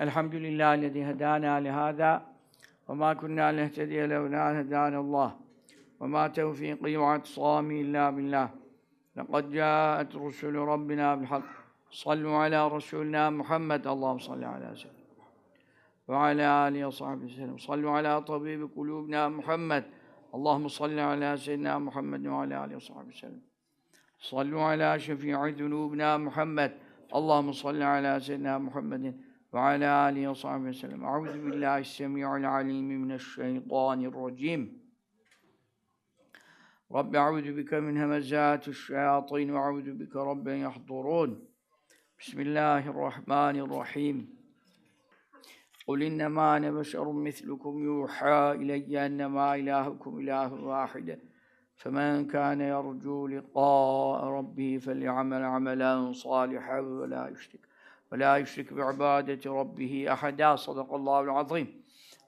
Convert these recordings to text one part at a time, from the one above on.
الحمد لله الذي هدانا لهذا وما كنا لنهتدي لولا أن هدانا الله وما توفيقي واعتصامي إلا بالله لقد جاءت رسل ربنا بالحق صلوا على رسولنا محمد اللهم صل على سيدنا وعلى آله وصحبه وسلم صلوا على طبيب قلوبنا محمد اللهم صل على سيدنا محمد وعلى آله وصحبه وسلم صلوا على شفيع ذنوبنا محمد اللهم صل على سيدنا محمد وعلى آله وصحبه وسلم. أعوذ بالله السميع العليم من الشيطان الرجيم. رب أعوذ بك من همزات الشياطين وأعوذ بك رب يحضرون. بسم الله الرحمن الرحيم. قل إنما أنا بشر مثلكم يوحى إلي أنما إلهكم إله واحد. فمن كان يرجو لقاء ربه فليعمل عملا صالحا ولا يشرك ولا يشرك بعبادة ربه أحدا. صدق الله العظيم.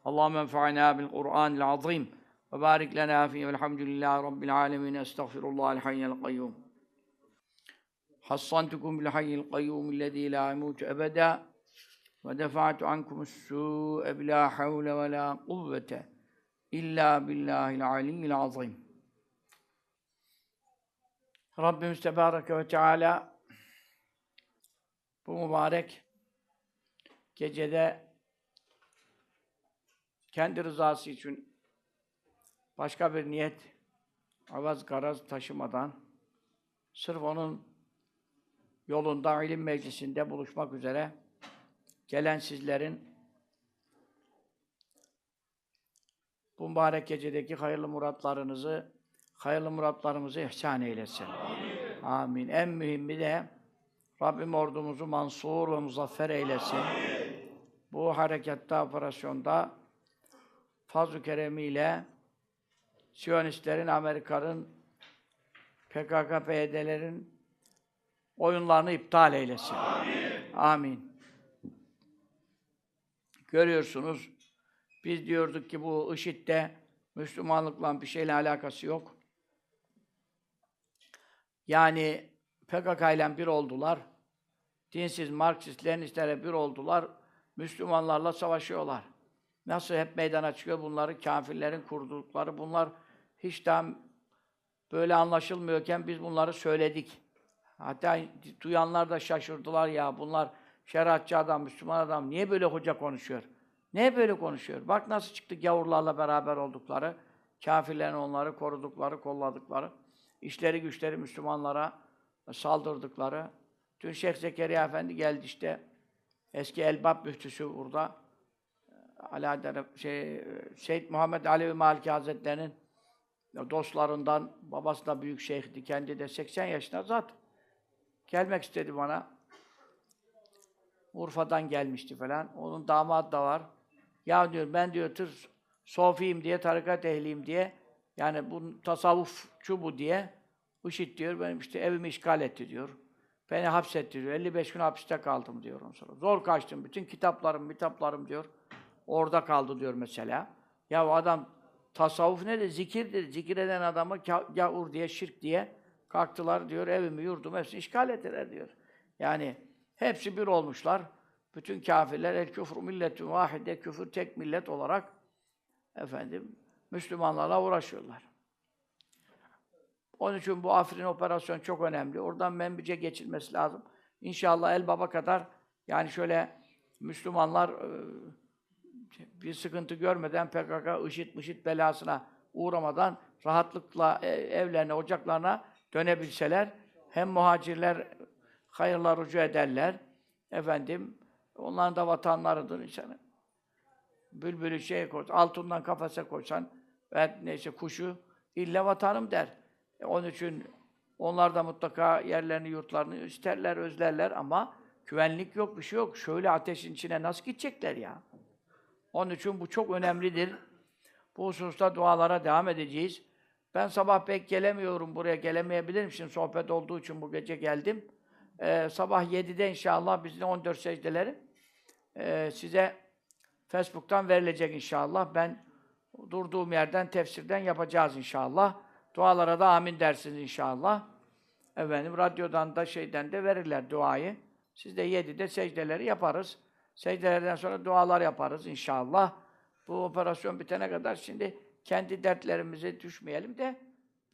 اللهم انفعنا بالقرآن العظيم وبارك لنا فيه. والحمد لله رب العالمين. أستغفر الله الحي القيوم. حصنتكم بالحي القيوم الذي لا يموت أبدا ودفعت عنكم السوء بلا حول ولا قوة إلا بالله العلي العظيم. Tebareke ve Teala bu mübarek gecede kendi rızası için başka bir niyet, avaz garaz taşımadan sırf onun yolunda ilim meclisinde buluşmak üzere gelen sizlerin bu mübarek gecedeki hayırlı muratlarınızı, hayırlı muratlarımızı ihsan eylesin. Amin. Amin. En mühimi de Rabbim ordumuzu mansur ve muzaffer eylesin. Bu harekatta, operasyonda fazl-ı keremiyle Siyonistlerin, Amerika'nın, PKK, PYD'lerin oyunlarını iptal eylesin. Amin. Amin. Görüyorsunuz, biz diyorduk ki bu IŞİD'de Müslümanlıkla bir şeyle alakası yok. Yani PKK ile bir oldular. Dinsiz Marksist, Leninistlerle bir oldular. Müslümanlarla savaşıyorlar. Nasıl hep meydana çıkıyor bunları kafirlerin kurdukları bunlar hiç tam böyle anlaşılmıyorken biz bunları söyledik. Hatta duyanlar da şaşırdılar ya bunlar şeriatçı adam, Müslüman adam niye böyle hoca konuşuyor? Niye böyle konuşuyor? Bak nasıl çıktı gavurlarla beraber oldukları, kafirlerin onları korudukları, kolladıkları, işleri güçleri Müslümanlara saldırdıkları. Dün Şeyh Zekeriya Efendi geldi işte, eski Elbap müftüsü burada. Ala şey, Seyyid Muhammed Alevi Maliki Hazretleri'nin dostlarından, babası da büyük şeyhti, kendi de 80 yaşında zat. Gelmek istedi bana. Urfa'dan gelmişti falan. Onun damadı da var. Ya diyor ben diyor tır sofiyim diye, tarikat ehliyim diye yani bu tasavvufçu bu diye IŞİD diyor benim işte evimi işgal etti diyor. Beni hapsetti diyor. 55 gün hapiste kaldım diyor ondan sonra. Zor kaçtım. Bütün kitaplarım, kitaplarım diyor. Orada kaldı diyor mesela. Ya o adam tasavvuf nedir? Zikirdir. Zikir eden adamı gavur diye, şirk diye kalktılar diyor. Evimi, yurdumu hepsini işgal ettiler diyor. Yani hepsi bir olmuşlar. Bütün kafirler el küfrü milletün vahide küfür tek millet olarak efendim Müslümanlarla uğraşıyorlar. Onun için bu Afrin operasyon çok önemli. Oradan Menbice geçilmesi lazım. İnşallah El Baba kadar yani şöyle Müslümanlar bir sıkıntı görmeden PKK, IŞİD, MIŞİD belasına uğramadan rahatlıkla evlerine, ocaklarına dönebilseler hem muhacirler hayırlar rucu ederler. Efendim, onların da vatanlarıdır insanı. Bülbülü şeye koy, altından kafese koysan ve neyse kuşu illa vatanım der. E, onun için onlar da mutlaka yerlerini, yurtlarını isterler, özlerler ama güvenlik yok, bir şey yok. Şöyle ateşin içine nasıl gidecekler ya? Onun için bu çok önemlidir. Bu hususta dualara devam edeceğiz. Ben sabah pek gelemiyorum buraya, gelemeyebilirim. Şimdi sohbet olduğu için bu gece geldim. Ee, sabah 7'de inşallah bizim 14 secdeleri e, size Facebook'tan verilecek inşallah. Ben durduğum yerden tefsirden yapacağız inşallah. Dualara da amin dersiniz inşallah. Efendim radyodan da şeyden de verirler duayı. Siz de 7'de secdeleri yaparız. Secdelerden sonra dualar yaparız inşallah. Bu operasyon bitene kadar şimdi kendi dertlerimize düşmeyelim de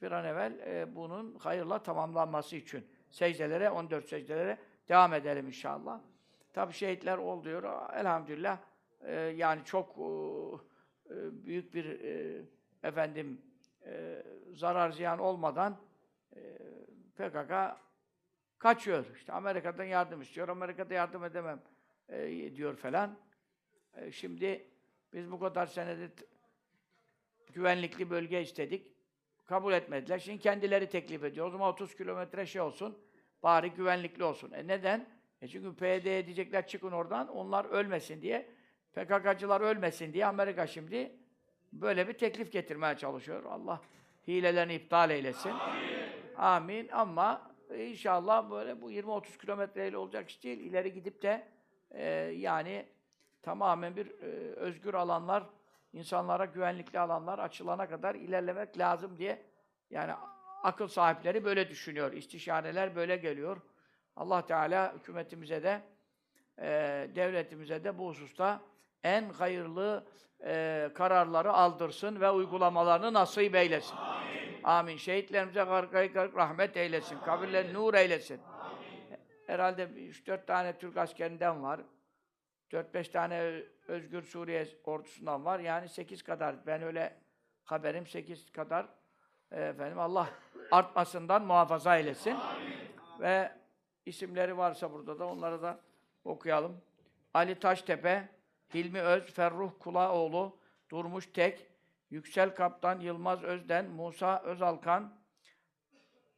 bir an evvel e, bunun hayırla tamamlanması için secdelere, 14 secdelere devam edelim inşallah. Tabi şehitler oluyor. Elhamdülillah e, yani çok e, e, büyük bir e, efendim e, zarar ziyan olmadan e, PKK kaçıyor. İşte Amerika'dan yardım istiyor. Amerika'da yardım edemem e, diyor falan. Şimdi biz bu kadar senedir t- güvenlikli bölge istedik. Kabul etmediler. Şimdi kendileri teklif ediyor. O zaman 30 kilometre şey olsun. Bari güvenlikli olsun. E neden? E çünkü PYD'ye diyecekler çıkın oradan. Onlar ölmesin diye. PKK'cılar ölmesin diye Amerika şimdi böyle bir teklif getirmeye çalışıyor. Allah hilelerini iptal eylesin. Amin. Ama inşallah böyle bu 20-30 kilometreyle olacak iş değil. İleri gidip de e, yani tamamen bir e, özgür alanlar, insanlara güvenlikli alanlar açılana kadar ilerlemek lazım diye yani akıl sahipleri böyle düşünüyor. İstişareler böyle geliyor. Allah Teala hükümetimize de e, devletimize de bu hususta en hayırlı e, kararları aldırsın ve uygulamalarını nasip eylesin. Amin. Şehitlerimize gargayı garg rahmet eylesin. Kabirlerini nur eylesin. Herhalde 3-4 tane Türk askerinden var. 4-5 tane Özgür Suriye ordusundan var. Yani 8 kadar. Ben öyle haberim 8 kadar. E, efendim Allah artmasından muhafaza eylesin. Ve isimleri varsa burada da onları da okuyalım. Ali Taştepe, Hilmi Öz, Ferruh Kulaoğlu, Durmuş Tek, Yüksel Kaptan, Yılmaz Özden, Musa Özalkan,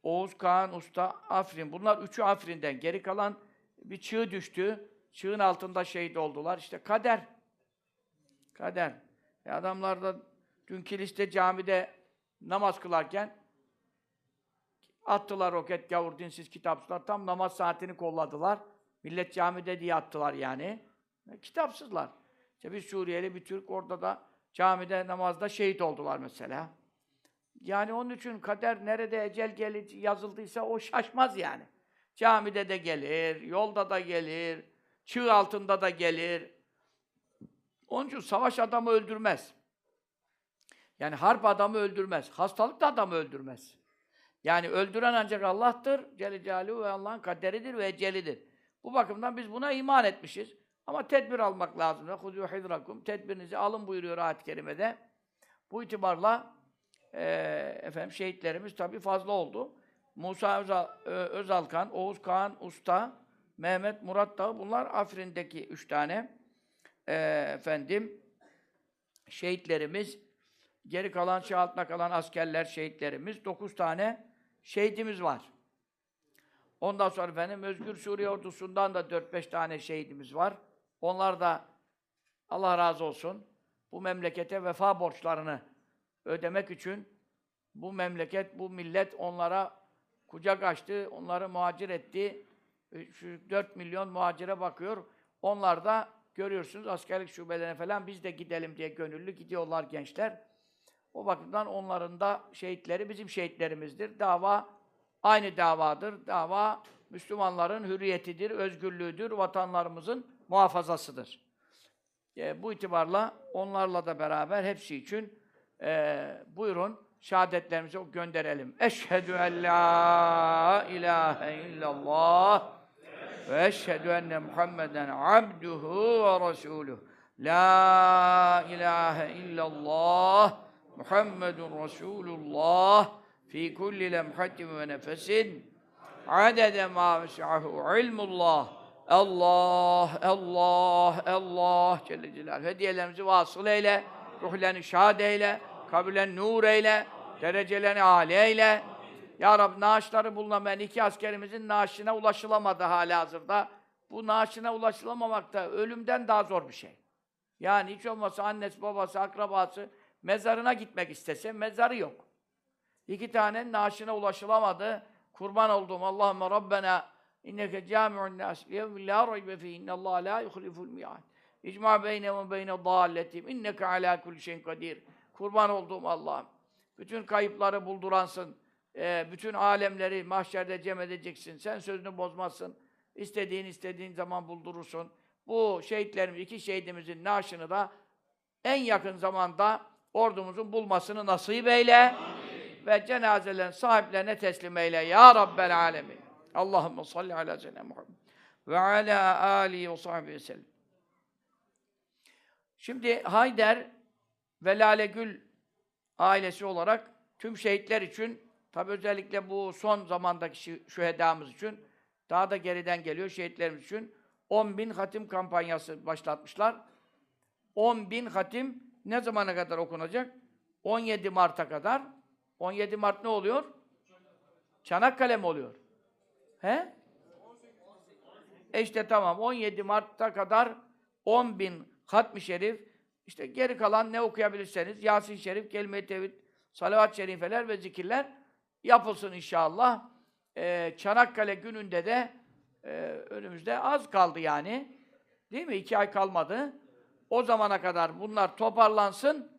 Oğuz Kağan Usta, Afrin. Bunlar üçü Afrin'den. Geri kalan bir çığ düştü. Çığın altında şehit oldular. İşte kader. Kader. E adamlar da dün kiliste camide namaz kılarken attılar roket gavur dinsiz kitapsızlar. Tam namaz saatini kolladılar. Millet camide diye attılar yani. E, kitapsızlar. İşte bir Suriyeli, bir Türk orada da camide namazda şehit oldular mesela. Yani onun için kader nerede ecel gelir yazıldıysa o şaşmaz yani. Camide de gelir, yolda da gelir, çığ altında da gelir. Onun için savaş adamı öldürmez. Yani harp adamı öldürmez. Hastalık da adamı öldürmez. Yani öldüren ancak Allah'tır. Celle Celaluhu ve Allah'ın kaderidir ve ecelidir. Bu bakımdan biz buna iman etmişiz. Ama tedbir almak lazım. Huzû hidrakum. Tedbirinizi alın buyuruyor ayet-i kerimede. Bu itibarla e, efendim şehitlerimiz tabii fazla oldu. Musa Özal, e, Özalkan, Oğuz Kağan Usta, Mehmet Murat Dağ bunlar Afrin'deki üç tane e, efendim şehitlerimiz. Geri kalan, şey altına kalan askerler, şehitlerimiz. Dokuz tane şehidimiz var. Ondan sonra efendim Özgür Suriye ordusundan da dört beş tane şehidimiz var. Onlar da Allah razı olsun bu memlekete vefa borçlarını ödemek için bu memleket, bu millet onlara kucak açtı, onları muhacir etti. E, Şu 4 milyon muhacire bakıyor. Onlar da görüyorsunuz askerlik şubelerine falan biz de gidelim diye gönüllü gidiyorlar gençler. O bakımdan onların da şehitleri bizim şehitlerimizdir. Dava aynı davadır. Dava Müslümanların hürriyetidir, özgürlüğüdür, vatanlarımızın muhafazasıdır. E, bu itibarla onlarla da beraber hepsi için e, buyurun şehadetlerimizi gönderelim. Eşhedü en la ilahe illallah ve eşhedü enne Muhammeden abduhu ve resuluhu. La ilahe illallah Muhammedun Resulullah fi kulli lemhatin ve nefesin adede ma ilmullah Allah, Allah, Allah Celle Celaluhu. Hediyelerimizi vasıl eyle, ruhlerini şad eyle, kabirlerini nur eyle, derecelerini âli eyle. Ya Rabbi naaşları bulunamayan iki askerimizin naaşına ulaşılamadı hala hazırda. Bu naaşına ulaşılamamak da ölümden daha zor bir şey. Yani hiç olmazsa annesi, babası, akrabası mezarına gitmek istese mezarı yok. İki tane naaşına ulaşılamadı. Kurban olduğum Allahümme Rabbena inneke cami'un nas yevmin la raybe fi innallah la yuhliful mi'ad. İcma beyne ve beyne dalletim inneke ala kulli şeyin kadir. Kurban olduğum Allah'ım. Bütün kayıpları bulduransın. Ee, bütün alemleri mahşerde cem edeceksin. Sen sözünü bozmazsın. İstediğin istediğin zaman buldurursun. bu şehitlerimiz, iki şehidimizin naaşını da en yakın zamanda ordumuzun bulmasını nasip eyle. Ve cenazelerin sahiplerine teslim eyle. Ya Rabbel Alemin. Allahümme salli ala seyyidina Muhammed. Ve ala alihi ve sahbihi ve sellem. Şimdi Hayder ve Lale Gül ailesi olarak tüm şehitler için, tabi özellikle bu son zamandaki şi- şühedamız için, daha da geriden geliyor şehitlerimiz için 10 bin hatim kampanyası başlatmışlar. 10 bin hatim ne zamana kadar okunacak? 17 Mart'a kadar. 17 Mart ne oluyor? Çanakkale mi oluyor? He? E işte tamam 17 Mart'ta kadar 10 bin hatmi şerif işte geri kalan ne okuyabilirseniz Yasin Şerif, Kelime-i Tevhid, Salavat-ı Şerifeler ve zikirler yapılsın inşallah. Ee, Çanakkale gününde de e, önümüzde az kaldı yani. Değil mi? İki ay kalmadı. O zamana kadar bunlar toparlansın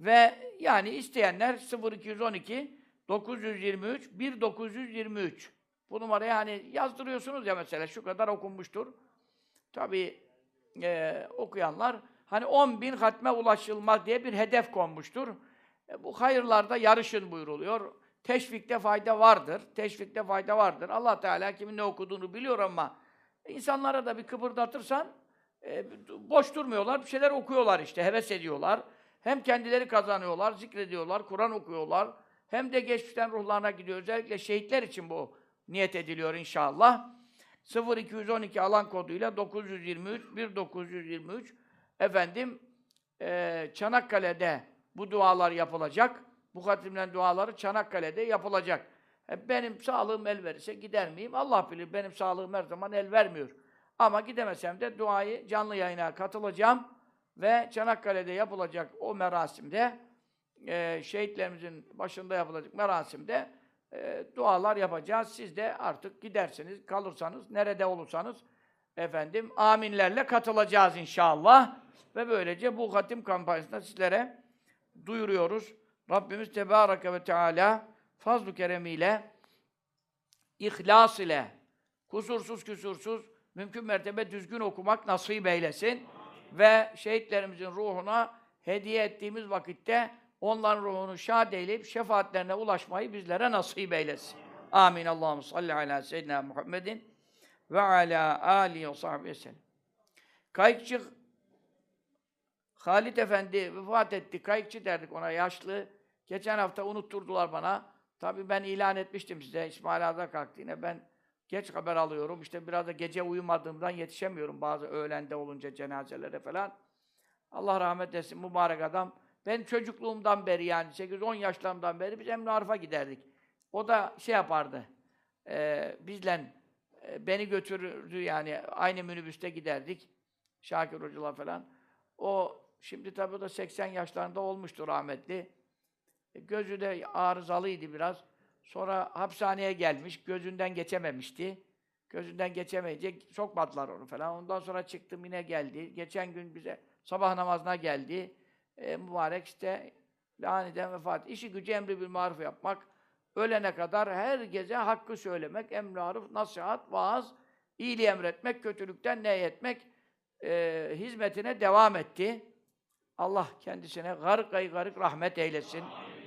ve yani isteyenler 0212 923 1923 bu numaraya hani yazdırıyorsunuz ya mesela şu kadar okunmuştur. Tabii e, okuyanlar hani 10 bin hatme ulaşılmak diye bir hedef konmuştur. E, bu hayırlarda yarışın buyuruluyor. Teşvikte fayda vardır. Teşvikte fayda vardır. Allah Teala kimin ne okuduğunu biliyor ama insanlara da bir kıpırdatırsan e, boş durmuyorlar. Bir şeyler okuyorlar işte. Heves ediyorlar. Hem kendileri kazanıyorlar, zikrediyorlar, Kur'an okuyorlar. Hem de geçmişten ruhlarına gidiyor. Özellikle şehitler için bu niyet ediliyor inşallah. 0212 alan koduyla 923 1923 efendim eee, Çanakkale'de bu dualar yapılacak. Bu hatimden duaları Çanakkale'de yapılacak. E, benim sağlığım el verirse gider miyim? Allah bilir. Benim sağlığım her zaman el vermiyor. Ama gidemesem de duayı canlı yayına katılacağım ve Çanakkale'de yapılacak o merasimde eee, şehitlerimizin başında yapılacak merasimde e, dualar yapacağız. Siz de artık gidersiniz, kalırsanız, nerede olursanız efendim aminlerle katılacağız inşallah. Ve böylece bu hatim kampanyasında sizlere duyuruyoruz. Rabbimiz Tebareke ve Teala fazl-ı keremiyle ihlas ile kusursuz küsursuz mümkün mertebe düzgün okumak nasip eylesin. Ve şehitlerimizin ruhuna hediye ettiğimiz vakitte onların ruhunu şad eyleyip şefaatlerine ulaşmayı bizlere nasip eylesin. Amin. Allahu salli ala seyyidina Muhammedin ve ala alihi ve sahbihi sellem. Kayıkçı Halit Efendi vefat etti. Kayıkçı derdik ona yaşlı. Geçen hafta unutturdular bana. Tabii ben ilan etmiştim size. İsmail Ağa kalktı yine. Ben geç haber alıyorum. İşte biraz da gece uyumadığımdan yetişemiyorum bazı öğlende olunca cenazelere falan. Allah rahmet etsin mübarek adam. Ben çocukluğumdan beri yani 8-10 yaşlarımdan beri biz Emre Arif'a giderdik. O da şey yapardı. E, bizle e, beni götürürdü yani aynı minibüste giderdik. Şakir Hocalar falan. O şimdi tabii o da 80 yaşlarında olmuştu rahmetli. E, Gözü de arızalıydı biraz. Sonra hapishaneye gelmiş, gözünden geçememişti. Gözünden geçemeyince sokmadılar onu falan. Ondan sonra çıktım yine geldi. Geçen gün bize sabah namazına geldi. E, mübarek işte aniden vefat. İşi gücü emri bil maruf yapmak. Ölene kadar her gece hakkı söylemek, emri maruf, nasihat, vaaz, iyiliği emretmek, kötülükten nehyetmek e, hizmetine devam etti. Allah kendisine garık garık rahmet eylesin.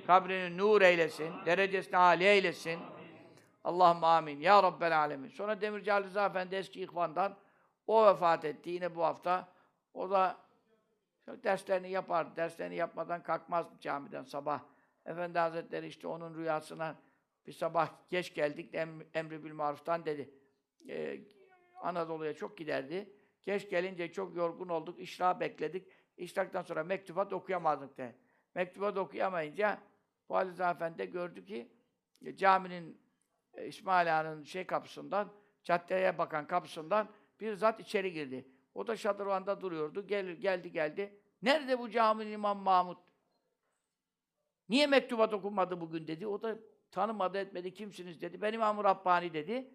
Kabrini nur eylesin. Derecesini âli eylesin. Allahümme amin. Ya Rabbel alemin. Sonra Demirci Ali Rıza Efendi eski ihvandan o vefat etti yine bu hafta. O da derslerini yapar. Derslerini yapmadan kalkmaz camiden sabah. Efendi Hazretleri işte onun rüyasına bir sabah geç geldik. Em, Emri bil maruftan dedi. Ee, Anadolu'ya çok giderdi. Geç gelince çok yorgun olduk. İşra bekledik. İşraktan sonra mektubat okuyamazdık de. Mektubat okuyamayınca bu Ali Efendi de gördü ki e, caminin e, İsmail Ağa'nın şey kapısından, caddeye bakan kapısından bir zat içeri girdi. O da şadırvanda duruyordu. Gel, geldi geldi. Nerede bu caminin İmam Mahmud? Niye mektubat okunmadı bugün dedi. O da tanımadı etmedi. Kimsiniz dedi. Ben İmam-ı Rabbani dedi.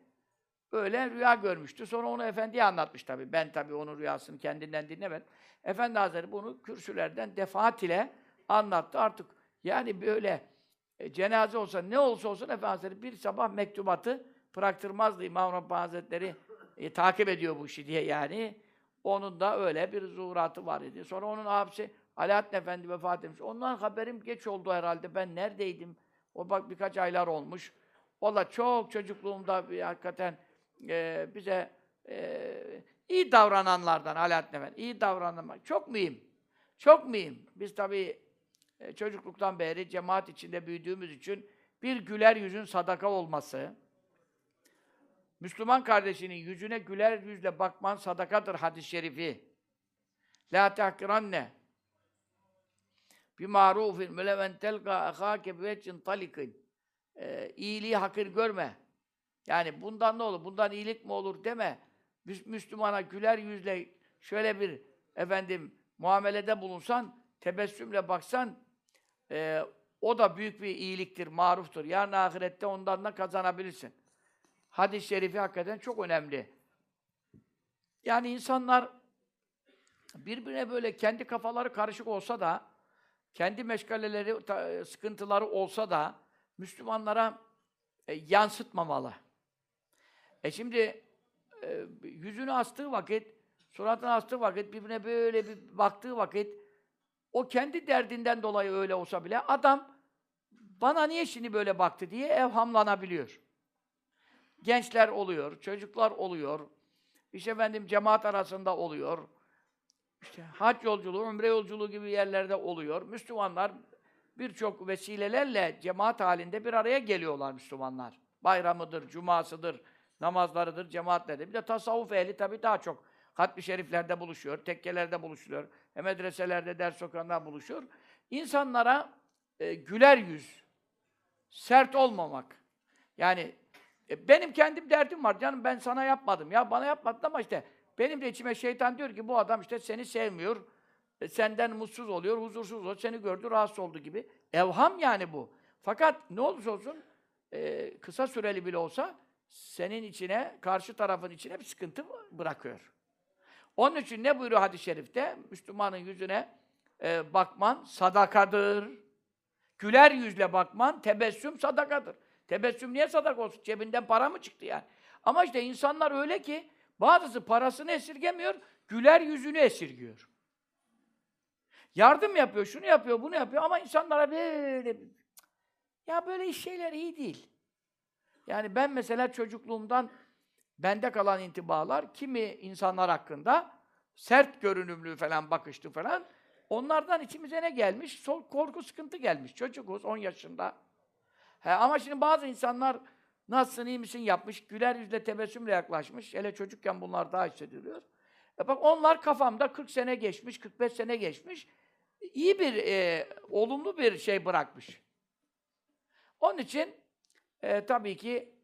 Öyle rüya görmüştü. Sonra onu efendiye anlatmış tabii. Ben tabii onun rüyasını kendinden dinlemedim. Efendi Hazretleri bunu kürsülerden defaat ile anlattı. Artık yani böyle e, cenaze olsa ne olsa olsun Efendi Hazretleri bir sabah mektubatı bıraktırmazdı. İmam Rabbani Hazretleri e, takip ediyor bu işi diye yani. Onun da öyle bir zuhuratı var idi. Sonra onun abisi Alaaddin Efendi vefat etmiş. Ondan haberim geç oldu herhalde. Ben neredeydim? O bak birkaç aylar olmuş. Da çok çocukluğumda bir, hakikaten e, bize e, iyi davrananlardan Alaaddin Efendi. İyi davranmak. Çok mühim. Çok mühim. Biz tabii e, çocukluktan beri cemaat içinde büyüdüğümüz için bir güler yüzün sadaka olması, Müslüman kardeşinin yüzüne güler yüzle bakman sadakadır hadis-i şerifi. La tahkiranne bi marufin meleven telqa ahake bi vecin talikin. Ee, iyiliği hakir görme. Yani bundan ne olur? Bundan iyilik mi olur deme. Müs- Müslümana güler yüzle şöyle bir efendim muamelede bulunsan, tebessümle baksan e, o da büyük bir iyiliktir, maruftur. Yarın ahirette ondan da kazanabilirsin. Hadis-i şerifi hakikaten çok önemli. Yani insanlar birbirine böyle kendi kafaları karışık olsa da, kendi meşgaleleri, ta- sıkıntıları olsa da Müslümanlara e, yansıtmamalı. E şimdi e, yüzünü astığı vakit, suratını astığı vakit, birbirine böyle bir baktığı vakit, o kendi derdinden dolayı öyle olsa bile adam bana niye şimdi böyle baktı diye evhamlanabiliyor. Gençler oluyor, çocuklar oluyor, işte efendim cemaat arasında oluyor, işte hac yolculuğu, umre yolculuğu gibi yerlerde oluyor. Müslümanlar birçok vesilelerle cemaat halinde bir araya geliyorlar Müslümanlar. Bayramıdır, cumasıdır, namazlarıdır, cemaatlerdir. Bir de tasavvuf ehli tabii daha çok hatmi şeriflerde buluşuyor, tekkelerde buluşuyor, e, medreselerde, ders sokağında buluşuyor. İnsanlara e, güler yüz, sert olmamak. Yani e, benim kendim derdim var canım ben sana yapmadım. Ya bana yapmadın ama işte benim de içime şeytan diyor ki bu adam işte seni sevmiyor. e, Senden mutsuz oluyor, huzursuz oluyor. Seni gördü, rahatsız oldu gibi. Evham yani bu. Fakat ne olursa olsun e, kısa süreli bile olsa senin içine, karşı tarafın içine bir sıkıntı bırakıyor. Onun için ne buyuruyor hadis-i şerifte? Müslümanın yüzüne e, bakman sadakadır. Güler yüzle bakman tebessüm sadakadır. Tebessüm niye sadaka olsun? Cebinden para mı çıktı yani? Ama işte insanlar öyle ki bazısı parasını esirgemiyor, güler yüzünü esirgiyor. Yardım yapıyor, şunu yapıyor, bunu yapıyor ama insanlara böyle ya böyle şeyler iyi değil. Yani ben mesela çocukluğumdan bende kalan intibalar kimi insanlar hakkında sert görünümlü falan bakıştı falan. Onlardan içimize ne gelmiş? Korku sıkıntı gelmiş. Çocukuz 10 yaşında. He, ama şimdi bazı insanlar nasılsın, iyi misin yapmış, güler yüzle tebessümle yaklaşmış. Hele çocukken bunlar daha hissediliyor. E bak onlar kafamda 40 sene geçmiş, 45 sene geçmiş. İyi bir, e, olumlu bir şey bırakmış. Onun için e, tabii ki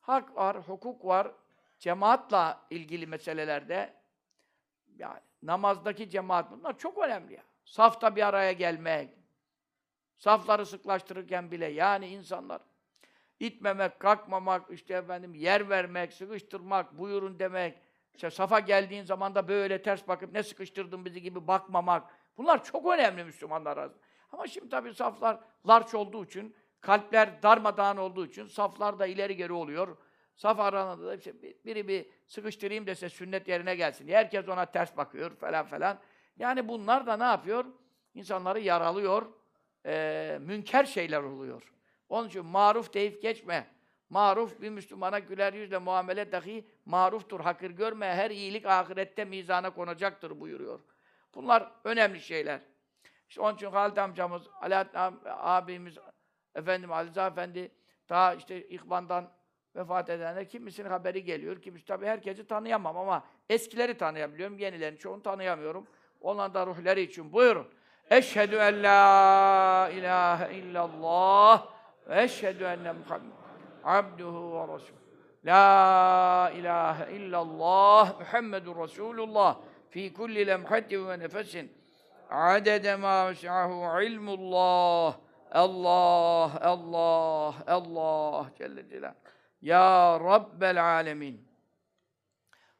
hak var, hukuk var. Cemaatla ilgili meselelerde yani namazdaki cemaat bunlar çok önemli ya. Safta bir araya gelmek, safları sıklaştırırken bile yani insanlar itmemek, kalkmamak, işte efendim yer vermek, sıkıştırmak, buyurun demek, işte safa geldiğin zaman da böyle ters bakıp ne sıkıştırdın bizi gibi bakmamak. Bunlar çok önemli Müslümanlar arasında. Ama şimdi tabii saflar larç olduğu için, kalpler darmadağın olduğu için saflar da ileri geri oluyor. Saf aranında da işte biri bir sıkıştırayım dese sünnet yerine gelsin. Herkes ona ters bakıyor falan falan. Yani bunlar da ne yapıyor? İnsanları yaralıyor. Eee münker şeyler oluyor. Onun için maruf deyip geçme. Maruf bir Müslümana güler yüzle muamele dahi maruftur. Hakir görme. Her iyilik ahirette mizana konacaktır buyuruyor. Bunlar önemli şeyler. İşte onun için Halid amcamız, Alaaddin ab- abimiz, efendim Rıza Efendi daha işte İkban'dan vefat edenler kimisinin haberi geliyor. Kimisi tabii herkesi tanıyamam ama eskileri tanıyabiliyorum. Yenilerini çoğunu tanıyamıyorum. Onların da ruhları için buyurun. Eşhedü en la ilahe illallah ve eşhedü enne Muhammed abduhu ve resulü. La ilahe illallah Muhammedun Resulullah fi kulli lemhatin ve nefesin adede ma vesi'ahu ilmullah Allah, Allah, Allah Celle Celaluhu. Ya Rabbel Alemin.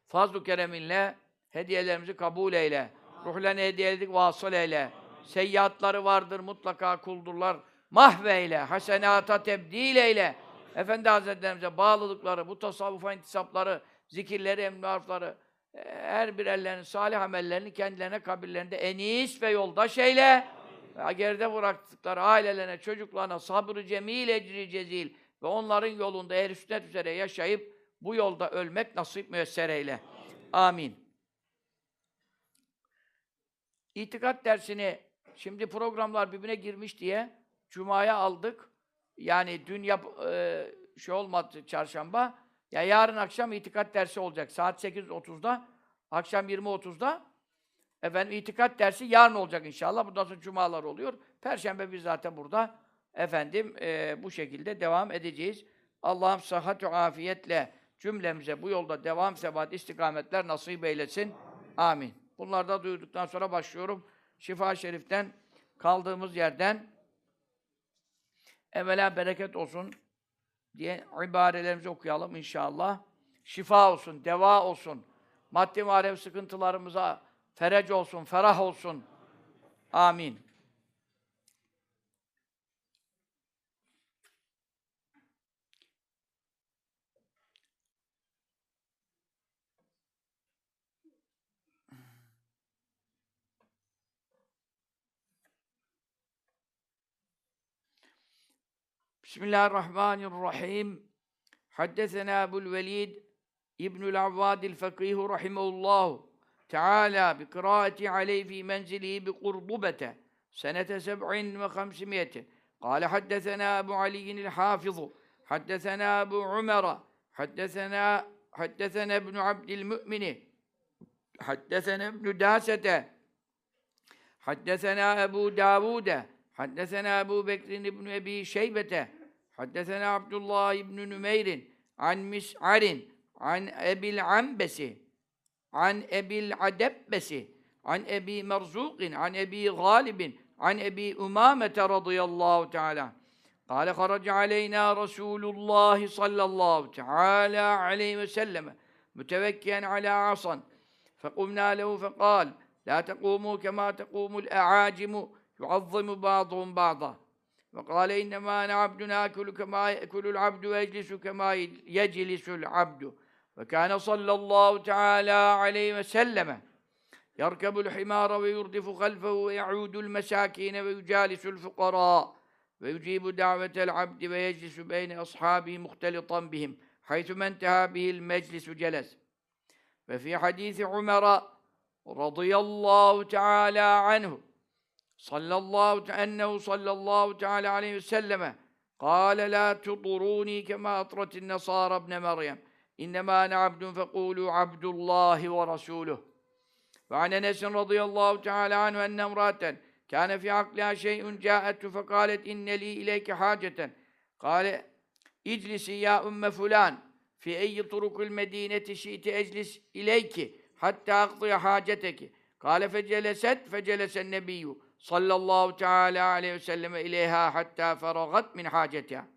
Fazl-ı kereminle hediyelerimizi kabul eyle. Ruhlarını hediyeledik vasıl eyle. Seyyiatları vardır mutlaka kuldurlar. Mahveyle, hasenata tebdil eyle. Efendi Hazretlerimize bağlılıkları, bu tasavvufa intisapları, zikirleri, emri harfları, her bir ellerinin salih amellerini kendilerine kabirlerinde enis ve yoldaş eyle. Ve geride bıraktıkları ailelerine, çocuklarına sabrı cemil, ecri cezil ve onların yolunda ehl sünnet üzere yaşayıp bu yolda ölmek nasip müyesser eyle. Amin. İtikat dersini şimdi programlar birbirine girmiş diye Cuma'ya aldık. Yani dün yap, e, şey olmadı çarşamba. Ya yarın akşam itikat dersi olacak. Saat 8.30'da, akşam 20.30'da. Efendim itikat dersi yarın olacak inşallah. Bundan sonra cumalar oluyor. Perşembe biz zaten burada efendim e, bu şekilde devam edeceğiz. Allah'ım sıhhat afiyetle cümlemize bu yolda devam, sebat, istikametler nasip eylesin. Amin. Bunları da duyduktan sonra başlıyorum. Şifa Şerif'ten kaldığımız yerden evvela bereket olsun diye ibarelerimizi okuyalım inşallah. Şifa olsun, deva olsun. Maddi manevi sıkıntılarımıza ferec olsun, ferah olsun. Amin. بسم الله الرحمن الرحيم. حدثنا أبو الوليد ابن العواد الفقيه رحمه الله تعالى بقراءة عليه في منزله بقرضبة سنة سبع وخمسمائة. قال حدثنا أبو علي الحافظ حدثنا أبو عمر حدثنا حدثنا ابن عبد المؤمن حدثنا ابن داسة حدثنا أبو داود حدثنا أبو بكر بن أبي شيبة حدثنا عبد الله بن نمير عن مسعر عن أبي العنبس عن أبي العدبس عن أبي مرزوق عن أبي غالب عن أبي أمامة رضي الله تعالى عنه قال خرج علينا رسول الله صلى الله تعالى عليه وسلم متوكئا على عصا فقمنا له فقال لا تقوموا كما تقوم الأعاجم يعظم بعضهم بعضا وقال إنما أنا عبد آكل كما يأكل العبد ويجلس كما يجلس العبد. وكان صلى الله تعالى عليه وسلم يركب الحمار ويردف خلفه ويعود المساكين ويجالس الفقراء ويجيب دعوة العبد ويجلس بين أصحابه مختلطا بهم حيثما انتهى به المجلس جلس. وفي حديث عمر رضي الله تعالى عنه sallallahu ennehu sallallahu teala aleyhi ve selleme kâle lâ tudurûnî kemâ atratin nesâra ibne Meryem. İnnemâ ne abdun fekûlû abdullâhi ve rasûluh ve an Enes'in radıyallahu teala anhu enne emraten kâne fî aklâ şey'un câettu fekâlet innelî ileyke hâceten. Kâle iclisi ya ümme fulan fi eyyi turukul medineti şi'ti eclis ileyki hatta akdıya haceteki kâle feceleset fecelesen nebiyyû صلى الله تعالى عليه وسلم إليها حتى فرغت من حاجتها.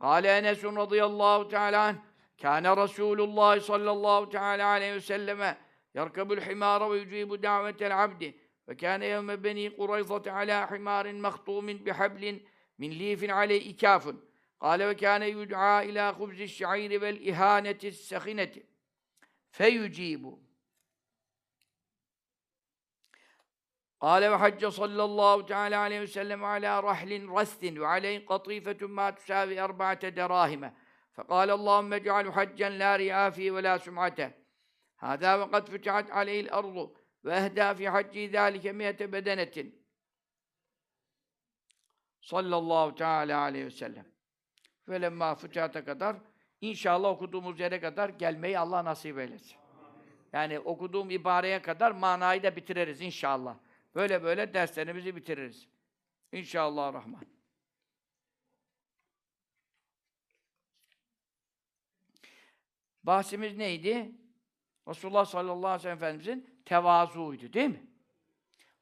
قال أنس رضي الله تعالى عنه كان رسول الله صلى الله تعالى عليه وسلم يركب الحمار ويجيب دعوة العبد وكان يوم بني قريظة على حمار مخطوم بحبل من ليف عليه إكاف قال وكان يدعى إلى خبز الشعير والإهانة السخنة فيجيب. قال وحج صلى الله تعالى عليه وسلم على رحل رث وعليه قطيفة ما تساوي أربعة دراهم فقال اللهم اجعل حجا لا رياء فيه ولا سمعته هذا وقد فتحت عليه الأرض وأهدى في حج ذلك مئة بدنة صلى الله تعالى عليه وسلم فلما فتحت kadar inşallah okuduğumuz yere kadar gelmeyi Allah nasip eylesin. Yani okuduğum ibareye kadar manayı da bitiririz inşallah. Böyle böyle derslerimizi bitiririz. İnşallah Rahman. Bahsimiz neydi? Resulullah sallallahu aleyhi ve sellem Efendimizin tevazuuydu değil mi?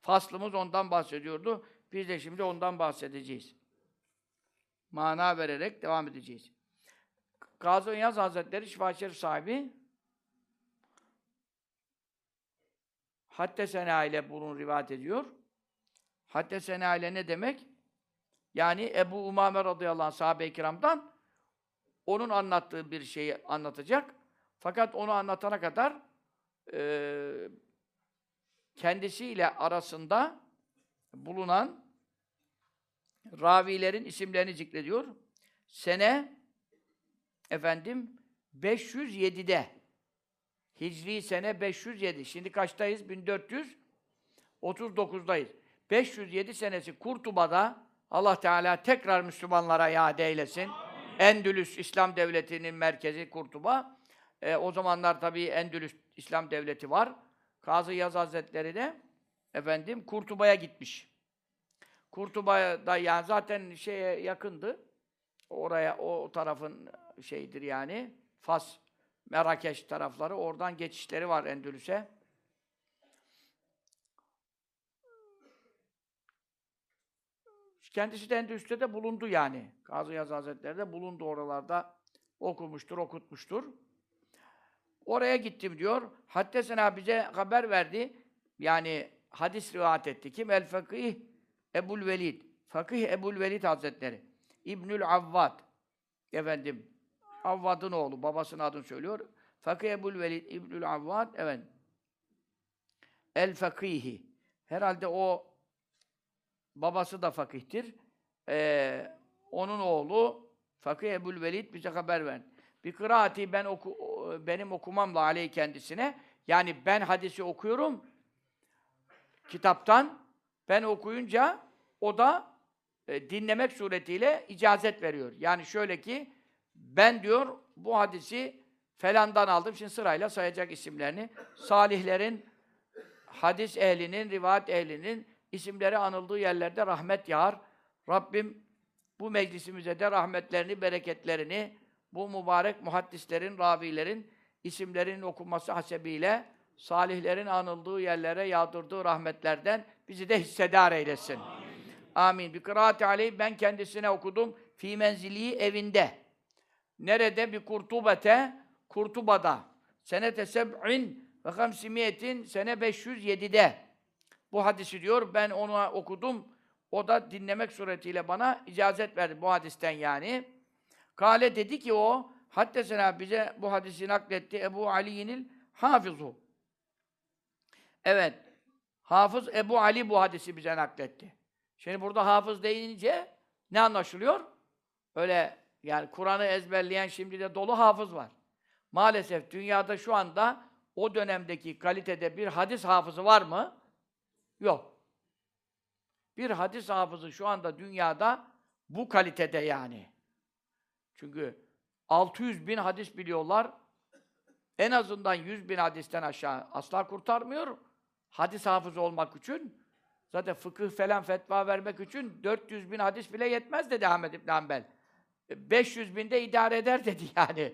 Faslımız ondan bahsediyordu. Biz de şimdi ondan bahsedeceğiz. Mana vererek devam edeceğiz. Gazi Yaz Hazretleri Şifa Şerif sahibi Haddesena ile bunu rivayet ediyor. Haddesena ile ne demek? Yani Ebu Umame radıyallahu anh sahabe-i kiramdan onun anlattığı bir şeyi anlatacak. Fakat onu anlatana kadar e, kendisiyle arasında bulunan ravilerin isimlerini zikrediyor. Sene efendim 507'de Hicri sene 507. Şimdi kaçtayız? 1439'dayız. 507 senesi Kurtuba'da Allah Teala tekrar Müslümanlara iade eylesin. Endülüs İslam Devleti'nin merkezi Kurtuba. E, o zamanlar tabii Endülüs İslam Devleti var. Kazı Yaz Hazretleri de efendim Kurtuba'ya gitmiş. Kurtuba'da yani zaten şeye yakındı. Oraya o tarafın şeyidir yani. Fas, Merakeş tarafları. Oradan geçişleri var Endülüs'e. Kendisi de Endülüs'te de bulundu yani. Kazı Yaz Hazretleri de bulundu oralarda. Okumuştur, okutmuştur. Oraya gittim diyor. Haddesena bize haber verdi. Yani hadis rivayet etti. Kim? El Fakih Ebul Velid. Fakih Ebul Velid Hazretleri. İbnül Avvad. Efendim, Avvad'ın oğlu. Babasının adını söylüyor. Fakih Ebul Velid İbnül Avvad. Evet. El Fakihi. Herhalde o babası da fakihtir. Ee, onun oğlu Fakih Ebul Velid bize haber verdi. Bir kıraati ben oku, benim okumamla aleyh kendisine. Yani ben hadisi okuyorum kitaptan. Ben okuyunca o da e, dinlemek suretiyle icazet veriyor. Yani şöyle ki ben diyor bu hadisi felandan aldım. Şimdi sırayla sayacak isimlerini. Salihlerin, hadis ehlinin, rivayet ehlinin isimleri anıldığı yerlerde rahmet yağar. Rabbim bu meclisimize de rahmetlerini, bereketlerini, bu mübarek muhaddislerin, ravilerin isimlerinin okunması hasebiyle salihlerin anıldığı yerlere yağdırdığı rahmetlerden bizi de hissedar eylesin. Amin. Bir kıraat aleyh ben kendisine okudum. Fi menzili evinde. Nerede? Bir kurtubete, Kurtuba'da. Senete seb'in ve hamsimiyetin sene 507'de. Bu hadisi diyor, ben onu okudum. O da dinlemek suretiyle bana icazet verdi bu hadisten yani. Kale dedi ki o, haddesena bize bu hadisi nakletti Ebu Ali'nil hafizu. Evet, Hafız Ebu Ali bu hadisi bize nakletti. Şimdi burada hafız deyince ne anlaşılıyor? Öyle yani Kur'an'ı ezberleyen şimdi de dolu hafız var. Maalesef dünyada şu anda o dönemdeki kalitede bir hadis hafızı var mı? Yok. Bir hadis hafızı şu anda dünyada bu kalitede yani. Çünkü 600 bin hadis biliyorlar. En azından 100 bin hadisten aşağı asla kurtarmıyor. Hadis hafızı olmak için. Zaten fıkıh falan fetva vermek için 400 bin hadis bile yetmez dedi Ahmed İbn Hanbel. 500 bin de idare eder dedi yani.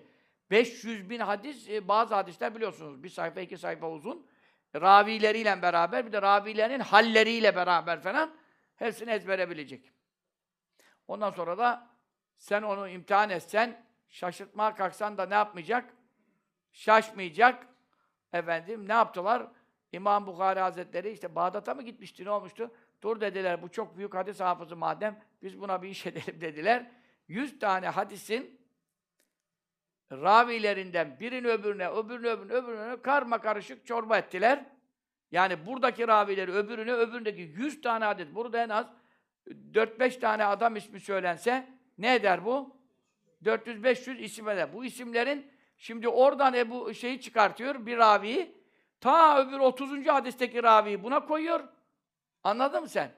500 bin hadis, e, bazı hadisler biliyorsunuz bir sayfa iki sayfa uzun. Ravileriyle beraber bir de ravilerin halleriyle beraber falan hepsini ezbere bilecek. Ondan sonra da sen onu imtihan etsen, şaşırtmaya kalksan da ne yapmayacak? Şaşmayacak. Efendim ne yaptılar? İmam Bukhari Hazretleri işte Bağdat'a mı gitmişti, ne olmuştu? Dur dediler, bu çok büyük hadis hafızı madem, biz buna bir iş edelim dediler. Yüz tane hadisin ravilerinden birini öbürüne, öbürünü öbürüne, öbürüne karma karışık çorba ettiler. Yani buradaki ravileri öbürüne, öbüründeki yüz tane hadis, burada en az 4-5 tane adam ismi söylense ne eder bu? 400-500 isim eder. Bu isimlerin şimdi oradan Ebu şeyi çıkartıyor, bir raviyi, ta öbür 30. hadisteki raviyi buna koyuyor. Anladın mı sen?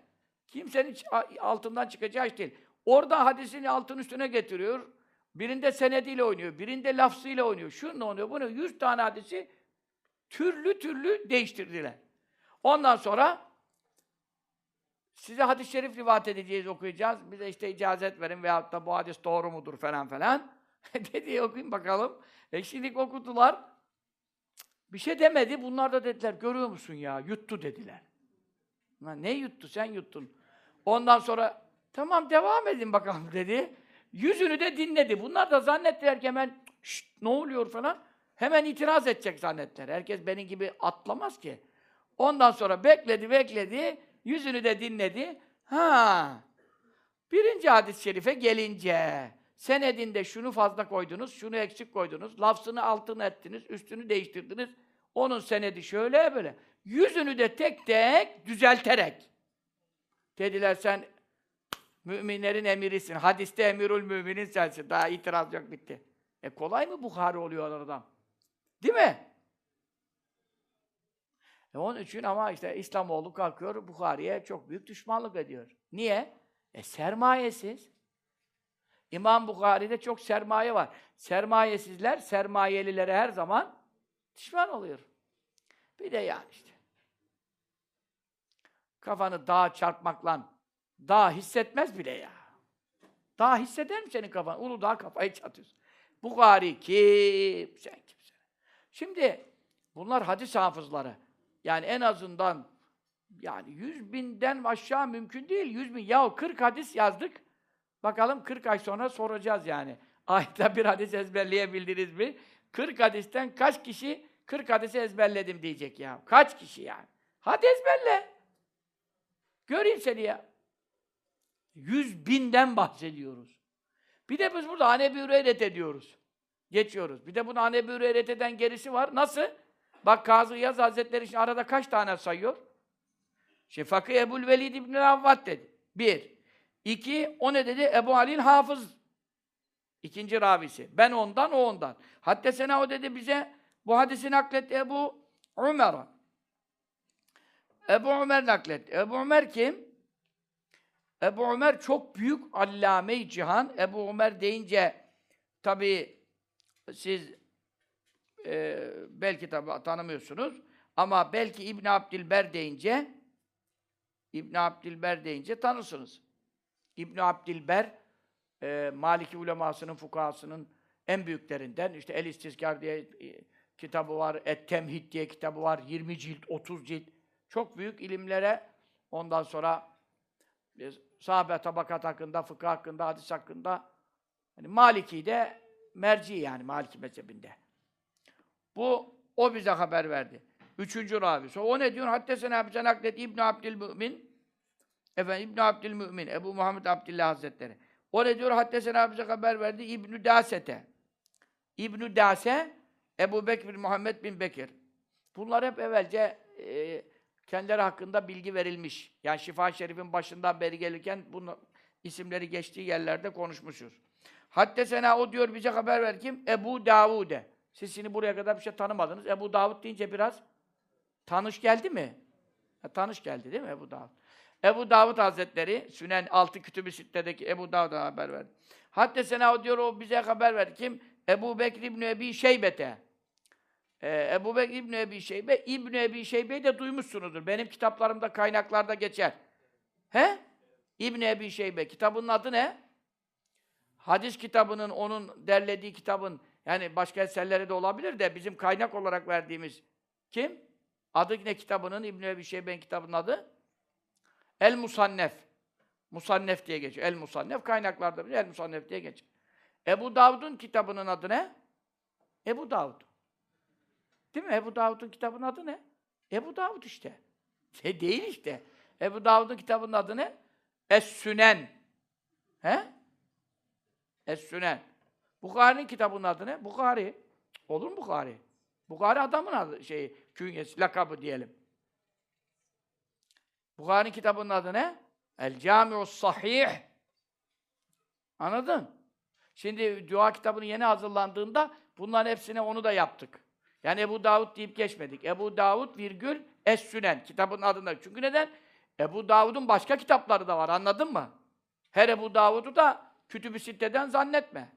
Kimsenin altından çıkacağı iş değil. Orada hadisini altın üstüne getiriyor. Birinde senediyle oynuyor, birinde lafzıyla oynuyor. Şununla oynuyor, bunu 100 tane hadisi türlü türlü değiştirdiler. Ondan sonra size hadis-i şerif rivayet edeceğiz, okuyacağız. Bize işte icazet verin veyahut da bu hadis doğru mudur falan falan. Dedi okuyun bakalım. E şimdi okudular. Bir şey demedi. Bunlar da dediler, görüyor musun ya? Yuttu dediler. Ne yuttu? Sen yuttun. Ondan sonra tamam devam edin bakalım dedi. Yüzünü de dinledi. Bunlar da zannettiler ki hemen ne oluyor falan. Hemen itiraz edecek zannettiler. Herkes benim gibi atlamaz ki. Ondan sonra bekledi, bekledi. Yüzünü de dinledi. Ha. Birinci hadis-i şerife gelince senedinde şunu fazla koydunuz, şunu eksik koydunuz, lafzını altını ettiniz, üstünü değiştirdiniz. Onun senedi şöyle böyle. Yüzünü de tek tek düzelterek. Dediler sen müminlerin emirisin. Hadiste emirül müminin sensin. Daha itiraz yok bitti. E kolay mı Bukhari oluyor adam? Değil mi? E onun için ama işte İslamoğlu kalkıyor Bukhari'ye çok büyük düşmanlık ediyor. Niye? E sermayesiz. İmam Bukhari'de çok sermaye var. Sermayesizler sermayelilere her zaman düşman oluyor. Bir de yani işte. Kafanı dağa çarpmakla dağ hissetmez bile ya. Dağ hisseder mi senin kafan? Uludağ kafayı çatıyorsun. Bukhari kim? Sen kimsin? Şimdi bunlar hadis hafızları. Yani en azından yani yüz binden aşağı mümkün değil. Yüz bin. Yahu 40 hadis yazdık. Bakalım 40 ay sonra soracağız yani. Ayda bir hadis ezberleyebildiniz mi? 40 hadisten kaç kişi 40 hadisi ezberledim diyecek ya. Kaç kişi yani? Hadi ezberle. Göreyim seni ya. Yüz binden bahsediyoruz. Bir de biz burada Hanebi Hüreyret ediyoruz. Geçiyoruz. Bir de bunu Hanebi Hüreyret eden gerisi var. Nasıl? Bak Kazı Yaz Hazretleri şimdi arada kaç tane sayıyor? Şefakı Ebul Velid İbn Avvat dedi. Bir. İki, o ne dedi? Ebu Halil Hafız. İkinci ravisi. Ben ondan, o ondan. Hatta sena o dedi bize bu hadisi nakletti Ebu Ömer'a. Ebu Ömer nakletti. Ebu Ömer kim? Ebu Ömer çok büyük allame-i cihan. Ebu Ömer deyince tabii siz e, belki tabi tanımıyorsunuz ama belki İbn Abdilber deyince İbn Abdilber deyince tanırsınız. İbn Abdilber e, Maliki ulemasının, fukahasının en büyüklerinden. işte El İstizkar diye e, kitabı var, Et Temhid diye kitabı var, 20 cilt, 30 cilt. Çok büyük ilimlere ondan sonra sahabe tabakat hakkında, fıkıh hakkında, hadis hakkında hani Maliki de merci yani Maliki mezhebinde. Bu o bize haber verdi. Üçüncü ravi. Sonra o ne diyor? Haddesena bize naklet İbn Abdülmümin Efendim İbn Abdülmümin Ebu Muhammed Abdullah Hazretleri. O ne diyor? Haddesena bize haber verdi İbn Dasete. İbn Dase Ebu Bekir Muhammed bin Bekir. Bunlar hep evvelce e, kendileri hakkında bilgi verilmiş. Yani Şifa Şerif'in başından beri gelirken bunun isimleri geçtiği yerlerde konuşmuşuz. Haddesena o diyor bize haber ver kim? Ebu Davude. Siz şimdi buraya kadar bir şey tanımadınız. Ebu Davud deyince biraz tanış geldi mi? Ha, tanış geldi değil mi Ebu Davud? Ebu Davud Hazretleri, Sünen altı kütüb-i sittedeki Ebu Davud'a haber verdi. Haddesena o diyor, o bize haber verdi. Kim? Ebu Bekir İbni Ebi Şeybete. Ee, Ebu Bekir İbni Ebi Şeybe, İbni Ebi Şeybe'yi de duymuşsunuzdur. Benim kitaplarımda, kaynaklarda geçer. He? İbni Ebi Şeybe. Kitabının adı ne? Hadis kitabının, onun derlediği kitabın, yani başka eserleri de olabilir de bizim kaynak olarak verdiğimiz kim? Adı ne kitabının? İbn-i Ebi Şeyben kitabının adı? El Musannef. Musannef diye geçiyor. El Musannef kaynaklarda bile El Musannef diye geçiyor. Ebu Davud'un kitabının adı ne? Ebu Davud. Değil mi? Ebu Davud'un kitabının adı ne? Ebu Davud işte. Şey değil işte. Ebu Davud'un kitabının adı ne? Es-Sünen. He? Es-Sünen. Bukhari'nin kitabının adı ne? Bukhari. Olur mu Bukhari? Bukhari adamın adı, şey, künyesi, lakabı diyelim. Bukhari'nin kitabının adı ne? El Cami'us Sahih. Anladın? Şimdi dua kitabının yeni hazırlandığında bunların hepsine onu da yaptık. Yani Ebu Davud deyip geçmedik. Ebu Davud virgül Es-Sünen kitabın adında. Çünkü neden? Ebu Davud'un başka kitapları da var. Anladın mı? Her Ebu Davud'u da Sitte'den zannetme.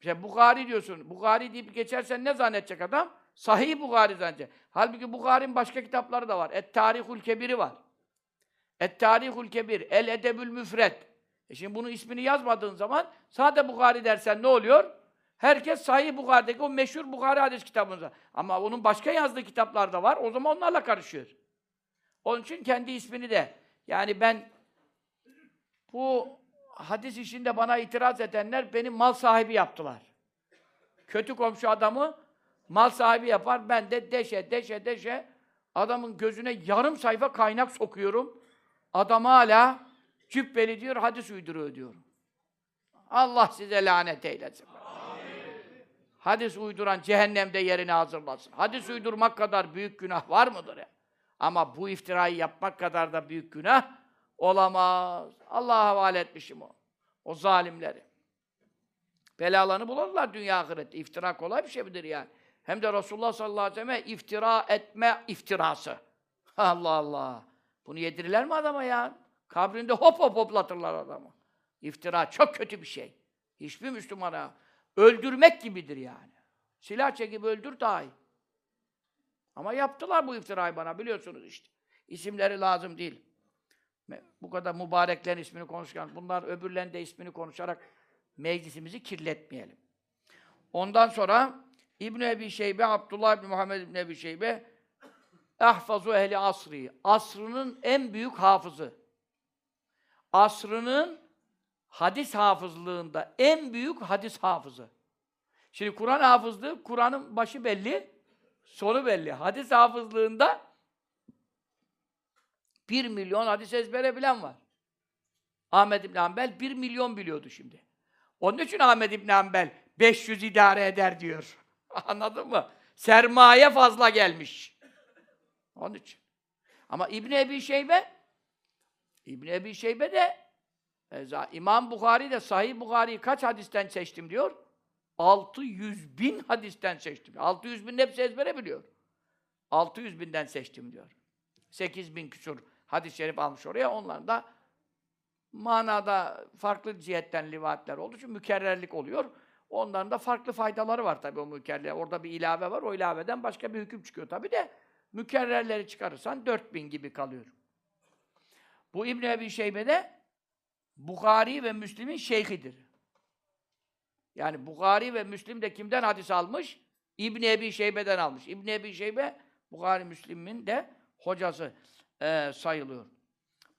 İşte Bukhari diyorsun. Bukhari deyip geçersen ne zannedecek adam? Sahih Bukhari zannedecek. Halbuki Bukhari'nin başka kitapları da var. Et-Tarihul Kebir'i var. Et-Tarihul Kebir, El Edebül Müfret. E şimdi bunun ismini yazmadığın zaman sade Bukhari dersen ne oluyor? Herkes Sahih Bukhari'deki o meşhur Bukhari hadis kitabında. Ama onun başka yazdığı kitaplar da var. O zaman onlarla karışıyor. Onun için kendi ismini de yani ben bu hadis işinde bana itiraz edenler beni mal sahibi yaptılar. Kötü komşu adamı mal sahibi yapar. Ben de deşe deşe deşe adamın gözüne yarım sayfa kaynak sokuyorum. Adam hala cübbeli diyor, hadis uyduruyor diyor. Allah size lanet eylesin. Hadis uyduran cehennemde yerini hazırlasın. Hadis uydurmak kadar büyük günah var mıdır ya? Ama bu iftirayı yapmak kadar da büyük günah olamaz. Allah'a havale etmişim o. O zalimleri. Belalarını bulurlar dünya ahirette. İftira kolay bir şey midir yani? Hem de Resulullah sallallahu aleyhi ve sellem iftira etme iftirası. Allah Allah. Bunu yedirirler mi adama ya? Kabrinde hop hop hoplatırlar adamı. İftira çok kötü bir şey. Hiçbir Müslümana öldürmek gibidir yani. Silah çekip öldür daha iyi. Ama yaptılar bu iftirayı bana biliyorsunuz işte. İsimleri lazım değil. Bu kadar mübareklerin ismini konuşurken bunlar öbürlerin de ismini konuşarak meclisimizi kirletmeyelim. Ondan sonra İbn Ebi Şeybe, Abdullah bin Muhammed İbn Ebi Şeybe ahfazu ehli asri. Asrının en büyük hafızı. Asrının hadis hafızlığında en büyük hadis hafızı. Şimdi Kur'an hafızlığı, Kur'an'ın başı belli, sonu belli. Hadis hafızlığında bir milyon hadis ezbere bilen var. Ahmed İbn Hanbel bir milyon biliyordu şimdi. Onun için Ahmed İbn Hanbel 500 idare eder diyor. Anladın mı? Sermaye fazla gelmiş. Onun için. Ama İbn Ebi Şeybe İbn Ebi Şeybe de İmam Bukhari de Sahih Bukhari'yi kaç hadisten seçtim diyor? 600 bin hadisten seçtim. 600 bin hepsi ezbere biliyor. 600 binden seçtim diyor. 8 bin küsur hadis-i şerif almış oraya. Onlar da manada farklı cihetten rivayetler olduğu için mükerrerlik oluyor. Onların da farklı faydaları var tabii o mükerrer. Orada bir ilave var. O ilaveden başka bir hüküm çıkıyor tabii de mükerrerleri çıkarırsan 4000 gibi kalıyor. Bu İbn Ebi Şeybe'de Bukhari ve Müslim'in şeyhidir. Yani Bukhari ve Müslim de kimden hadis almış? İbn Ebi Şeybe'den almış. İbn Ebi Şeybe Bukhari Müslim'in de hocası e, sayılıyor.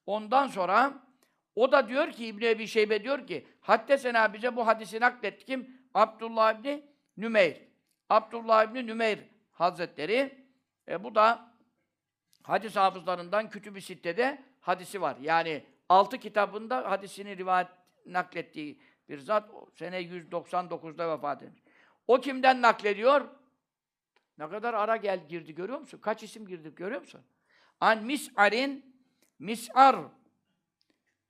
Ondan sonra o da diyor ki İbn Ebi Şeybe diyor ki Haddesena bize bu hadisi nakletti kim? Abdullah İbni Nümeyr. Abdullah İbni Nümeyr Hazretleri e, bu da hadis hafızlarından Kütüb-i Sitte'de hadisi var. Yani altı kitabında hadisini rivayet naklettiği bir zat sene 199'da vefat etmiş. O kimden naklediyor? Ne kadar ara gel girdi görüyor musun? Kaç isim girdi görüyor musun? An Mis'ar'in Mis'ar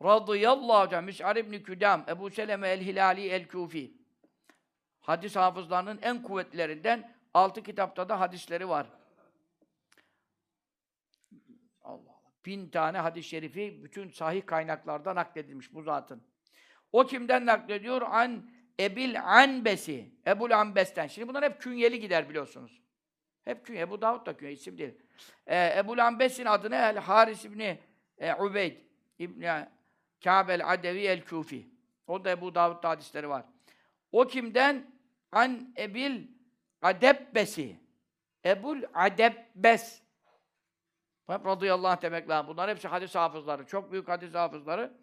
radıyallahu anh Mis'ar ibn Küdam Ebu Seleme el-Hilali el-Kufi Hadis hafızlarının en kuvvetlerinden altı kitapta da hadisleri var. Allah Allah. Bin tane hadis-i şerifi bütün sahih kaynaklarda nakledilmiş bu zatın. O kimden naklediyor? An Ebil Anbesi. Ebul Anbes'ten. Şimdi bunlar hep künyeli gider biliyorsunuz. Hep künye. Ebu Davud da künye, isim değil. Ee, Ebul Anbes'in adı ne? El Haris İbni e, Ubeyd İbni Kâbel Adevi el-Kufi. O da Ebu Davud'da hadisleri var. O kimden? An Ebil Adebbesi. Ebul Adebbes. Hep radıyallahu anh demek lazım. Bunlar hepsi hadis hafızları. Çok büyük hadis hafızları.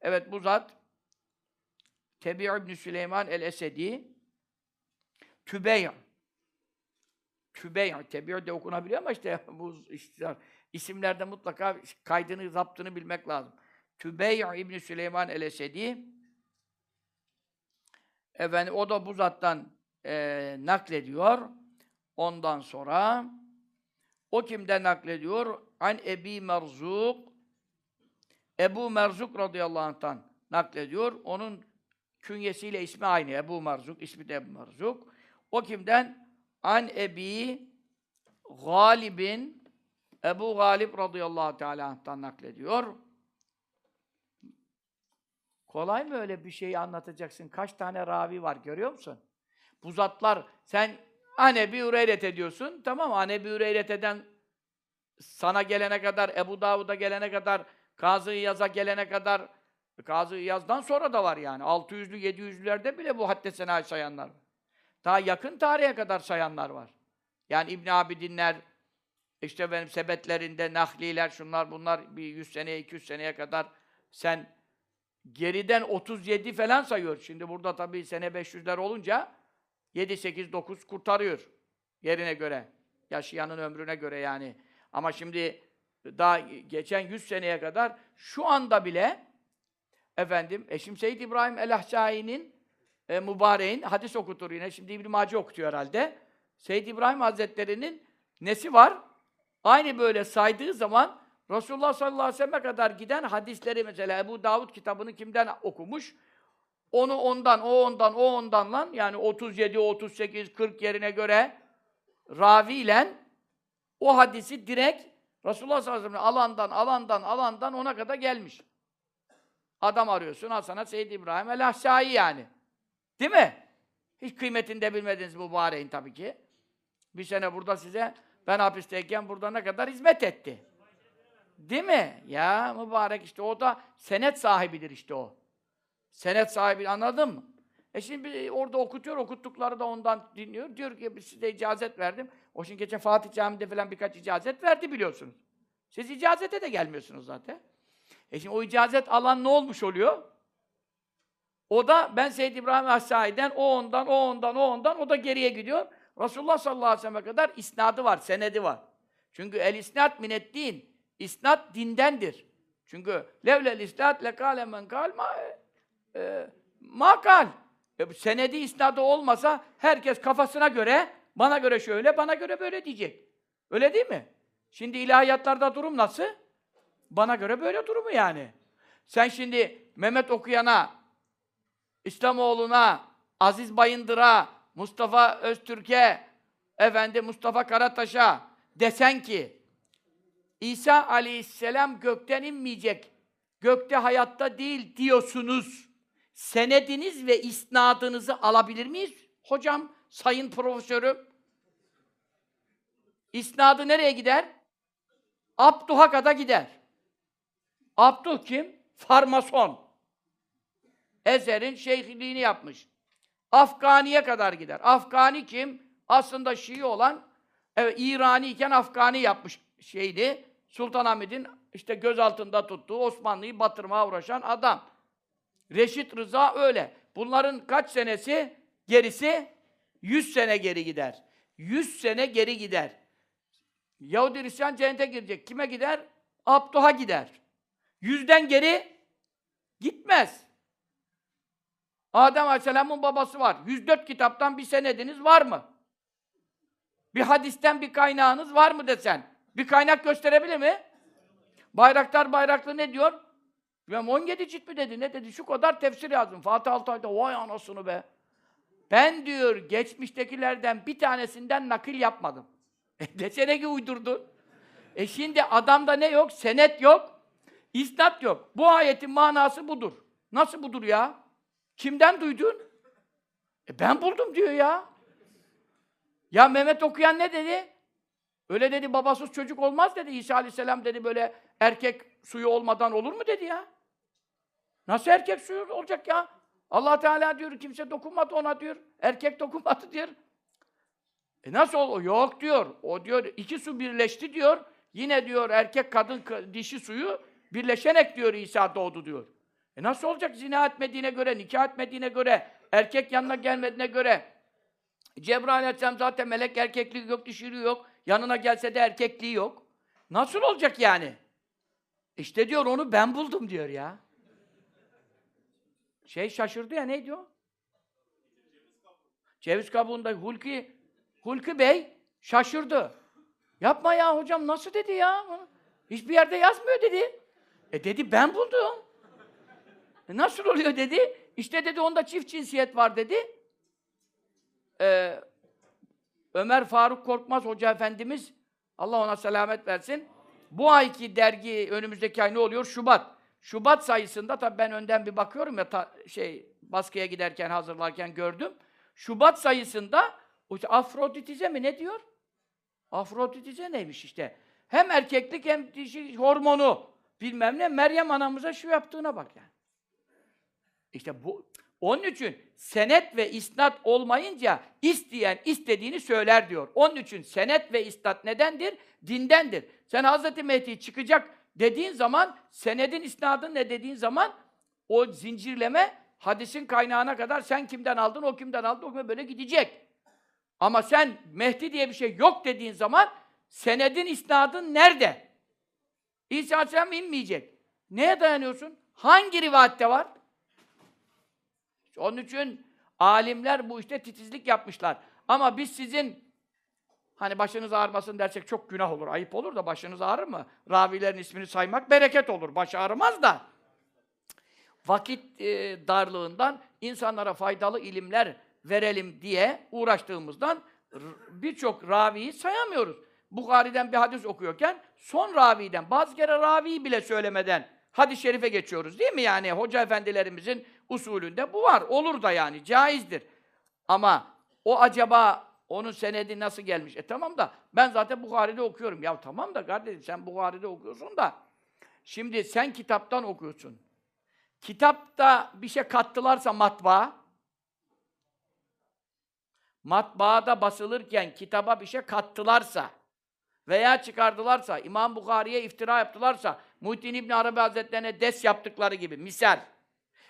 Evet bu zat Tebi' ibn Süleyman el-Esedi Tübey' Tübey' Tebi' de okunabiliyor ama işte bu işte, isimlerde mutlaka kaydını, zaptını bilmek lazım. Tübey' ibn Süleyman el-Esedi Efendim o da bu zattan e, naklediyor. Ondan sonra o kimden naklediyor? An Ebi Merzuk Ebu Merzuk radıyallahu anh'tan naklediyor. Onun künyesiyle ismi aynı. Ebu Merzuk, ismi de Ebu Merzuk. O kimden? An Ebi Galib'in Ebu Galib radıyallahu teala anh'tan naklediyor. Kolay mı öyle bir şeyi anlatacaksın? Kaç tane ravi var görüyor musun? Bu zatlar sen Anebi Üreyret ediyorsun. Tamam Anebi Üreyret eden sana gelene kadar, Ebu Davud'a gelene kadar, Kazı İyaz'a gelene kadar, Kazı İyaz'dan sonra da var yani. 600'lü, 700'lülerde bile bu hadde senayı sayanlar var. Daha yakın tarihe kadar sayanlar var. Yani İbn Abidinler, işte benim sebetlerinde Nahliler, şunlar bunlar bir 100 seneye, 200 seneye kadar sen geriden 37 falan sayıyor. Şimdi burada tabii sene 500'ler olunca 7, 8, 9 kurtarıyor yerine göre. Yaşayanın ömrüne göre yani. Ama şimdi daha geçen 100 seneye kadar şu anda bile efendim Eşim Seyyid İbrahim el-Ahsai'nin e, mübareğin hadis okutur yine. Şimdi İbn Mace okutuyor herhalde. Seyyid İbrahim Hazretleri'nin nesi var? Aynı böyle saydığı zaman Resulullah sallallahu aleyhi ve sellem'e kadar giden hadisleri mesela Ebu Davud kitabını kimden okumuş? Onu ondan, o ondan, o ondan lan yani 37, 38, 40 yerine göre raviyle o hadisi direkt Resulullah sallallahu aleyhi ve sellem alandan, alandan, alandan ona kadar gelmiş. Adam arıyorsun, al sana Seyyid İbrahim el-Ahsai yani. Değil mi? Hiç kıymetini de bilmediniz mübareğin tabii ki. Bir sene burada size, ben hapisteyken burada ne kadar hizmet etti. Değil mi? Ya mübarek işte o da senet sahibidir işte o. Senet sahibi anladın mı? E şimdi orada okutuyor, okuttukları da ondan dinliyor. Diyor ki size icazet verdim. O şimdi geçen Fatih Camii'de falan birkaç icazet verdi biliyorsunuz. Siz icazete de gelmiyorsunuz zaten. E şimdi o icazet alan ne olmuş oluyor? O da ben Seyyid İbrahim Ashai'den, o ondan, o ondan, o ondan, o da geriye gidiyor. Resulullah sallallahu aleyhi ve sellem'e kadar isnadı var, senedi var. Çünkü el isnat minet din. İsnat dindendir. Çünkü levlel isnat lekale men kal ma, e, ma kal. E, senedi isnadı olmasa herkes kafasına göre, bana göre şöyle, bana göre böyle diyecek. Öyle değil mi? Şimdi ilahiyatlarda durum nasıl? Bana göre böyle durumu yani. Sen şimdi Mehmet Okuyan'a, İslamoğlu'na, Aziz Bayındır'a, Mustafa Öztürk'e, efendi Mustafa Karataş'a desen ki İsa aleyhisselam gökten inmeyecek, gökte hayatta değil diyorsunuz. Senediniz ve isnadınızı alabilir miyiz? Hocam, sayın profesörüm. İsnadı nereye gider? Abduh'a kadar gider. Abduh kim? Farmason. Ezer'in şeyhliğini yapmış. Afgani'ye kadar gider. Afgani kim? Aslında Şii olan, evet İrani iken Afgani yapmış şeydi. Sultanahmet'in işte göz altında tuttuğu Osmanlı'yı batırmaya uğraşan adam. Reşit Rıza öyle. Bunların kaç senesi gerisi? 100 sene geri gider. 100 sene geri gider. Yahudi Hristiyan cennete girecek. Kime gider? Abduh'a gider. Yüzden geri gitmez. Adem Aleyhisselam'ın babası var. 104 kitaptan bir senediniz var mı? Bir hadisten bir kaynağınız var mı desen? Bir kaynak gösterebilir mi? Bayraktar Bayraklı ne diyor? Ben 17 cilt mi dedi? Ne dedi? Şu kadar tefsir yazdım. Fatih Altay'da vay anasını be. Ben diyor geçmiştekilerden bir tanesinden nakil yapmadım. E desene ki uydurdun. E şimdi adamda ne yok? Senet yok. İsnat yok. Bu ayetin manası budur. Nasıl budur ya? Kimden duydun? E ben buldum diyor ya. Ya Mehmet okuyan ne dedi? Öyle dedi babasız çocuk olmaz dedi. İsa Aleyhisselam dedi böyle erkek suyu olmadan olur mu dedi ya. Nasıl erkek suyu olacak ya? Allah Teala diyor kimse dokunmadı ona diyor. Erkek dokunmadı diyor. E nasıl ol? Yok diyor. O diyor iki su birleşti diyor. Yine diyor erkek kadın dişi suyu birleşerek diyor İsa doğdu diyor. E nasıl olacak zina etmediğine göre, nikah etmediğine göre, erkek yanına gelmediğine göre. Cebrail Aleyhisselam zaten melek erkekliği yok, dişiliği yok. Yanına gelse de erkekliği yok. Nasıl olacak yani? İşte diyor onu ben buldum diyor ya. Şey şaşırdı ya ne diyor? Ceviz kabuğunda Hulki Hulki Bey şaşırdı. Yapma ya hocam nasıl dedi ya? Hiçbir yerde yazmıyor dedi. E dedi ben buldum. E nasıl oluyor dedi. İşte dedi onda çift cinsiyet var dedi. Ee, Ömer Faruk Korkmaz Hoca Efendimiz Allah ona selamet versin. Bu ayki dergi önümüzdeki ay ne oluyor? Şubat. Şubat sayısında tabii ben önden bir bakıyorum ya ta, şey baskıya giderken hazırlarken gördüm. Şubat sayısında işte Afroditize mi ne diyor? Afroditize neymiş işte? Hem erkeklik hem dişi hormonu bilmem ne Meryem anamıza şu yaptığına bak yani. İşte bu onun için senet ve isnat olmayınca isteyen istediğini söyler diyor. Onun için senet ve isnat nedendir? Dindendir. Sen Hazreti Mehdi çıkacak dediğin zaman senedin isnadın ne dediğin zaman o zincirleme hadisin kaynağına kadar sen kimden aldın, o kimden aldı, o böyle gidecek. Ama sen Mehdi diye bir şey yok dediğin zaman senedin isnadın nerede? İsa Aleyhisselam inmeyecek. Neye dayanıyorsun? Hangi rivayette var? Onun için Alimler bu işte titizlik yapmışlar. Ama biz sizin hani başınız ağrımasın dersek çok günah olur, ayıp olur da başınız ağrır mı? Ravilerin ismini saymak bereket olur. Baş ağrımaz da. Vakit e, darlığından insanlara faydalı ilimler verelim diye uğraştığımızdan birçok raviyi sayamıyoruz. Bukhari'den bir hadis okuyorken son raviden, bazı kere raviyi bile söylemeden hadis-i şerife geçiyoruz değil mi? Yani hoca efendilerimizin usulünde bu var. Olur da yani, caizdir. Ama o acaba onun senedi nasıl gelmiş? E tamam da ben zaten Bukhari'de okuyorum. Ya tamam da kardeşim sen Bukhari'de okuyorsun da şimdi sen kitaptan okuyorsun. Kitapta bir şey kattılarsa matbaa, matbaada basılırken kitaba bir şey kattılarsa veya çıkardılarsa, İmam Bukhari'ye iftira yaptılarsa, Muhittin İbn Arabi Hazretlerine des yaptıkları gibi, misal.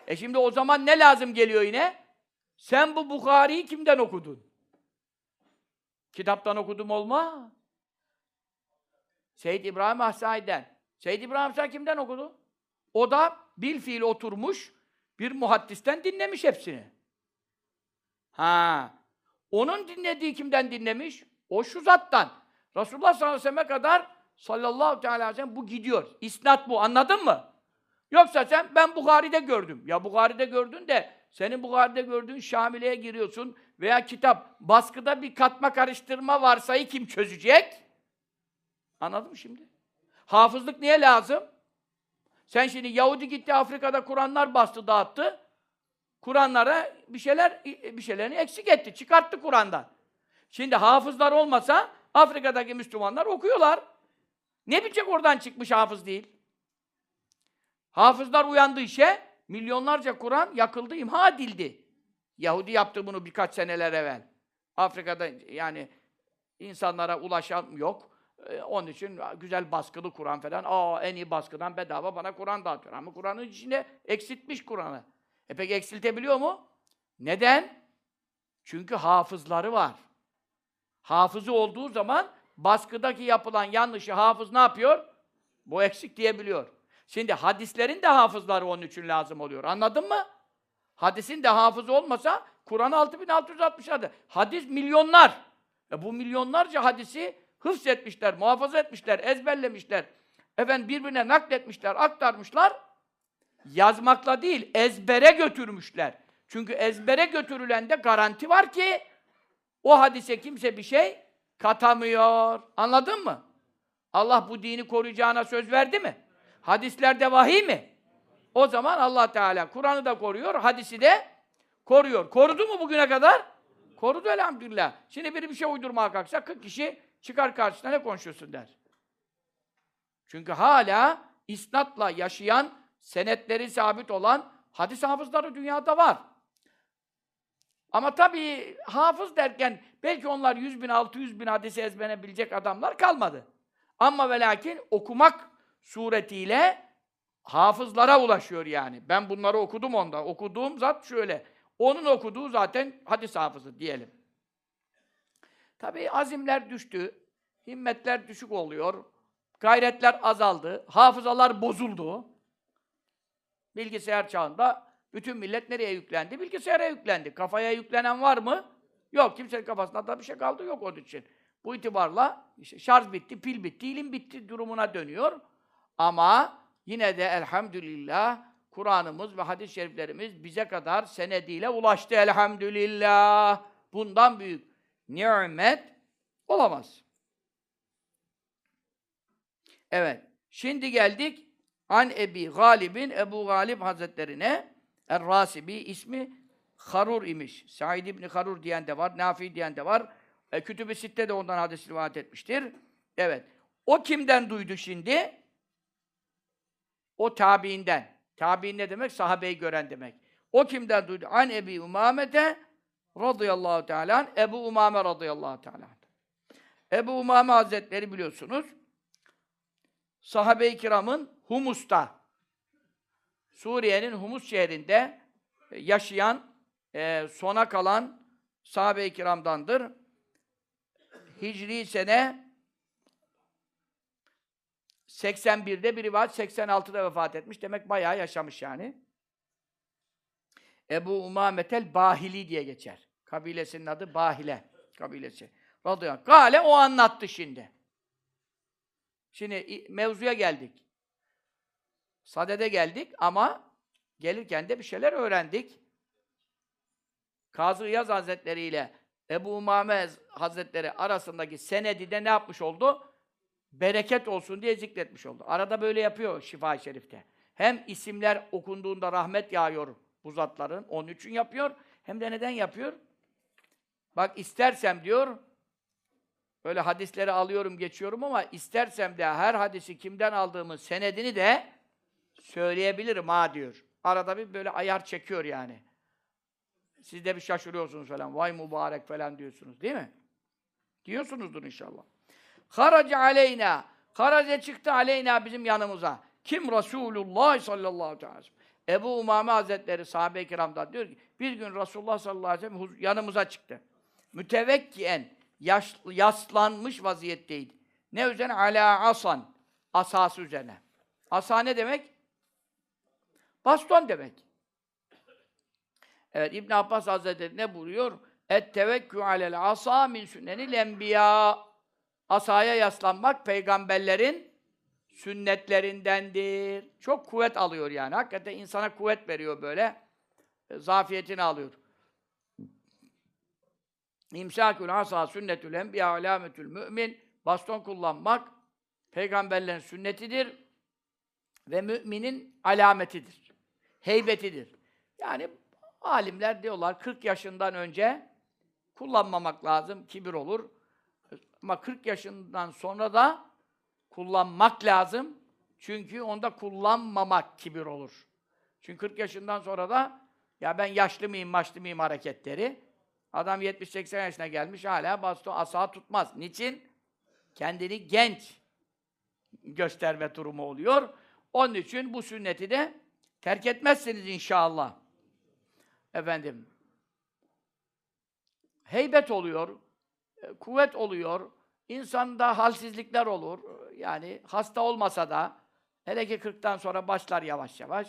E şimdi o zaman ne lazım geliyor yine? Sen bu Bukhari'yi kimden okudun? Kitaptan okudum olma. Seyyid İbrahim Ahsai'den. Seyyid İbrahim Ahsai kimden okudu? O da bil fiil oturmuş, bir muhaddisten dinlemiş hepsini. Ha. Onun dinlediği kimden dinlemiş? O şu zattan. Resulullah sallallahu aleyhi ve sellem'e kadar sallallahu teala aleyhi ve sellem bu gidiyor. İsnat bu. Anladın mı? Yoksa sen ben Bukhari'de gördüm. Ya Bukhari'de gördün de senin Bukhari'de gördüğün Şamile'ye giriyorsun veya kitap baskıda bir katma karıştırma varsayı kim çözecek? Anladın mı şimdi? Hafızlık niye lazım? Sen şimdi Yahudi gitti Afrika'da Kur'anlar bastı, dağıttı. Kur'anlara bir şeyler bir şeylerini eksik etti, çıkarttı Kur'an'dan. Şimdi hafızlar olmasa Afrika'daki Müslümanlar okuyorlar. Ne bilecek oradan çıkmış hafız değil? Hafızlar uyandı işe, milyonlarca Kur'an yakıldı, imha edildi. Yahudi yaptı bunu birkaç seneler evvel. Afrika'da yani insanlara ulaşan yok. Ee, onun için güzel baskılı Kur'an falan. Aa en iyi baskıdan bedava bana Kur'an dağıtıyor. Ama Kur'an'ın içinde eksiltmiş Kur'an'ı. E peki eksiltebiliyor mu? Neden? Çünkü hafızları var. Hafızı olduğu zaman baskıdaki yapılan yanlışı hafız ne yapıyor? Bu eksik diyebiliyor. Şimdi hadislerin de hafızları onun için lazım oluyor. Anladın mı? Hadisin de hafızı olmasa Kur'an 6660 adı. Hadis milyonlar. E bu milyonlarca hadisi hıfz etmişler, muhafaza etmişler, ezberlemişler. Efendim birbirine nakletmişler, aktarmışlar. Yazmakla değil, ezbere götürmüşler. Çünkü ezbere götürülende garanti var ki o hadise kimse bir şey katamıyor. Anladın mı? Allah bu dini koruyacağına söz verdi mi? Hadislerde vahiy mi? O zaman Allah Teala Kur'an'ı da koruyor, hadisi de koruyor. Korudu mu bugüne kadar? Korudu elhamdülillah. Şimdi biri bir şey uydurmaya kalksa 40 kişi çıkar karşısına ne konuşuyorsun der. Çünkü hala isnatla yaşayan, senetleri sabit olan hadis hafızları dünyada var. Ama tabii hafız derken belki onlar 100 bin, 600 bin hadisi ezbere bilecek adamlar kalmadı. Ama ve lakin okumak suretiyle hafızlara ulaşıyor yani. Ben bunları okudum onda. Okuduğum zat şöyle. Onun okuduğu zaten hadis hafızı diyelim. Tabii azimler düştü. Himmetler düşük oluyor. Gayretler azaldı. Hafızalar bozuldu. Bilgisayar çağında bütün millet nereye yüklendi? Bilgisayara yüklendi. Kafaya yüklenen var mı? Yok. Kimsenin kafasında da bir şey kaldı yok onun için. Bu itibarla işte şarj bitti, pil bitti, ilim bitti durumuna dönüyor. Ama yine de elhamdülillah Kur'an'ımız ve hadis-i şeriflerimiz bize kadar senediyle ulaştı elhamdülillah. Bundan büyük nimet olamaz. Evet. Şimdi geldik An Ebi Galib'in Ebu Galib Hazretlerine Er-Rasibi ismi Harur imiş. Said İbni Harur diyen de var, Nafi diyen de var. E, Kütüb-i Sitte de ondan hadis rivayet etmiştir. Evet. O kimden duydu şimdi? O tabiinden. Tabiin ne demek? Sahabeyi gören demek. O kimden duydu? An Ebi Umame'de radıyallahu teala Ebu Umame radıyallahu teala. Ebu Umame Hazretleri biliyorsunuz. Sahabe-i kiramın Humus'ta, Suriye'nin Humus şehrinde yaşayan, e, sona kalan sahabe-i kiramdandır. Hicri sene 81'de bir rivayet 86'da vefat etmiş. Demek bayağı yaşamış yani. Ebu Umametel Bahili diye geçer. Kabilesinin adı Bahile kabilesi. Radıyallahu. Gale o anlattı şimdi. Şimdi mevzuya geldik. Sadede geldik ama gelirken de bir şeyler öğrendik. Kazı İyaz Hazretleri ile Ebu Umame Hazretleri arasındaki senedi de ne yapmış oldu? Bereket olsun diye zikretmiş oldu. Arada böyle yapıyor Şifa-i Şerif'te. Hem isimler okunduğunda rahmet yağıyor bu zatların, onun için yapıyor. Hem de neden yapıyor? Bak istersem diyor, böyle hadisleri alıyorum, geçiyorum ama istersem de her hadisi kimden aldığımın senedini de söyleyebilirim ha diyor. Arada bir böyle ayar çekiyor yani. Siz de bir şaşırıyorsunuz falan. Vay mübarek falan diyorsunuz değil mi? Diyorsunuzdur inşallah. Haraca aleyna. Haraca çıktı aleyna bizim yanımıza. Kim? Resulullah sallallahu aleyhi ve sellem. Ebu Umame Hazretleri sahabe-i kiramdan diyor ki bir gün Resulullah sallallahu aleyhi ve sellem yanımıza çıktı. Mütevekkiyen yaş, yaslanmış vaziyetteydi. Ne üzerine? Ala asan. Asası üzerine. Asa ne demek? Baston demek. Evet İbn Abbas Hazretleri ne buyuruyor? Et tevekkü alel asa min sünnenil enbiya. Asaya yaslanmak peygamberlerin sünnetlerindendir. Çok kuvvet alıyor yani. Hakikaten insana kuvvet veriyor böyle. E, Zafiyetini alıyor. İmsakül asa sünnetül enbiya alametül mümin. Baston kullanmak peygamberlerin sünnetidir ve müminin alametidir. Heybetidir. Yani alimler diyorlar 40 yaşından önce kullanmamak lazım, kibir olur. Ama 40 yaşından sonra da kullanmak lazım. Çünkü onda kullanmamak kibir olur. Çünkü 40 yaşından sonra da ya ben yaşlı mıyım, maçlı mıyım hareketleri. Adam 70-80 yaşına gelmiş hala baston asa tutmaz. Niçin? Kendini genç gösterme durumu oluyor. Onun için bu sünneti de terk etmezsiniz inşallah. Efendim, heybet oluyor, kuvvet oluyor, insanda halsizlikler olur. Yani hasta olmasa da, hele ki 40'tan sonra başlar yavaş yavaş.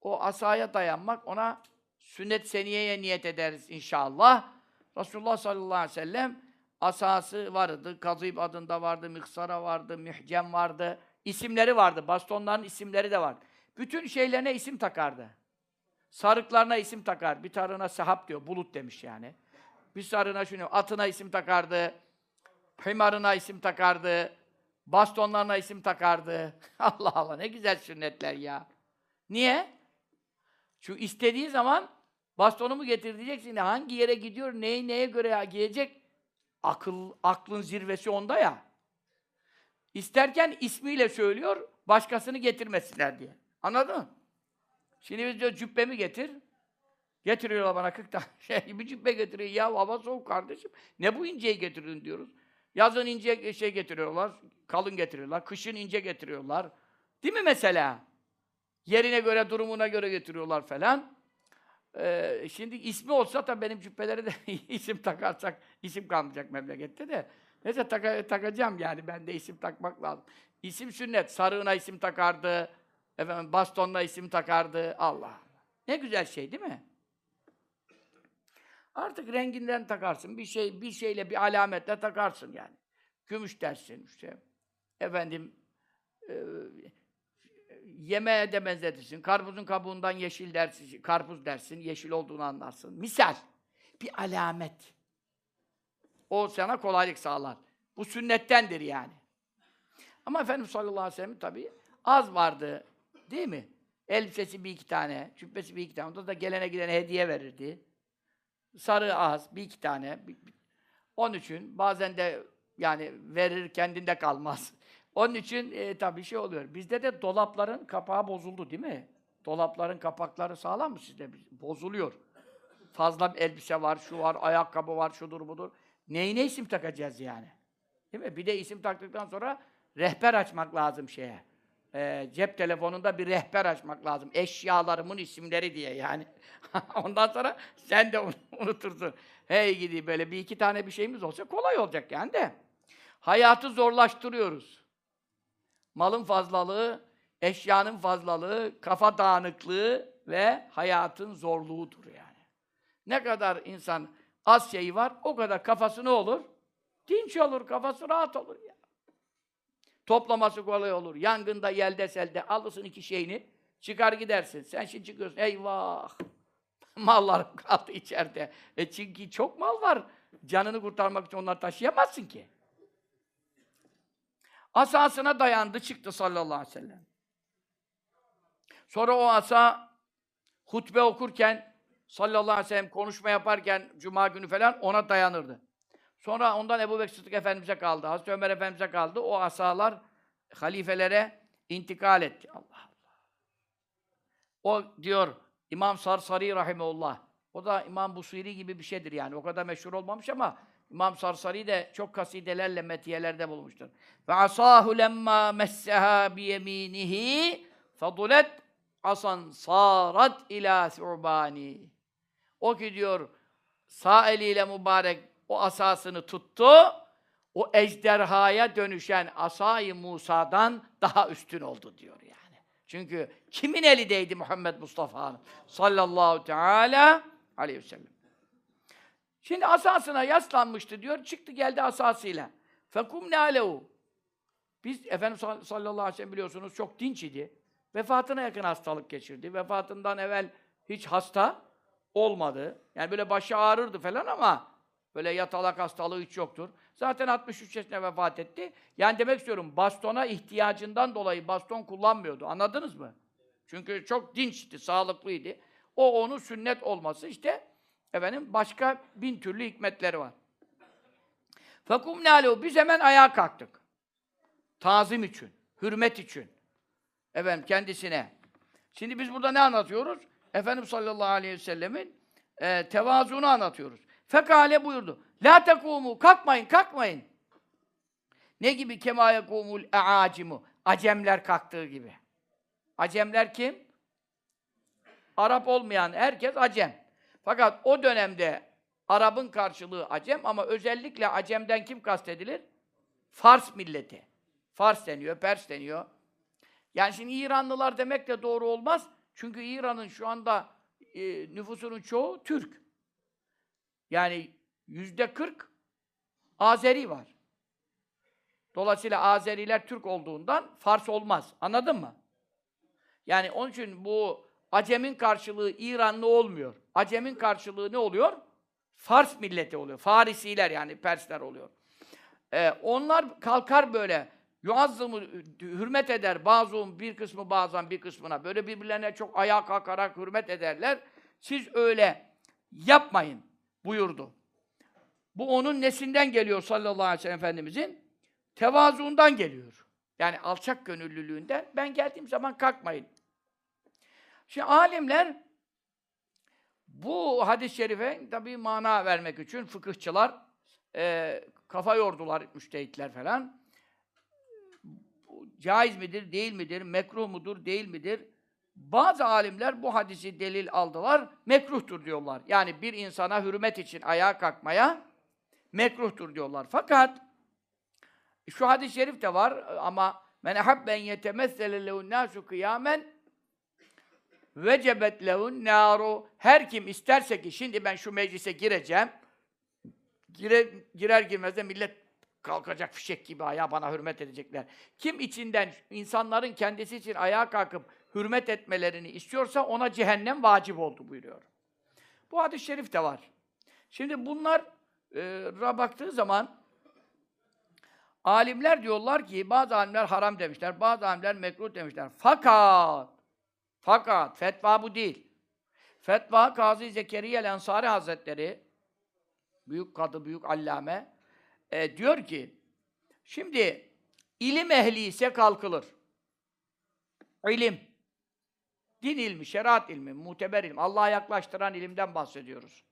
O asaya dayanmak, ona sünnet seniyeye niyet ederiz inşallah. Resulullah sallallahu aleyhi ve sellem asası vardı, Kazıyb adında vardı, Miksara vardı, Mühcem vardı. İsimleri vardı, bastonların isimleri de vardı. Bütün şeylerine isim takardı. Sarıklarına isim takar. Bir tarına sahap diyor, bulut demiş yani. Bir sarına şunu, atına isim takardı. Hımarına isim takardı. Bastonlarına isim takardı. Allah Allah ne güzel sünnetler ya. Niye? Çünkü istediği zaman bastonumu getir diyeceksin. Hangi yere gidiyor, neyi neye göre giyecek? Akıl, aklın zirvesi onda ya. İsterken ismiyle söylüyor, başkasını getirmesinler diye. Anladın mı? Şimdi biz diyor cübbemi getir. Getiriyorlar bana 40 tane şey, bir cübbe getiriyor. Ya hava soğuk kardeşim. Ne bu inceyi getirdin diyoruz. Yazın ince şey getiriyorlar, kalın getiriyorlar. Kışın ince getiriyorlar. Değil mi mesela? Yerine göre, durumuna göre getiriyorlar falan. Ee, şimdi ismi olsa da benim cübbelere de isim takarsak isim kalmayacak memlekette de. Neyse taka- takacağım yani ben de isim takmak lazım. İsim sünnet. Sarığına isim takardı. Efendim bastonla isim takardı. Allah. Ne güzel şey değil mi? Artık renginden takarsın. Bir şey bir şeyle bir alametle takarsın yani. Gümüş dersin işte. Efendim e, yemeğe de benzetirsin. Karpuzun kabuğundan yeşil dersin, karpuz dersin, yeşil olduğunu anlarsın. Misal, bir alamet. O sana kolaylık sağlar. Bu sünnettendir yani. Ama Efendimiz sallallahu aleyhi ve sellem tabii az vardı. Değil mi? Elbisesi bir iki tane, cübbesi bir iki tane. Onda da gelene gidene hediye verirdi. Sarı az, bir iki tane. Onun için bazen de yani verir kendinde kalmaz. Onun için e, tabii şey oluyor. Bizde de dolapların kapağı bozuldu değil mi? Dolapların kapakları sağlam mı sizde? Bozuluyor. Fazla elbise var, şu var, ayakkabı var, şudur budur. Neyine isim takacağız yani? Değil mi? Bir de isim taktıktan sonra rehber açmak lazım şeye. Ee, cep telefonunda bir rehber açmak lazım. Eşyalarımın isimleri diye yani. Ondan sonra sen de unutursun. Hey gidi böyle bir iki tane bir şeyimiz olsa kolay olacak yani de. Hayatı zorlaştırıyoruz. Malın fazlalığı, eşyanın fazlalığı, kafa dağınıklığı ve hayatın zorluğudur yani. Ne kadar insan az şeyi var, o kadar kafası ne olur? Dinç olur, kafası rahat olur ya. Toplaması kolay olur. Yangında, yelde, selde alırsın iki şeyini, çıkar gidersin. Sen şimdi çıkıyorsun, eyvah! Mallar kaldı içeride. E çünkü çok mal var. Canını kurtarmak için onları taşıyamazsın ki. Asasına dayandı, çıktı sallallahu aleyhi ve sellem. Sonra o asa hutbe okurken sallallahu aleyhi ve sellem konuşma yaparken cuma günü falan ona dayanırdı. Sonra ondan Ebu Bekir Sıddık Efendimiz'e kaldı. Hazreti Ömer Efendimiz'e kaldı. O asalar halifelere intikal etti. Allah Allah. O diyor İmam Sarsari Rahimeullah. O da İmam Busiri gibi bir şeydir yani. O kadar meşhur olmamış ama İmam Sarsari de çok kasidelerle metiyelerde bulmuştur. Ve asahu lemma messeha bi yeminihi fadulet asan sarat ila su'bani. O ki diyor sağ eliyle mübarek o asasını tuttu. O ejderhaya dönüşen asayı Musa'dan daha üstün oldu diyor yani. Çünkü kimin elindeydi Muhammed Mustafa'nın sallallahu teala aleyhi ve sellem. Şimdi asasına yaslanmıştı diyor, çıktı geldi asasıyla. Fekum ne alehu. Biz Efendimiz sallallahu aleyhi ve sellem biliyorsunuz çok dinç idi. Vefatına yakın hastalık geçirdi. Vefatından evvel hiç hasta olmadı. Yani böyle başı ağrırdı falan ama böyle yatalak hastalığı hiç yoktur. Zaten 63 yaşında vefat etti. Yani demek istiyorum bastona ihtiyacından dolayı baston kullanmıyordu. Anladınız mı? Çünkü çok dinçti, sağlıklıydı. O onun sünnet olması işte efendim başka bin türlü hikmetleri var. Fekum ne Biz hemen ayağa kalktık. Tazim için, hürmet için. Efendim kendisine. Şimdi biz burada ne anlatıyoruz? Efendimiz sallallahu aleyhi ve sellemin e, tevazuunu anlatıyoruz. Fekale buyurdu. La tekumu, kalkmayın, kalkmayın. Ne gibi kemaya kumul eacimu? Acemler kalktığı gibi. Acemler kim? Arap olmayan herkes acem. Fakat o dönemde Arap'ın karşılığı acem ama özellikle acemden kim kastedilir? Fars milleti. Fars deniyor, Pers deniyor. Yani şimdi İranlılar demek de doğru olmaz. Çünkü İran'ın şu anda e, nüfusunun çoğu Türk. Yani yüzde kırk Azeri var. Dolayısıyla Azeriler Türk olduğundan Fars olmaz. Anladın mı? Yani onun için bu Acem'in karşılığı İranlı olmuyor. Acem'in karşılığı ne oluyor? Fars milleti oluyor. Farisiler yani Persler oluyor. Ee, onlar kalkar böyle yuazzımı hürmet eder. Bazıum bir kısmı bazen bir kısmına. Böyle birbirlerine çok ayağa kalkarak hürmet ederler. Siz öyle yapmayın buyurdu. Bu onun nesinden geliyor sallallahu aleyhi ve sellem Efendimizin? Tevazuundan geliyor. Yani alçak gönüllülüğünden. Ben geldiğim zaman kalkmayın. Şimdi alimler bu hadis-i şerife tabii mana vermek için fıkıhçılar e, kafa yordular, müştehitler falan. Caiz midir, değil midir, mekruh mudur, değil midir? Bazı alimler bu hadisi delil aldılar, mekruhtur diyorlar. Yani bir insana hürmet için ayağa kalkmaya mekruhtur diyorlar. Fakat şu hadis-i şerif de var ama men habben yetemessele lehun nasu kıyamen vecebet lehun naru her kim isterse ki şimdi ben şu meclise gireceğim gire, girer girmez de millet kalkacak fişek gibi ayağa bana hürmet edecekler. Kim içinden insanların kendisi için ayağa kalkıp hürmet etmelerini istiyorsa ona cehennem vacip oldu buyuruyor. Bu hadis-i şerif de var. Şimdi bunlar e, baktığı zaman alimler diyorlar ki bazı alimler haram demişler, bazı alimler mekruh demişler. Fakat fakat fetva bu değil. Fetva Kazı Zekeriya Ensari Hazretleri büyük kadı, büyük allame e, diyor ki şimdi ilim ehli ise kalkılır. İlim. Din ilmi, şeriat ilmi, muteber ilim, Allah'a yaklaştıran ilimden bahsediyoruz.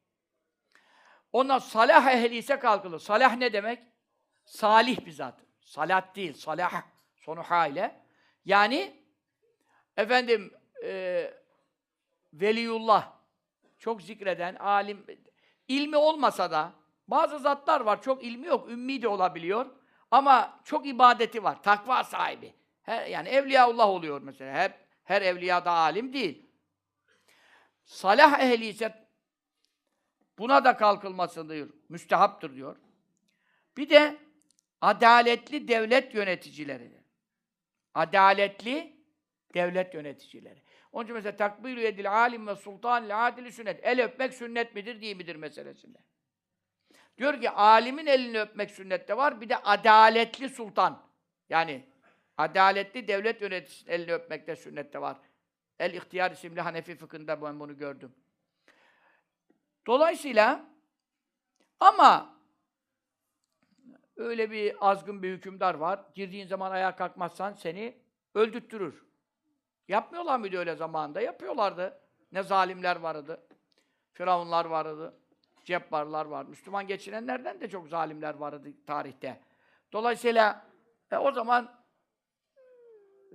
Ondan salah ehli ise kalkılır. Salah ne demek? Salih bir zat. Salat değil, salah. Sonu ile. Yani efendim e, veliyullah çok zikreden alim ilmi olmasa da bazı zatlar var çok ilmi yok, ümmi de olabiliyor ama çok ibadeti var, takva sahibi. Her, yani evliyaullah oluyor mesela. Her her evliya da alim değil. Salah ehli ise buna da kalkılması diyor. Müstehaptır diyor. Bir de adaletli devlet yöneticileri. Adaletli devlet yöneticileri. Onun için mesela takbir edil alim ve sultan adili sünnet. El öpmek sünnet midir, değil midir meselesinde. Diyor ki alimin elini öpmek sünnette var. Bir de adaletli sultan. Yani adaletli devlet yöneticisinin elini öpmek de sünnette var. El İhtiyar isimli Hanefi fıkhında ben bunu gördüm. Dolayısıyla ama öyle bir azgın bir hükümdar var. Girdiğin zaman ayağa kalkmazsan seni öldürttürür. Yapmıyorlar mıydı öyle zamanında? Yapıyorlardı. Ne zalimler vardı. Firavunlar vardı. Cebbarlar var. Müslüman geçinenlerden de çok zalimler vardı tarihte. Dolayısıyla e, o zaman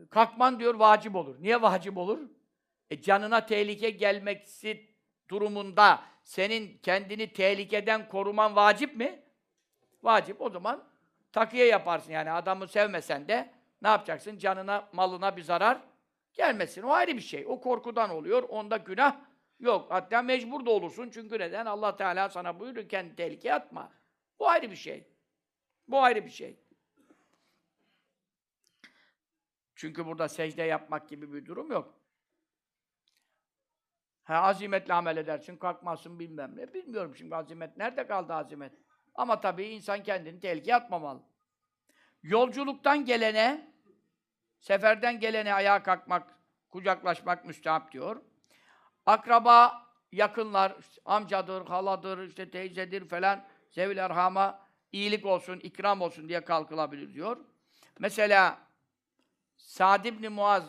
kalkman diyor vacip olur. Niye vacip olur? E, canına tehlike gelmeksi durumunda senin kendini tehlikeden koruman vacip mi? Vacip. O zaman takiye yaparsın yani adamı sevmesen de ne yapacaksın? Canına, malına bir zarar gelmesin. O ayrı bir şey. O korkudan oluyor. Onda günah yok. Hatta mecbur da olursun. Çünkü neden? Allah Teala sana buyuruyor kendi tehlikeye atma. Bu ayrı bir şey. Bu ayrı bir şey. Çünkü burada secde yapmak gibi bir durum yok. Ha, azimetle amel edersin, kalkmazsın bilmem ne. Bilmiyorum şimdi azimet. Nerede kaldı azimet? Ama tabii insan kendini tehlikeye atmamalı. Yolculuktan gelene, seferden gelene ayağa kalkmak, kucaklaşmak müstahap diyor. Akraba, yakınlar, amcadır, haladır, işte teyzedir falan, zevil erhama iyilik olsun, ikram olsun diye kalkılabilir diyor. Mesela Sa'd ibn Muaz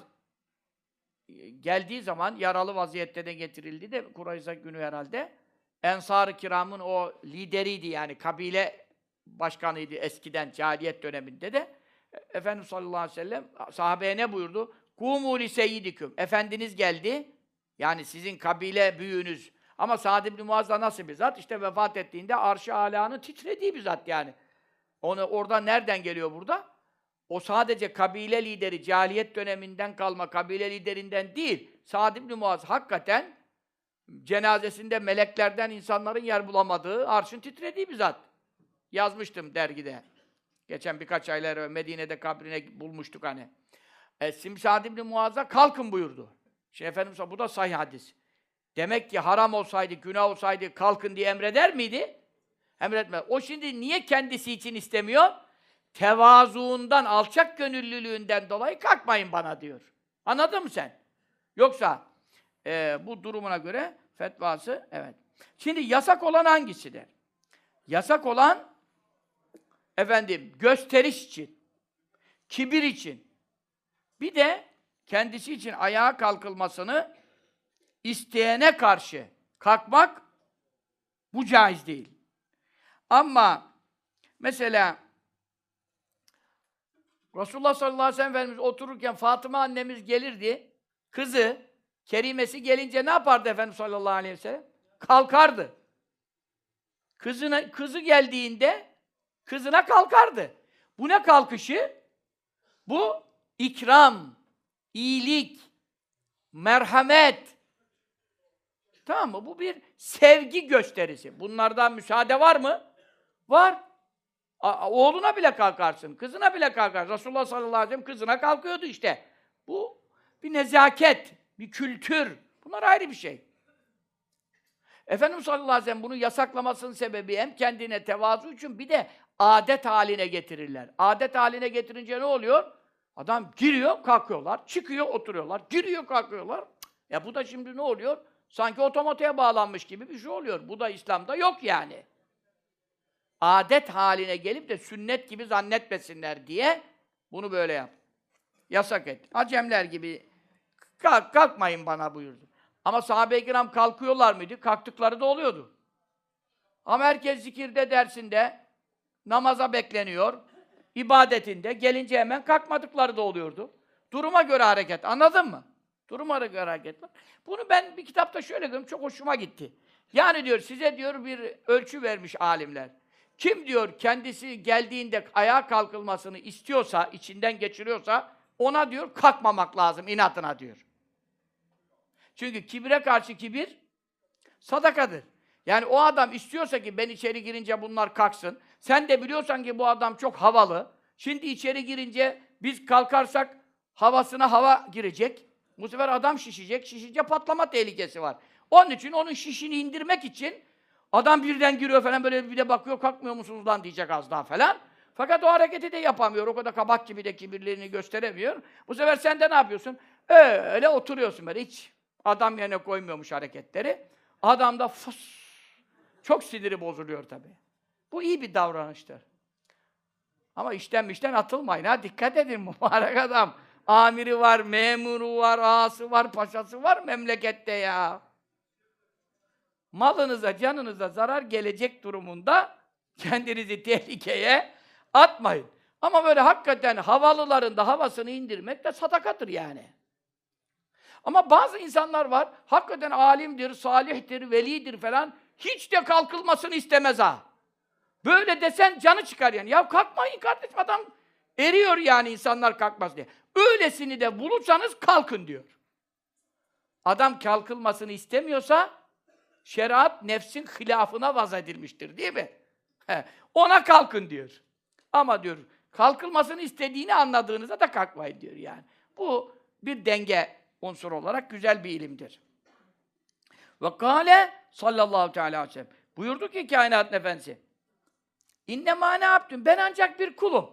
e, geldiği zaman yaralı vaziyette de getirildi de Kurayza günü herhalde. Ensar-ı Kiram'ın o lideriydi yani kabile başkanıydı eskiden cahiliyet döneminde de. E, Efendimiz sallallahu aleyhi ve sellem sahabeye ne buyurdu? Kumu li seyyidiküm. Efendiniz geldi. Yani sizin kabile büyüğünüz. Ama Sa'd ibn Muaz nasıl bir zat? İşte vefat ettiğinde arş-ı alanın titrediği bir zat yani. Onu orada nereden geliyor burada? O sadece kabile lideri, cahiliyet döneminden kalma kabile liderinden değil. Sa'd ibn Muaz hakikaten cenazesinde meleklerden insanların yer bulamadığı, arşın titrediği bir zat. Yazmıştım dergide. Geçen birkaç aylar Medine'de kabrine bulmuştuk hani. E, Sim Sa'd ibn Muaz'a kalkın buyurdu. Şimdi Efendimiz bu da sahih hadis. Demek ki haram olsaydı, günah olsaydı kalkın diye emreder miydi? Emretmez. O şimdi niye kendisi için istemiyor? Tevazuundan, alçak gönüllülüğünden dolayı kalkmayın bana diyor. Anladın mı sen? Yoksa e, bu durumuna göre fetvası evet. Şimdi yasak olan hangisidir? Yasak olan efendim gösteriş için, kibir için, bir de kendisi için ayağa kalkılmasını isteyene karşı kalkmak bu caiz değil. Ama mesela Resulullah sallallahu aleyhi ve sellem Efendimiz otururken Fatıma annemiz gelirdi. Kızı, kerimesi gelince ne yapardı Efendimiz sallallahu aleyhi ve sellem? Kalkardı. Kızına, kızı geldiğinde kızına kalkardı. Bu ne kalkışı? Bu ikram, iyilik, merhamet. Tamam mı? Bu bir sevgi gösterisi. Bunlardan müsaade var mı? Var. Oğluna bile kalkarsın, kızına bile kalkar. Resulullah sallallahu aleyhi ve sellem kızına kalkıyordu işte. Bu bir nezaket, bir kültür. Bunlar ayrı bir şey. Efendimiz sallallahu aleyhi ve sellem bunu yasaklamasının sebebi hem kendine tevazu için bir de adet haline getirirler. Adet haline getirince ne oluyor? Adam giriyor, kalkıyorlar. Çıkıyor, oturuyorlar. Giriyor, kalkıyorlar. Ya bu da şimdi ne oluyor? Sanki otomatiğe bağlanmış gibi bir şey oluyor. Bu da İslam'da yok yani adet haline gelip de sünnet gibi zannetmesinler diye bunu böyle yap. Yasak et. Acemler gibi kalk, kalkmayın bana buyurdu. Ama sahabe-i kiram kalkıyorlar mıydı? Kalktıkları da oluyordu. Ama herkes zikirde, dersinde, namaza bekleniyor, ibadetinde, gelince hemen kalkmadıkları da oluyordu. Duruma göre hareket, anladın mı? Duruma göre hareket. Bunu ben bir kitapta şöyle gördüm, çok hoşuma gitti. Yani diyor, size diyor bir ölçü vermiş alimler. Kim diyor kendisi geldiğinde ayağa kalkılmasını istiyorsa, içinden geçiriyorsa ona diyor kalkmamak lazım inatına diyor. Çünkü kibre karşı kibir sadakadır. Yani o adam istiyorsa ki ben içeri girince bunlar kalksın. Sen de biliyorsan ki bu adam çok havalı. Şimdi içeri girince biz kalkarsak havasına hava girecek. Bu sefer adam şişecek. Şişince patlama tehlikesi var. Onun için onun şişini indirmek için adam birden giriyor falan böyle bir de bakıyor kalkmıyor musunuz lan diyecek az daha falan. Fakat o hareketi de yapamıyor. O kadar kabak gibi de kibirlerini gösteremiyor. Bu sefer sen de ne yapıyorsun? Öyle oturuyorsun böyle hiç adam yerine koymuyormuş hareketleri. Adam da fıs. Çok siniri bozuluyor tabii. Bu iyi bir davranıştır. Ama işten işten atılmayın ha. Dikkat edin mübarek adam. Amiri var, memuru var, ağası var, paşası var memlekette ya. Malınıza, canınıza zarar gelecek durumunda kendinizi tehlikeye atmayın. Ama böyle hakikaten havalıların da havasını indirmek de sadakadır yani. Ama bazı insanlar var, hakikaten alimdir, salihtir, velidir falan, hiç de kalkılmasını istemez ha. Böyle desen canı çıkar yani. Ya kalkmayın kardeşim adam eriyor yani insanlar kalkmaz diye. Öylesini de bulursanız kalkın diyor. Adam kalkılmasını istemiyorsa şeriat nefsin hilafına vaz edilmiştir değil mi? He, ona kalkın diyor. Ama diyor kalkılmasını istediğini anladığınızda da kalkmayın diyor yani. Bu bir denge unsur olarak güzel bir ilimdir. Ve kâle sallallahu teala aleyhi ve sellem buyurdu ki kainat efendisi İnnemâ ne yaptım? Ben ancak bir kulum.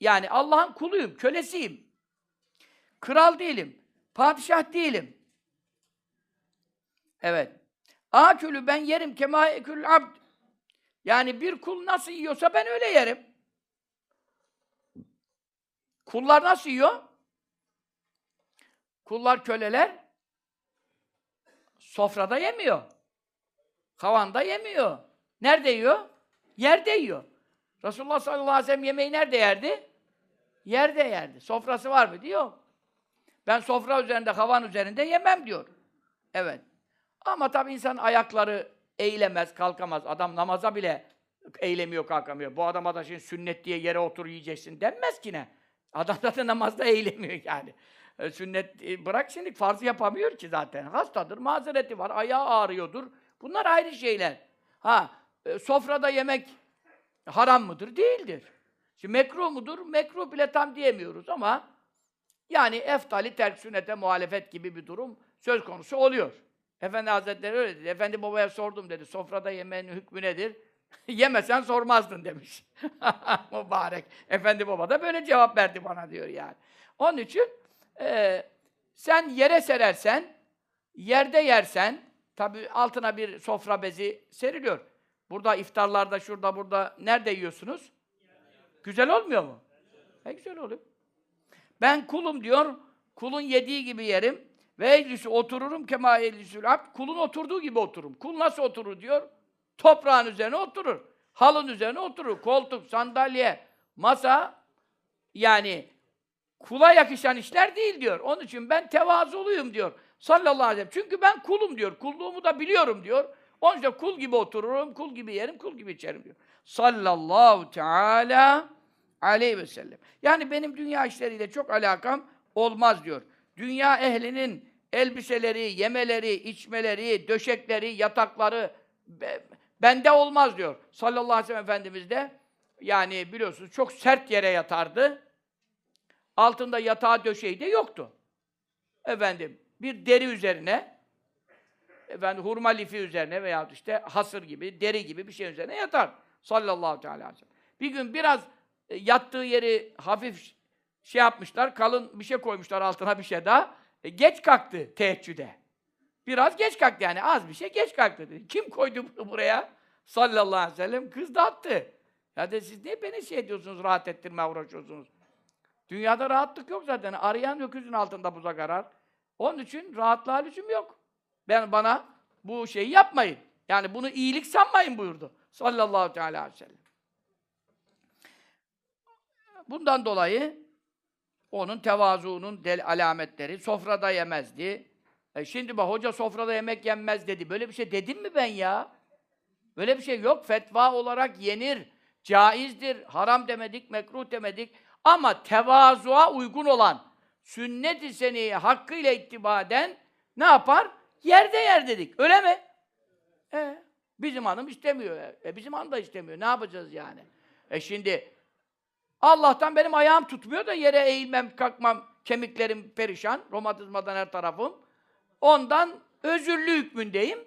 Yani Allah'ın kuluyum, kölesiyim. Kral değilim, padişah değilim. Evet. Akülü ben yerim kema ekül abd. Yani bir kul nasıl yiyorsa ben öyle yerim. Kullar nasıl yiyor? Kullar, köleler sofrada yemiyor. Havanda yemiyor. Nerede yiyor? Yerde yiyor. Resulullah sallallahu aleyhi ve sellem yemeği nerede yerdi? Yerde yerdi. Sofrası var mı? Diyor. Ben sofra üzerinde, havan üzerinde yemem diyor. Evet. Ama tabii insan ayakları eğilemez, kalkamaz. Adam namaza bile eğilemiyor, kalkamıyor. Bu adama da şimdi sünnet diye yere otur yiyeceksin denmez ki ne? Adam zaten namazda eğilemiyor yani. E, sünnet e, bırak şimdi farzı yapamıyor ki zaten. Hastadır, mazereti var, ayağı ağrıyordur. Bunlar ayrı şeyler. Ha, e, sofrada yemek haram mıdır? Değildir. Şimdi mekruh mudur? Mekruh bile tam diyemiyoruz ama yani eftali terk sünnete muhalefet gibi bir durum söz konusu oluyor. Efendi Hazretleri öyle dedi. Efendi babaya sordum dedi. Sofrada yemeğin hükmü nedir? Yemesen sormazdın demiş. Mübarek. Efendi baba da böyle cevap verdi bana diyor yani. Onun için e, sen yere serersen, yerde yersen, tabi altına bir sofra bezi seriliyor. Burada iftarlarda, şurada, burada nerede yiyorsunuz? Güzel olmuyor mu? E güzel oluyor. Ben kulum diyor, kulun yediği gibi yerim. Ve eclisi otururum kema eclisül abd. Kulun oturduğu gibi otururum. Kul nasıl oturur diyor? Toprağın üzerine oturur. Halın üzerine oturur. Koltuk, sandalye, masa yani kula yakışan işler değil diyor. Onun için ben tevazuluyum diyor. Sallallahu aleyhi ve sellem. Çünkü ben kulum diyor. Kulluğumu da biliyorum diyor. Onun için kul gibi otururum, kul gibi yerim, kul gibi içerim diyor. Sallallahu teala aleyhi ve sellem. Yani benim dünya işleriyle çok alakam olmaz diyor. Dünya ehlinin elbiseleri, yemeleri, içmeleri, döşekleri, yatakları be, bende olmaz diyor. Sallallahu aleyhi ve sellem Efendimiz de yani biliyorsunuz çok sert yere yatardı. Altında yatağı döşeği de yoktu. Efendim bir deri üzerine efendim hurma lifi üzerine veya işte hasır gibi, deri gibi bir şey üzerine yatar. Sallallahu aleyhi ve sellem. Bir gün biraz e, yattığı yeri hafif şey yapmışlar, kalın bir şey koymuşlar altına bir şey daha. E, geç kalktı teheccüde. Biraz geç kalktı yani, az bir şey geç kalktı dedi. Kim koydu bunu buraya? Sallallahu aleyhi ve sellem kız da attı. Ya de siz niye beni şey ediyorsunuz, rahat ettirmeye uğraşıyorsunuz? Dünyada rahatlık yok zaten. Arayan öküzün altında buza karar. Onun için rahatlığa lüzum yok. Ben bana bu şeyi yapmayın. Yani bunu iyilik sanmayın buyurdu. Sallallahu aleyhi ve sellem. Bundan dolayı onun tevazuunun del alametleri sofrada yemezdi. E şimdi bak hoca sofrada yemek yenmez dedi. Böyle bir şey dedim mi ben ya? Böyle bir şey yok. Fetva olarak yenir. Caizdir. Haram demedik, mekruh demedik. Ama tevazuğa uygun olan, sünnet-i seneye hakkıyla ittiba eden ne yapar? Yerde yer dedik. Öyle mi? E, bizim hanım istemiyor. E, bizim hanım da istemiyor. Ne yapacağız yani? E şimdi Allah'tan benim ayağım tutmuyor da yere eğilmem, kalkmam, kemiklerim perişan, romatizmadan her tarafım. Ondan özürlü hükmündeyim.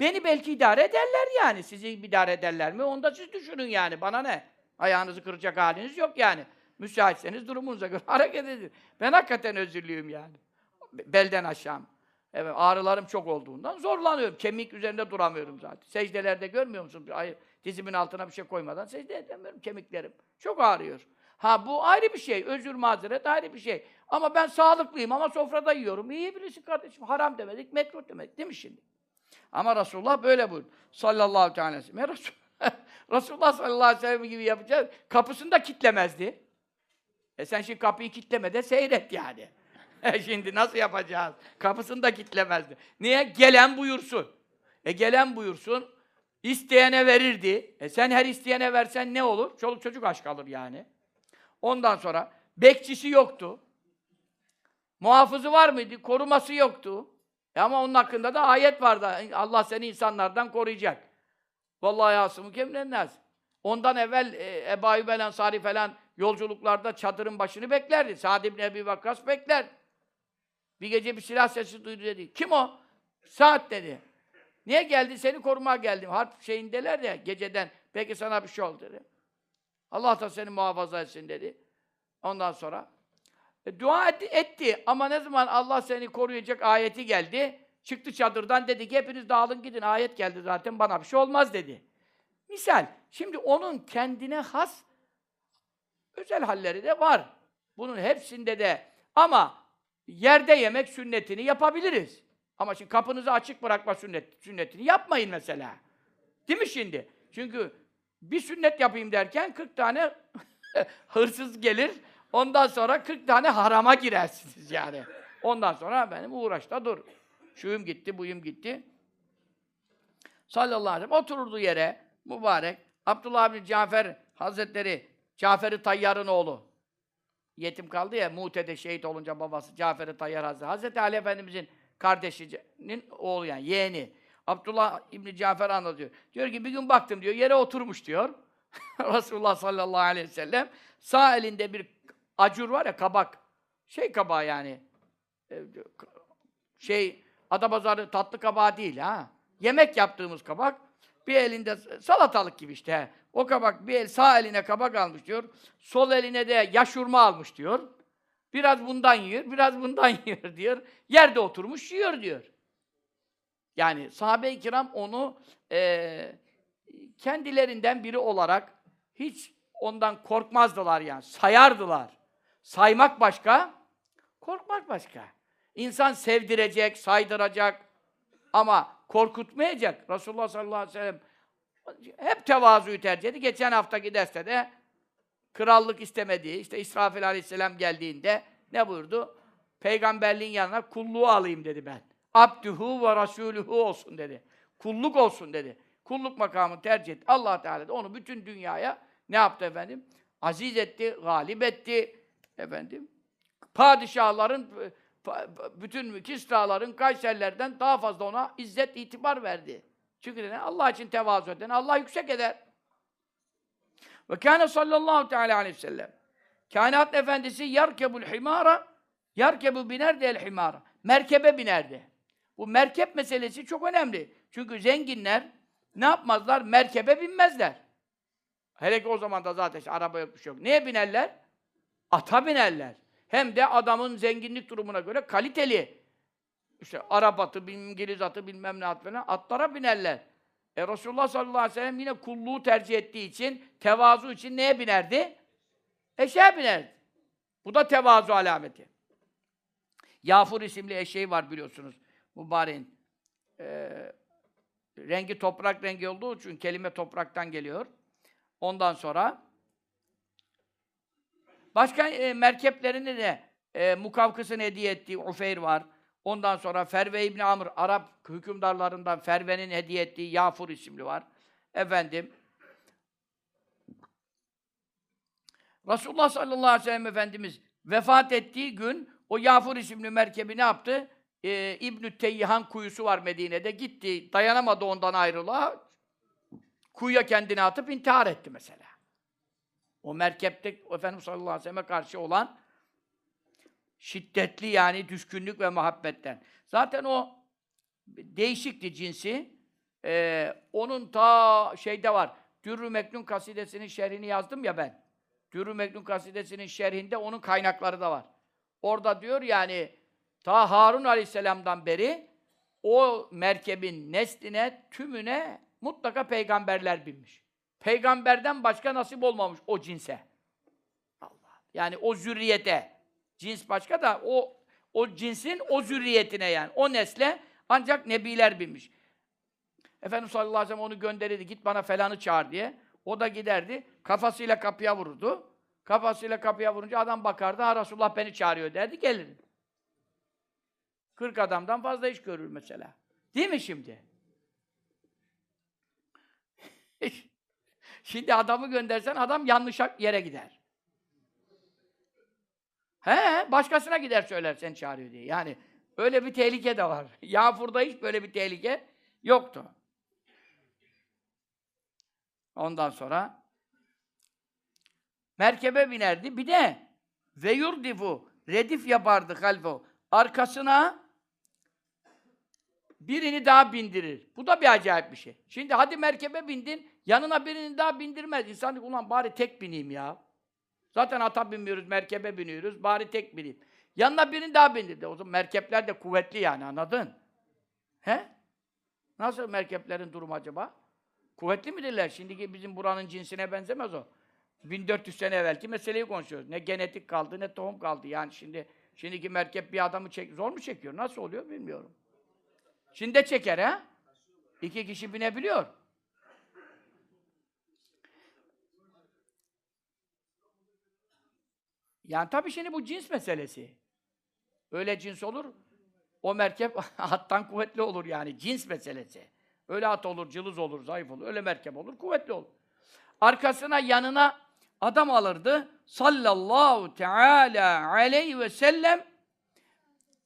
Beni belki idare ederler yani. Sizi idare ederler mi? Onu da siz düşünün yani. Bana ne? Ayağınızı kıracak haliniz yok yani. Müsaitseniz durumunuza göre hareket edin. Ben hakikaten özürlüyüm yani. Belden aşağım. Evet, ağrılarım çok olduğundan zorlanıyorum. Kemik üzerinde duramıyorum zaten. Secdelerde görmüyor musun? Hayır, dizimin altına bir şey koymadan secde edemiyorum. Kemiklerim çok ağrıyor. Ha bu ayrı bir şey. Özür mazeret ayrı bir şey. Ama ben sağlıklıyım ama sofrada yiyorum. Yiyebilirsin kardeşim. Haram demedik, mekruh demedik. Değil mi şimdi? Ama Resulullah böyle buyurdu. Sallallahu aleyhi ve sellem. Resul- Resulullah sallallahu aleyhi ve sellem gibi yapacağız. Kapısını da kitlemezdi. E sen şimdi kapıyı kitleme de seyret yani. E şimdi nasıl yapacağız? Kapısını da kitlemezdi. Niye? Gelen buyursun. E gelen buyursun. İsteyene verirdi. E sen her isteyene versen ne olur? Çoluk çocuk aç kalır yani. Ondan sonra bekçisi yoktu. Muhafızı var mıydı? Koruması yoktu. E ama onun hakkında da ayet vardı. Allah seni insanlardan koruyacak. Vallahi yasımı kemlennez. Ondan evvel e, Ebu Ayyub el Ensari falan yolculuklarda çadırın başını beklerdi. Sa'd ibn Ebi Vakkas bekler. Bir gece bir silah sesi duydu dedi. Kim o? Sa'd dedi. Niye geldi? Seni korumaya geldim. Harp şeyindeler ya geceden. Belki sana bir şey oldu dedi. Allah da seni muhafaza etsin dedi. Ondan sonra e, dua etti, etti ama ne zaman Allah seni koruyacak ayeti geldi. Çıktı çadırdan dedi ki hepiniz dağılın gidin. Ayet geldi zaten bana bir şey olmaz dedi. Misal. Şimdi onun kendine has özel halleri de var. Bunun hepsinde de ama yerde yemek sünnetini yapabiliriz. Ama şimdi kapınızı açık bırakma sünnet, sünnetini yapmayın mesela. Değil mi şimdi? Çünkü bir sünnet yapayım derken 40 tane hırsız gelir. Ondan sonra 40 tane harama girersiniz yani. Ondan sonra benim uğraşta dur. Şuyum gitti, buyum gitti. Sallallahu aleyhi ve sellem otururdu yere mübarek. Abdullah bin Cafer Hazretleri Cafer-i Tayyar'ın oğlu. Yetim kaldı ya Mute'de şehit olunca babası Cafer-i Tayyar Hazretleri. Hazreti Ali Efendimizin kardeşinin oğlu yani yeğeni. Abdullah İbni Cafer anlatıyor. Diyor ki bir gün baktım diyor yere oturmuş diyor. Resulullah sallallahu aleyhi ve sellem sağ elinde bir acur var ya kabak. Şey kabağı yani. e, Şey Adapazarı tatlı kabağı değil ha. Yemek yaptığımız kabak. Bir elinde salatalık gibi işte. he. O kabak bir el sağ eline kabak almış diyor. Sol eline de yaşurma almış diyor. Biraz bundan yiyor, biraz bundan yiyor diyor. Yerde oturmuş yiyor diyor. Yani sahabe-i kiram onu eee, kendilerinden biri olarak hiç ondan korkmazdılar yani. Sayardılar. Saymak başka, korkmak başka. İnsan sevdirecek, saydıracak ama korkutmayacak. Resulullah sallallahu aleyhi ve sellem hep tevazuyu tercih etti. Geçen haftaki derste de krallık istemediği, işte İsrafil aleyhisselam geldiğinde ne buyurdu? Peygamberliğin yanına kulluğu alayım dedi ben. Abdühü ve rasûlühü olsun dedi. Kulluk olsun dedi. Kulluk makamını tercih etti. allah Teala da onu bütün dünyaya ne yaptı efendim? Aziz etti, galip etti. Efendim, padişahların, pa- bütün Kisraların, Kayserlerden daha fazla ona izzet, itibar verdi. Çünkü neden? Allah için tevazu eden, Allah yüksek eder. Ve kâne sallallahu teala aleyhi ve sellem. Kainat efendisi yarkebul himara, yarkebu binerdi el himara. Merkebe binerdi. Bu merkep meselesi çok önemli. Çünkü zenginler ne yapmazlar? Merkebe binmezler. Hele ki o zaman da zaten işte araba yok bir şey yok. Neye binerler? Ata binerler. Hem de adamın zenginlik durumuna göre kaliteli. İşte Arap atı, İngiliz atı, bilmem ne at falan atlara binerler. E Resulullah sallallahu aleyhi ve sellem yine kulluğu tercih ettiği için, tevazu için neye binerdi? Eşeğe binerdi. Bu da tevazu alameti. Yafur isimli eşeği var biliyorsunuz mübareğin. Ee, rengi toprak rengi olduğu için kelime topraktan geliyor. Ondan sonra başka e, merkeplerini de e, Mukavkıs'ın hediye ettiği Ufeyr var. Ondan sonra Ferve İbni Amr, Arap hükümdarlarından Ferve'nin hediye ettiği Yafur isimli var. Efendim, Resulullah sallallahu aleyhi ve sellem Efendimiz vefat ettiği gün O Yafur isimli merkebi ne yaptı? Ee, İbnü Teyyihan kuyusu var Medine'de. Gitti, dayanamadı ondan ayrılığa. Kuyuya kendini atıp intihar etti mesela. O merkepte Efendimiz sallallahu aleyhi ve sellem'e karşı olan şiddetli yani düşkünlük ve muhabbetten. Zaten o değişikti cinsi. Ee, onun ta şeyde var. Dürrü Meknun kasidesinin şerhini yazdım ya ben. Dürrü Meknun kasidesinin şerhinde onun kaynakları da var. Orada diyor yani ta Harun Aleyhisselam'dan beri o merkebin nesline, tümüne mutlaka peygamberler binmiş. Peygamberden başka nasip olmamış o cinse. Allah. Yani o zürriyete. Cins başka da o o cinsin o zürriyetine yani. O nesle ancak nebiler binmiş. Efendimiz sallallahu aleyhi ve sellem onu gönderirdi. Git bana falanı çağır diye. O da giderdi. Kafasıyla kapıya vururdu. Kafasıyla kapıya vurunca adam bakardı. Ha Resulullah beni çağırıyor derdi. Gelirdi. 40 adamdan fazla iş görür mesela. Değil mi şimdi? şimdi adamı göndersen adam yanlış yere gider. He, başkasına gider söyler sen çağırıyor diye. Yani öyle bir tehlike de var. Yağfur'da hiç böyle bir tehlike yoktu. Ondan sonra merkebe binerdi. Bir de ve yurdifu redif yapardı halfo. Arkasına birini daha bindirir. Bu da bir acayip bir şey. Şimdi hadi merkebe bindin, yanına birini daha bindirmez. İnsan diyor, ulan bari tek bineyim ya. Zaten ata binmiyoruz, merkebe biniyoruz, bari tek bineyim. Yanına birini daha bindirdi. O zaman merkepler de kuvvetli yani, anladın? He? Nasıl merkeplerin durumu acaba? Kuvvetli midirler? Şimdiki bizim buranın cinsine benzemez o. 1400 sene evvelki meseleyi konuşuyoruz. Ne genetik kaldı, ne tohum kaldı. Yani şimdi şimdiki merkep bir adamı çek zor mu çekiyor? Nasıl oluyor bilmiyorum. Şimdi de çeker ha? İki kişi binebiliyor. Yani tabii şimdi bu cins meselesi. Öyle cins olur, o merkep attan kuvvetli olur yani. Cins meselesi. Öyle at olur, cılız olur, zayıf olur. Öyle merkep olur, kuvvetli olur. Arkasına, yanına adam alırdı. Sallallahu teala aleyhi ve sellem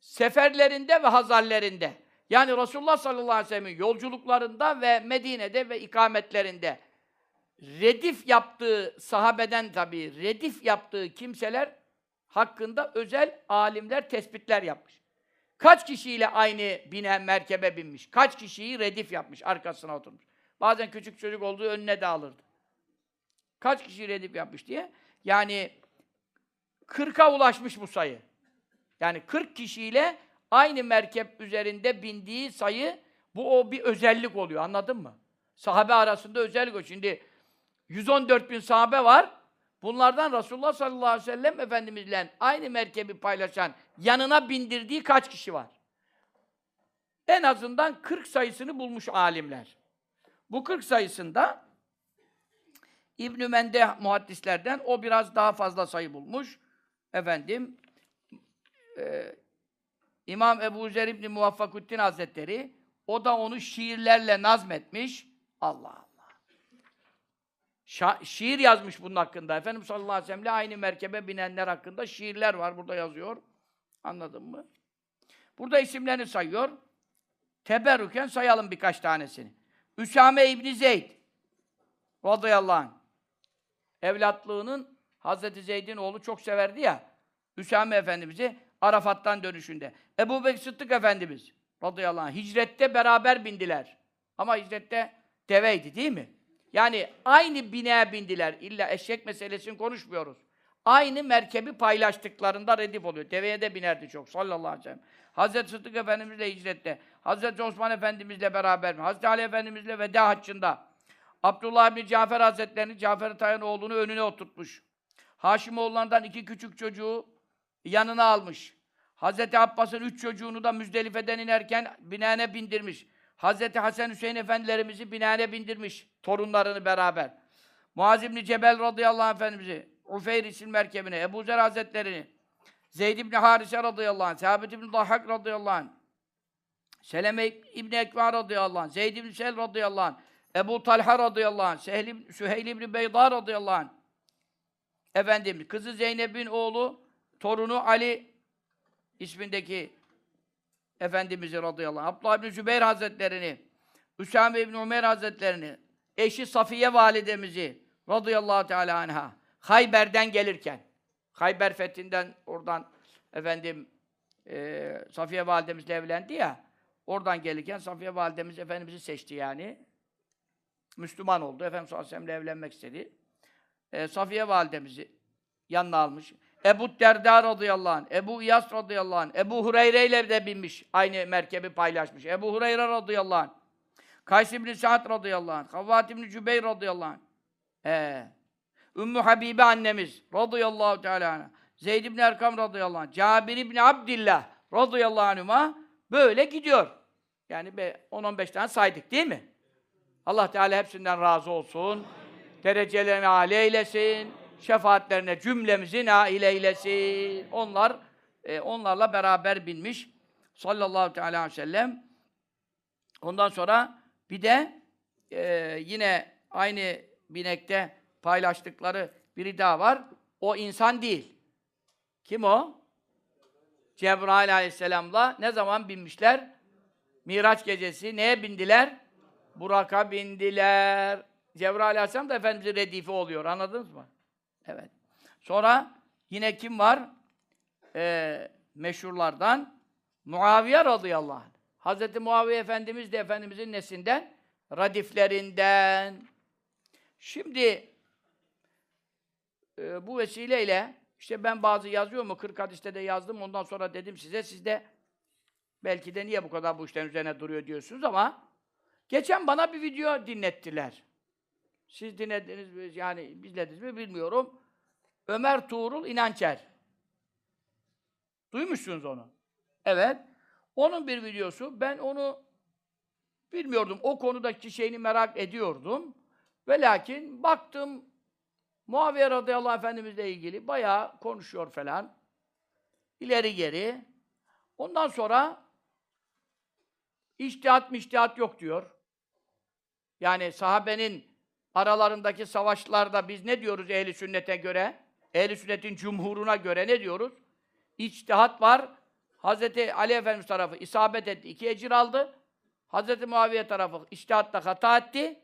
seferlerinde ve hazarlerinde. Yani Resulullah sallallahu aleyhi ve sellem'in yolculuklarında ve Medine'de ve ikametlerinde redif yaptığı sahabeden tabii redif yaptığı kimseler hakkında özel alimler tespitler yapmış. Kaç kişiyle aynı bine merkebe binmiş? Kaç kişiyi redif yapmış, arkasına oturmuş? Bazen küçük çocuk olduğu önüne de alırdı. Kaç kişi redif yapmış diye. Yani 40'a ulaşmış bu sayı. Yani 40 kişiyle aynı merkep üzerinde bindiği sayı bu o bir özellik oluyor. Anladın mı? Sahabe arasında özellik o. Şimdi 114 bin sahabe var. Bunlardan Resulullah sallallahu aleyhi ve sellem Efendimizle aynı merkebi paylaşan, yanına bindirdiği kaç kişi var? En azından 40 sayısını bulmuş alimler. Bu 40 sayısında İbn-i Mende muhaddislerden o biraz daha fazla sayı bulmuş. Efendim e, İmam Ebu Zer İbni Muvaffakuddin Hazretleri o da onu şiirlerle nazmetmiş. Allah. Şa şiir yazmış bunun hakkında. Efendimiz sallallahu aleyhi ve sellem'le aynı merkebe binenler hakkında şiirler var. Burada yazıyor. Anladın mı? Burada isimlerini sayıyor. Teberrüken sayalım birkaç tanesini. Üsame İbni Zeyd radıyallahu anh. Evlatlığının Hazreti Zeyd'in oğlu çok severdi ya. Üsame Efendimiz'i Arafat'tan dönüşünde. Ebu Bekir Sıddık Efendimiz radıyallahu anh. Hicrette beraber bindiler. Ama hicrette deveydi değil mi? Yani aynı bineye bindiler. İlla eşek meselesini konuşmuyoruz. Aynı merkebi paylaştıklarında redif oluyor. Deveye de binerdi çok sallallahu aleyhi ve sellem. Hazreti Sıddık Efendimizle hicrette, Hazreti Osman Efendimizle beraber? Hazreti Ali Efendimizle veda haccında. Abdullah bin Cafer Hazretlerini, Cafer Tayyın oğlunu önüne oturtmuş. Haşimoğullarından iki küçük çocuğu yanına almış. Hazreti Abbas'ın üç çocuğunu da Müzdelife'den inerken binane bindirmiş. Hazreti Hasan Hüseyin efendilerimizi binane bindirmiş. Torunlarını beraber. Muaz İbni Cebel radıyallahu anh efendimizi, Ufeyr isim merkebine, Ebu Zer Hazretlerini, Zeyd İbni Harise radıyallahu anh, Sabit İbni Dahhak radıyallahu anh, Seleme İbni Ekva radıyallahu anh, Zeyd İbni Sel radıyallahu anh, Ebu Talha radıyallahu anh, Sehl, Süheyl İbni Beyda radıyallahu anh, Efendimiz, kızı Zeynep'in oğlu, torunu Ali ismindeki Efendimiz'i radıyallahu anh, Abdullah ibn Zübeyir Hazretlerini, Üsame ibn Ömer Hazretlerini, eşi Safiye validemizi radıyallahu teala anha Hayber'den gelirken Hayber fethinden oradan efendim e, Safiye validemizle evlendi ya oradan gelirken Safiye validemiz Efendimiz'i seçti yani. Müslüman oldu. Efendimiz sallallahu aleyhi ve evlenmek istedi. E, Safiye validemizi yanına almış. Ebu Derda radıyallahu anh, Ebu İyas radıyallahu anh, Ebu Hureyre ile de binmiş. Aynı merkebi paylaşmış. Ebu Hureyre radıyallahu anh. Kays ibn Sa'd radıyallahu anh. Havvat ibn Cübeyr radıyallahu anh. Ee, Ümmü Habibe annemiz radıyallahu teala anha. Zeyd ibn Erkam radıyallahu anh. Cabir ibn Abdillah radıyallahu anhuma böyle gidiyor. Yani be 10-15 tane saydık değil mi? Allah Teala hepsinden razı olsun. Derecelerini âli eylesin. Şefaatlerine cümlemizi nail eylesin. Onlar e, onlarla beraber binmiş. Sallallahu teala aleyhi ve sellem. Ondan sonra bir de e, yine aynı binekte paylaştıkları biri daha var. O insan değil. Kim o? Cebrail aleyhisselamla ne zaman binmişler? Miraç gecesi. Neye bindiler? Burak'a bindiler. Cebrail aleyhisselam da Efendimiz'in redifi oluyor. Anladınız mı? Evet. Sonra yine kim var? Ee, meşhurlardan Muaviye radıyallahu anh. Hazreti Muaviye Efendimiz de Efendimizin nesinden? Radiflerinden. Şimdi e, bu vesileyle işte ben bazı yazıyor mu 40 hadiste de yazdım ondan sonra dedim size siz de belki de niye bu kadar bu işlerin üzerine duruyor diyorsunuz ama geçen bana bir video dinlettiler. Siz dinlediniz mi? Yani biz dinlediniz mi bilmiyorum. Ömer Tuğrul İnançer. Duymuşsunuz onu. Evet. Onun bir videosu. Ben onu bilmiyordum. O konudaki şeyini merak ediyordum. Ve lakin baktım Muaviye radıyallahu efendimizle ilgili bayağı konuşuyor falan. İleri geri. Ondan sonra içtihat miştihat yok diyor. Yani sahabenin aralarındaki savaşlarda biz ne diyoruz ehli sünnete göre? Ehli sünnetin cumhuruna göre ne diyoruz? İçtihat var. Hazreti Ali Efendimiz tarafı isabet etti, iki ecir aldı. Hazreti Muaviye tarafı içtihatta hata etti,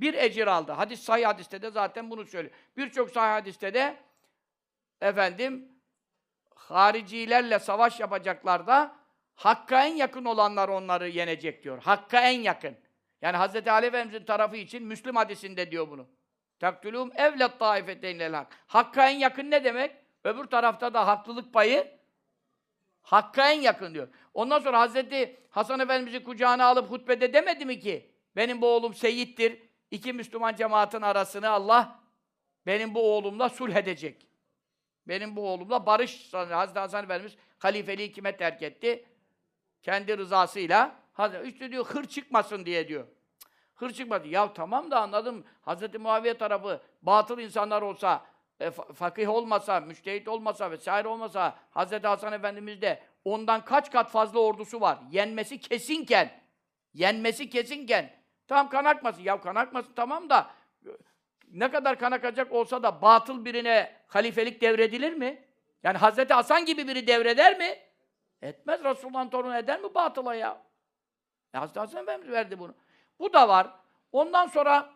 bir ecir aldı. Hadis sahih hadiste de zaten bunu söylüyor. Birçok sahih hadiste de efendim haricilerle savaş yapacaklarda Hakk'a en yakın olanlar onları yenecek diyor. Hakk'a en yakın. Yani Hz. Ali Efendimiz'in tarafı için Müslüm hadisinde diyor bunu. Taktülûm evlet taifeteyn hak. Hakk'a en yakın ne demek? Öbür tarafta da haklılık payı Hakk'a en yakın diyor. Ondan sonra Hazreti Hasan Efendimiz'i kucağına alıp hutbede demedi mi ki? Benim bu oğlum seyittir. İki Müslüman cemaatin arasını Allah benim bu oğlumla sulh edecek. Benim bu oğlumla barış Hazreti Hasan Efendimiz halifeliği kime terk etti? Kendi rızasıyla. Hazreti, işte diyor hır çıkmasın diye diyor. Hır çıkmadı. Ya tamam da anladım. Hazreti Muaviye tarafı batıl insanlar olsa, e, fa- fakih olmasa, müştehit olmasa vesaire olmasa Hazreti Hasan Efendimiz de ondan kaç kat fazla ordusu var. Yenmesi kesinken, yenmesi kesinken tam kan akmasın. Ya kan akmasın tamam da e, ne kadar kan akacak olsa da batıl birine halifelik devredilir mi? Yani Hazreti Hasan gibi biri devreder mi? Etmez. Resulullah'ın torunu eder mi batıla ya? E, Hazreti Hasan Efendimiz verdi bunu. Bu da var. Ondan sonra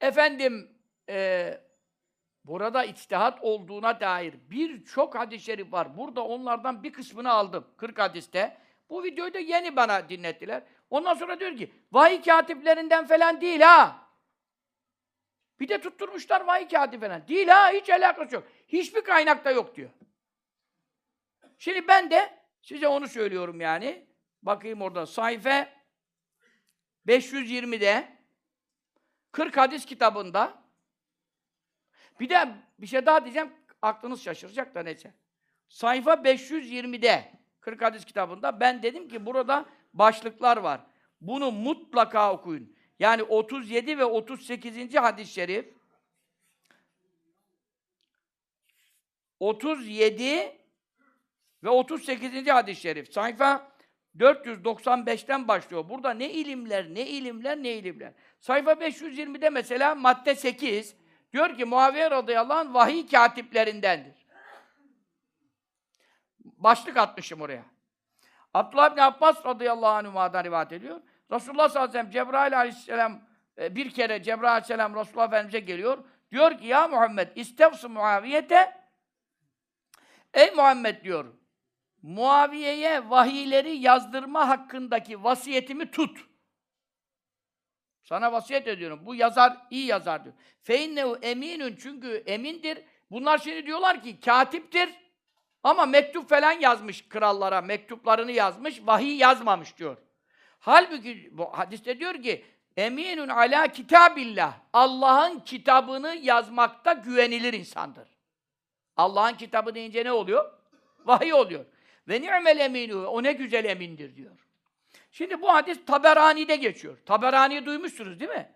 efendim e, burada içtihat olduğuna dair birçok hadis-i şerif var. Burada onlardan bir kısmını aldım. 40 hadiste. Bu videoyu da yeni bana dinlettiler. Ondan sonra diyor ki, vahiy katiplerinden falan değil ha. Bir de tutturmuşlar vahiy katibi falan. Değil ha, hiç alakası yok. Hiçbir kaynakta yok diyor. Şimdi ben de size onu söylüyorum yani. Bakayım orada sayfa 520'de 40 hadis kitabında bir de bir şey daha diyeceğim aklınız şaşıracak da neyse. Sayfa 520'de 40 hadis kitabında ben dedim ki burada başlıklar var. Bunu mutlaka okuyun. Yani 37 ve 38. hadis-i şerif 37 ve 38. hadis-i şerif. Sayfa 495'ten başlıyor. Burada ne ilimler, ne ilimler, ne ilimler. Sayfa 520'de mesela madde 8 diyor ki Muaviye radıyallahu anh vahiy katiplerindendir. başlık atmışım oraya. Abdullah bin Abbas radıyallahu anhuma'dan rivayet ediyor. Resulullah sallallahu aleyhi ve sellem Cebrail aleyhisselam e, bir kere Cebrail aleyhisselam Resulullah Efendimiz'e geliyor. Diyor ki ya Muhammed istevsu Muaviyete Ey Muhammed diyor. Muaviye'ye vahiyleri yazdırma hakkındaki vasiyetimi tut. Sana vasiyet ediyorum. Bu yazar iyi yazar diyor. Feinnehu eminün çünkü emindir. Bunlar şimdi diyorlar ki katiptir. Ama mektup falan yazmış krallara, mektuplarını yazmış, vahiy yazmamış diyor. Halbuki bu hadiste diyor ki eminun ala kitabillah. Allah'ın kitabını yazmakta güvenilir insandır. Allah'ın kitabı deyince ne oluyor? Vahiy oluyor. Ve ni'mel eminu. O ne güzel emindir diyor. Şimdi bu hadis Taberani'de geçiyor. Taberani'yi duymuşsunuz değil mi?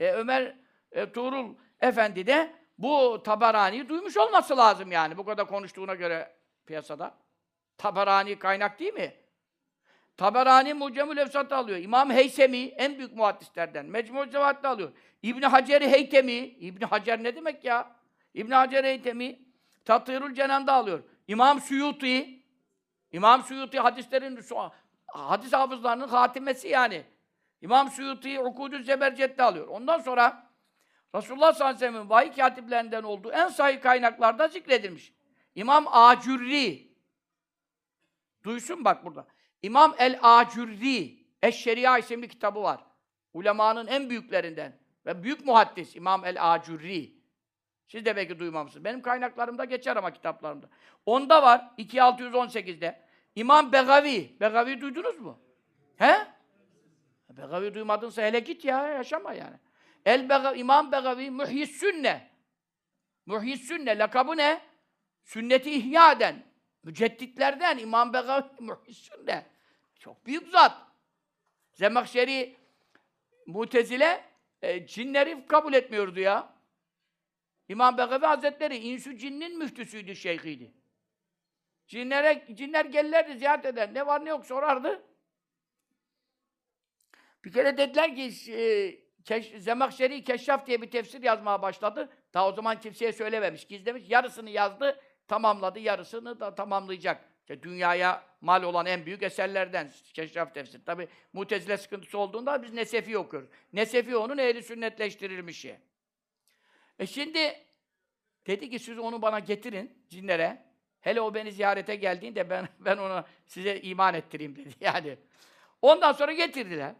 E, Ömer e, Tuğrul Efendi de bu Taberani'yi duymuş olması lazım yani. Bu kadar konuştuğuna göre piyasada. Taberani kaynak değil mi? Taberani Mucemül Efsat'ı alıyor. İmam Heysemi en büyük muhaddislerden. Mecmu Cevat'ta alıyor. İbn Hacer Heytemi. İbn Hacer ne demek ya? İbn Hacer Heytemi Tatırul Cenan'da alıyor. İmam Suyuti İmam Suyuti hadislerin hadis hafızlarının hatimesi yani. İmam Suyuti Ukudü Zebercet'te alıyor. Ondan sonra Resulullah sallallahu aleyhi ve sellem'in vahiy katiplerinden olduğu en sahih kaynaklarda zikredilmiş. İmam Acurri duysun bak burada. İmam El Acurri Eşşeria isimli kitabı var. Ulemanın en büyüklerinden ve büyük muhaddis İmam El Acurri. Siz de belki duymamışsınız. Benim kaynaklarımda geçer ama kitaplarımda. Onda var 2618'de. İmam Begavi. Begavi duydunuz mu? He? Begavi duymadınsa hele git ya yaşama yani. El Begavi, İmam Begavi Muhyis Sünne. Muhyis Sünne lakabı ne? Sünneti ihya eden. Mücedditlerden İmam Begavi Muhyis Sünne. Çok büyük zat. Zemahşeri Mutezile e, cinleri kabul etmiyordu ya. İmam Begavi Hazretleri insü cinnin müftüsüydü, şeyhiydi. Cinlere, cinler gelirlerdi, ziyaret eder. Ne var ne yok sorardı. Bir kere dediler ki e, Keş, Zemahşeri Keşşaf diye bir tefsir yazmaya başladı. Daha o zaman kimseye söylememiş, gizlemiş. Yarısını yazdı, tamamladı, yarısını da tamamlayacak. İşte dünyaya mal olan en büyük eserlerden Keşşaf tefsir. Tabi Mutezile sıkıntısı olduğunda biz Nesefi okuyoruz. Nesefi onun ehli sünnetleştirilmişi. E şimdi dedi ki siz onu bana getirin cinlere. Hele o beni ziyarete geldiğinde ben ben ona size iman ettireyim dedi yani. Ondan sonra getirdiler.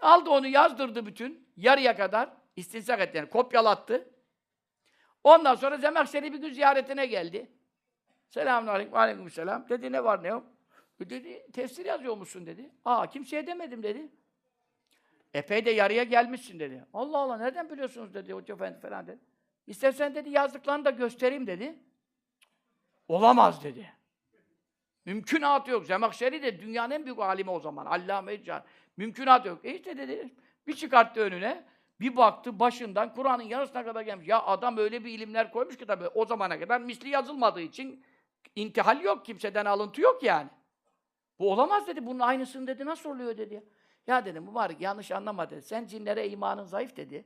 Aldı onu yazdırdı bütün yarıya kadar istinsak etti yani kopyalattı. Ondan sonra Zemahşeri bir gün ziyaretine geldi. Selamun aleyküm, aleyküm selam. Dedi ne var ne yok. E dedi tefsir yazıyor musun dedi. Aa kimseye demedim dedi. Epey de yarıya gelmişsin dedi. Allah Allah nereden biliyorsunuz dedi hoca efendi falan dedi. İstersen dedi yazdıklarını da göstereyim dedi. Olamaz dedi. Mümkünatı yok. Zemahşeri de dünyanın en büyük alimi o zaman. Allame-i Can. Mümkünatı yok. E işte dedi, bir çıkarttı önüne, bir baktı başından Kur'an'ın yarısına kadar gelmiş. Ya adam öyle bir ilimler koymuş ki tabii o zamana kadar misli yazılmadığı için intihal yok, kimseden alıntı yok yani. Bu olamaz dedi, bunun aynısını dedi, nasıl oluyor dedi. Ya dedim, mübarek yanlış anlama dedi. Sen cinlere imanın zayıf dedi.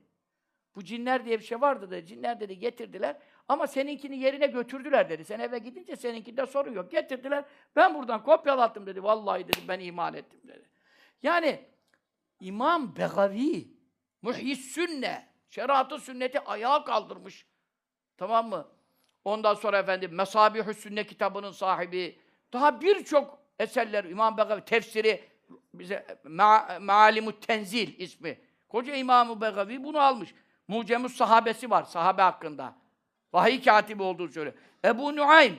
Bu cinler diye bir şey vardı dedi. Cinler dedi getirdiler. Ama seninkini yerine götürdüler dedi. Sen eve gidince seninkinde sorun yok. Getirdiler. Ben buradan kopyalattım dedi. Vallahi dedi ben iman ettim dedi. Yani İmam Begavi Muhyis Sünne şeriatı sünneti ayağa kaldırmış. Tamam mı? Ondan sonra efendim Mesabihü Sünne kitabının sahibi daha birçok eserler İmam Begavi tefsiri bize Ma Maalimut Tenzil ismi. Koca İmam Begavi bunu almış. Mucemus sahabesi var sahabe hakkında. Vahiy katibi olduğu söylüyor. Ebu Nuaym.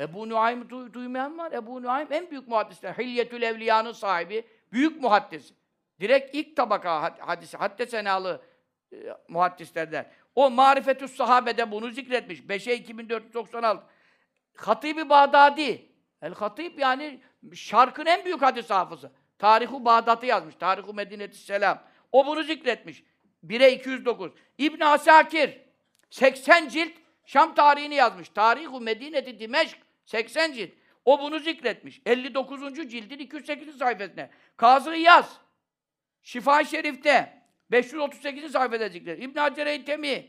Ebu Nuaym duy, duymayan var. Ebu Nuaym en büyük muhaddisler. Hilyetül Evliya'nın sahibi. Büyük muhaddis. Direkt ilk tabaka had- hadisi, hadde senalı e, muhaddislerden. O Marifetü's Sahabe'de bunu zikretmiş. 5'e 2496. Hatibi Bağdadi. El Hatib yani şarkın en büyük hadis hafızı. Tarihu Bağdat'ı yazmış. Tarihu Medinetü Selam. O bunu zikretmiş. 1'e 209. İbn Asakir 80 cilt Şam tarihini yazmış. Tarihu Medineti Dimeşk 80 cilt. O bunu zikretmiş. 59. cildin 208. sayfasına. Kazı Yaz Şifa-i Şerif'te 538. sayfada zikret. İbn Hacer Eytemi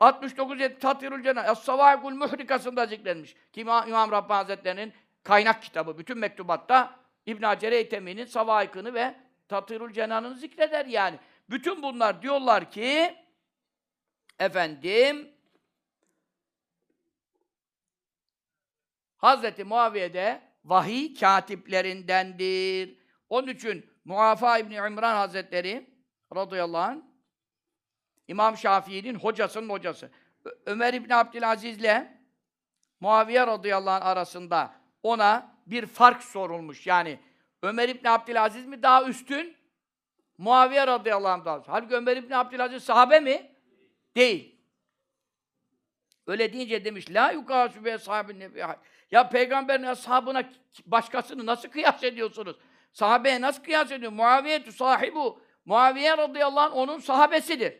69 Tatirül Cennet Es-Savaikul Muhrikasında zikredilmiş. Ki İmam Rabbani Hazretleri'nin kaynak kitabı bütün mektubatta İbn Hacer Eytemi'nin Savaikını ve Tatirül Cenan'ını zikreder yani. Bütün bunlar diyorlar ki efendim Hazreti Muaviye de vahiy katiplerindendir. Onun için Muafa İbni İmran Hazretleri radıyallahu anh İmam Şafii'nin hocasının hocası. Ö- Ömer İbni Abdülaziz'le Muaviye radıyallahu anh arasında ona bir fark sorulmuş. Yani Ömer İbni Abdülaziz mi daha üstün? Muaviye radıyallahu anh daha üstün. Halbuki Ömer İbni Abdülaziz sahabe mi? Değil. Öyle deyince demiş, la yukasu be sahabin nebi. Ya peygamberin ashabına başkasını nasıl kıyas ediyorsunuz? Sahabeye nasıl kıyas ediyor? Muaviye sahibu. Muaviye radıyallahu anh onun sahabesidir.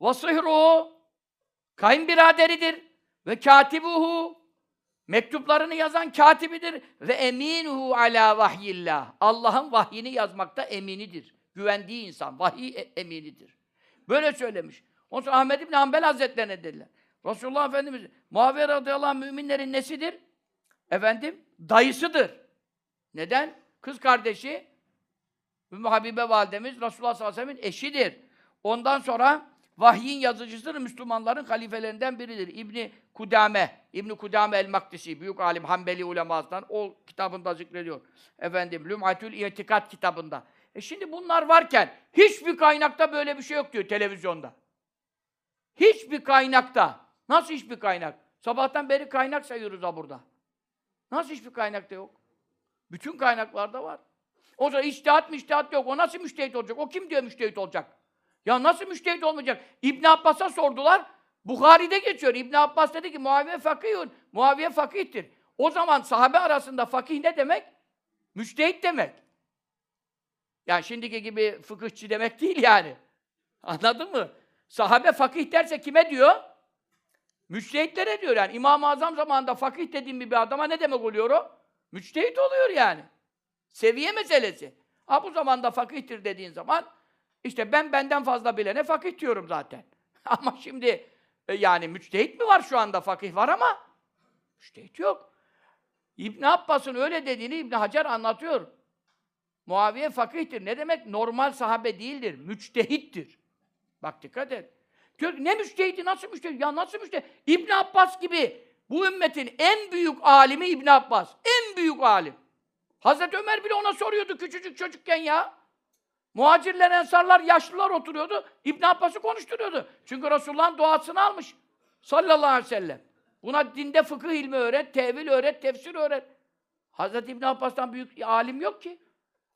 Ve sıhruhu kayınbiraderidir. Ve katibuhu mektuplarını yazan katibidir. Ve eminuhu ala vahyillah. Allah'ın vahyini yazmakta eminidir. Güvendiği insan. Vahiy e- eminidir. Böyle söylemiş. Ondan sonra Ahmed İbni Hanbel Hazretlerine dediler. Resulullah Efendimiz, Muaviye radıyallahu anh müminlerin nesidir? Efendim, dayısıdır. Neden? Kız kardeşi, Ümmü Habibe validemiz, Resulullah sallallahu aleyhi ve sellem'in eşidir. Ondan sonra vahyin yazıcısıdır, Müslümanların halifelerinden biridir. İbni Kudame, İbni Kudame el-Maktisi, büyük alim Hanbeli ulemasından, o kitabında zikrediyor. Efendim, Lüm'atül İtikat kitabında. E şimdi bunlar varken, hiçbir kaynakta böyle bir şey yok diyor televizyonda. Hiçbir kaynakta. Nasıl hiçbir kaynak? Sabahtan beri kaynak sayıyoruz ha burada. Nasıl hiçbir kaynakta yok? Bütün kaynaklarda var. O zaman içtihat müştehat yok. O nasıl müştehit olacak? O kim diyor müştehit olacak? Ya nasıl müştehit olmayacak? İbn Abbas'a sordular. Bukhari'de geçiyor. İbn Abbas dedi ki Muaviye fakihun. Muaviye fakihtir. O zaman sahabe arasında fakih ne demek? Müştehit demek. Yani şimdiki gibi fıkıhçı demek değil yani. Anladın mı? Sahabe fakih derse kime diyor? Müçtehitlere diyor yani. İmam-ı Azam zamanında fakih dediğim bir adama ne demek oluyor o? Müçtehit oluyor yani. Seviye meselesi. Ha bu zamanda fakihtir dediğin zaman işte ben benden fazla bilene fakih diyorum zaten. Ama şimdi e, yani müçtehit mi var şu anda? Fakih var ama müçtehit yok. İbn Abbas'ın öyle dediğini İbn Hacer anlatıyor. Muaviye fakihtir. Ne demek? Normal sahabe değildir. Müçtehittir. Bak dikkat et. Ne müştehidi, nasıl müştehit? Ya nasıl müştehit? İbn Abbas gibi bu ümmetin en büyük alimi İbn Abbas. En büyük alim. Hazreti Ömer bile ona soruyordu küçücük çocukken ya. Muhacirler, ensarlar, yaşlılar oturuyordu. İbn Abbas'ı konuşturuyordu. Çünkü Resulullah'ın duasını almış. Sallallahu aleyhi ve sellem. Buna dinde fıkıh ilmi öğret, tevil öğret, tefsir öğret. Hazreti İbn Abbas'tan büyük alim yok ki.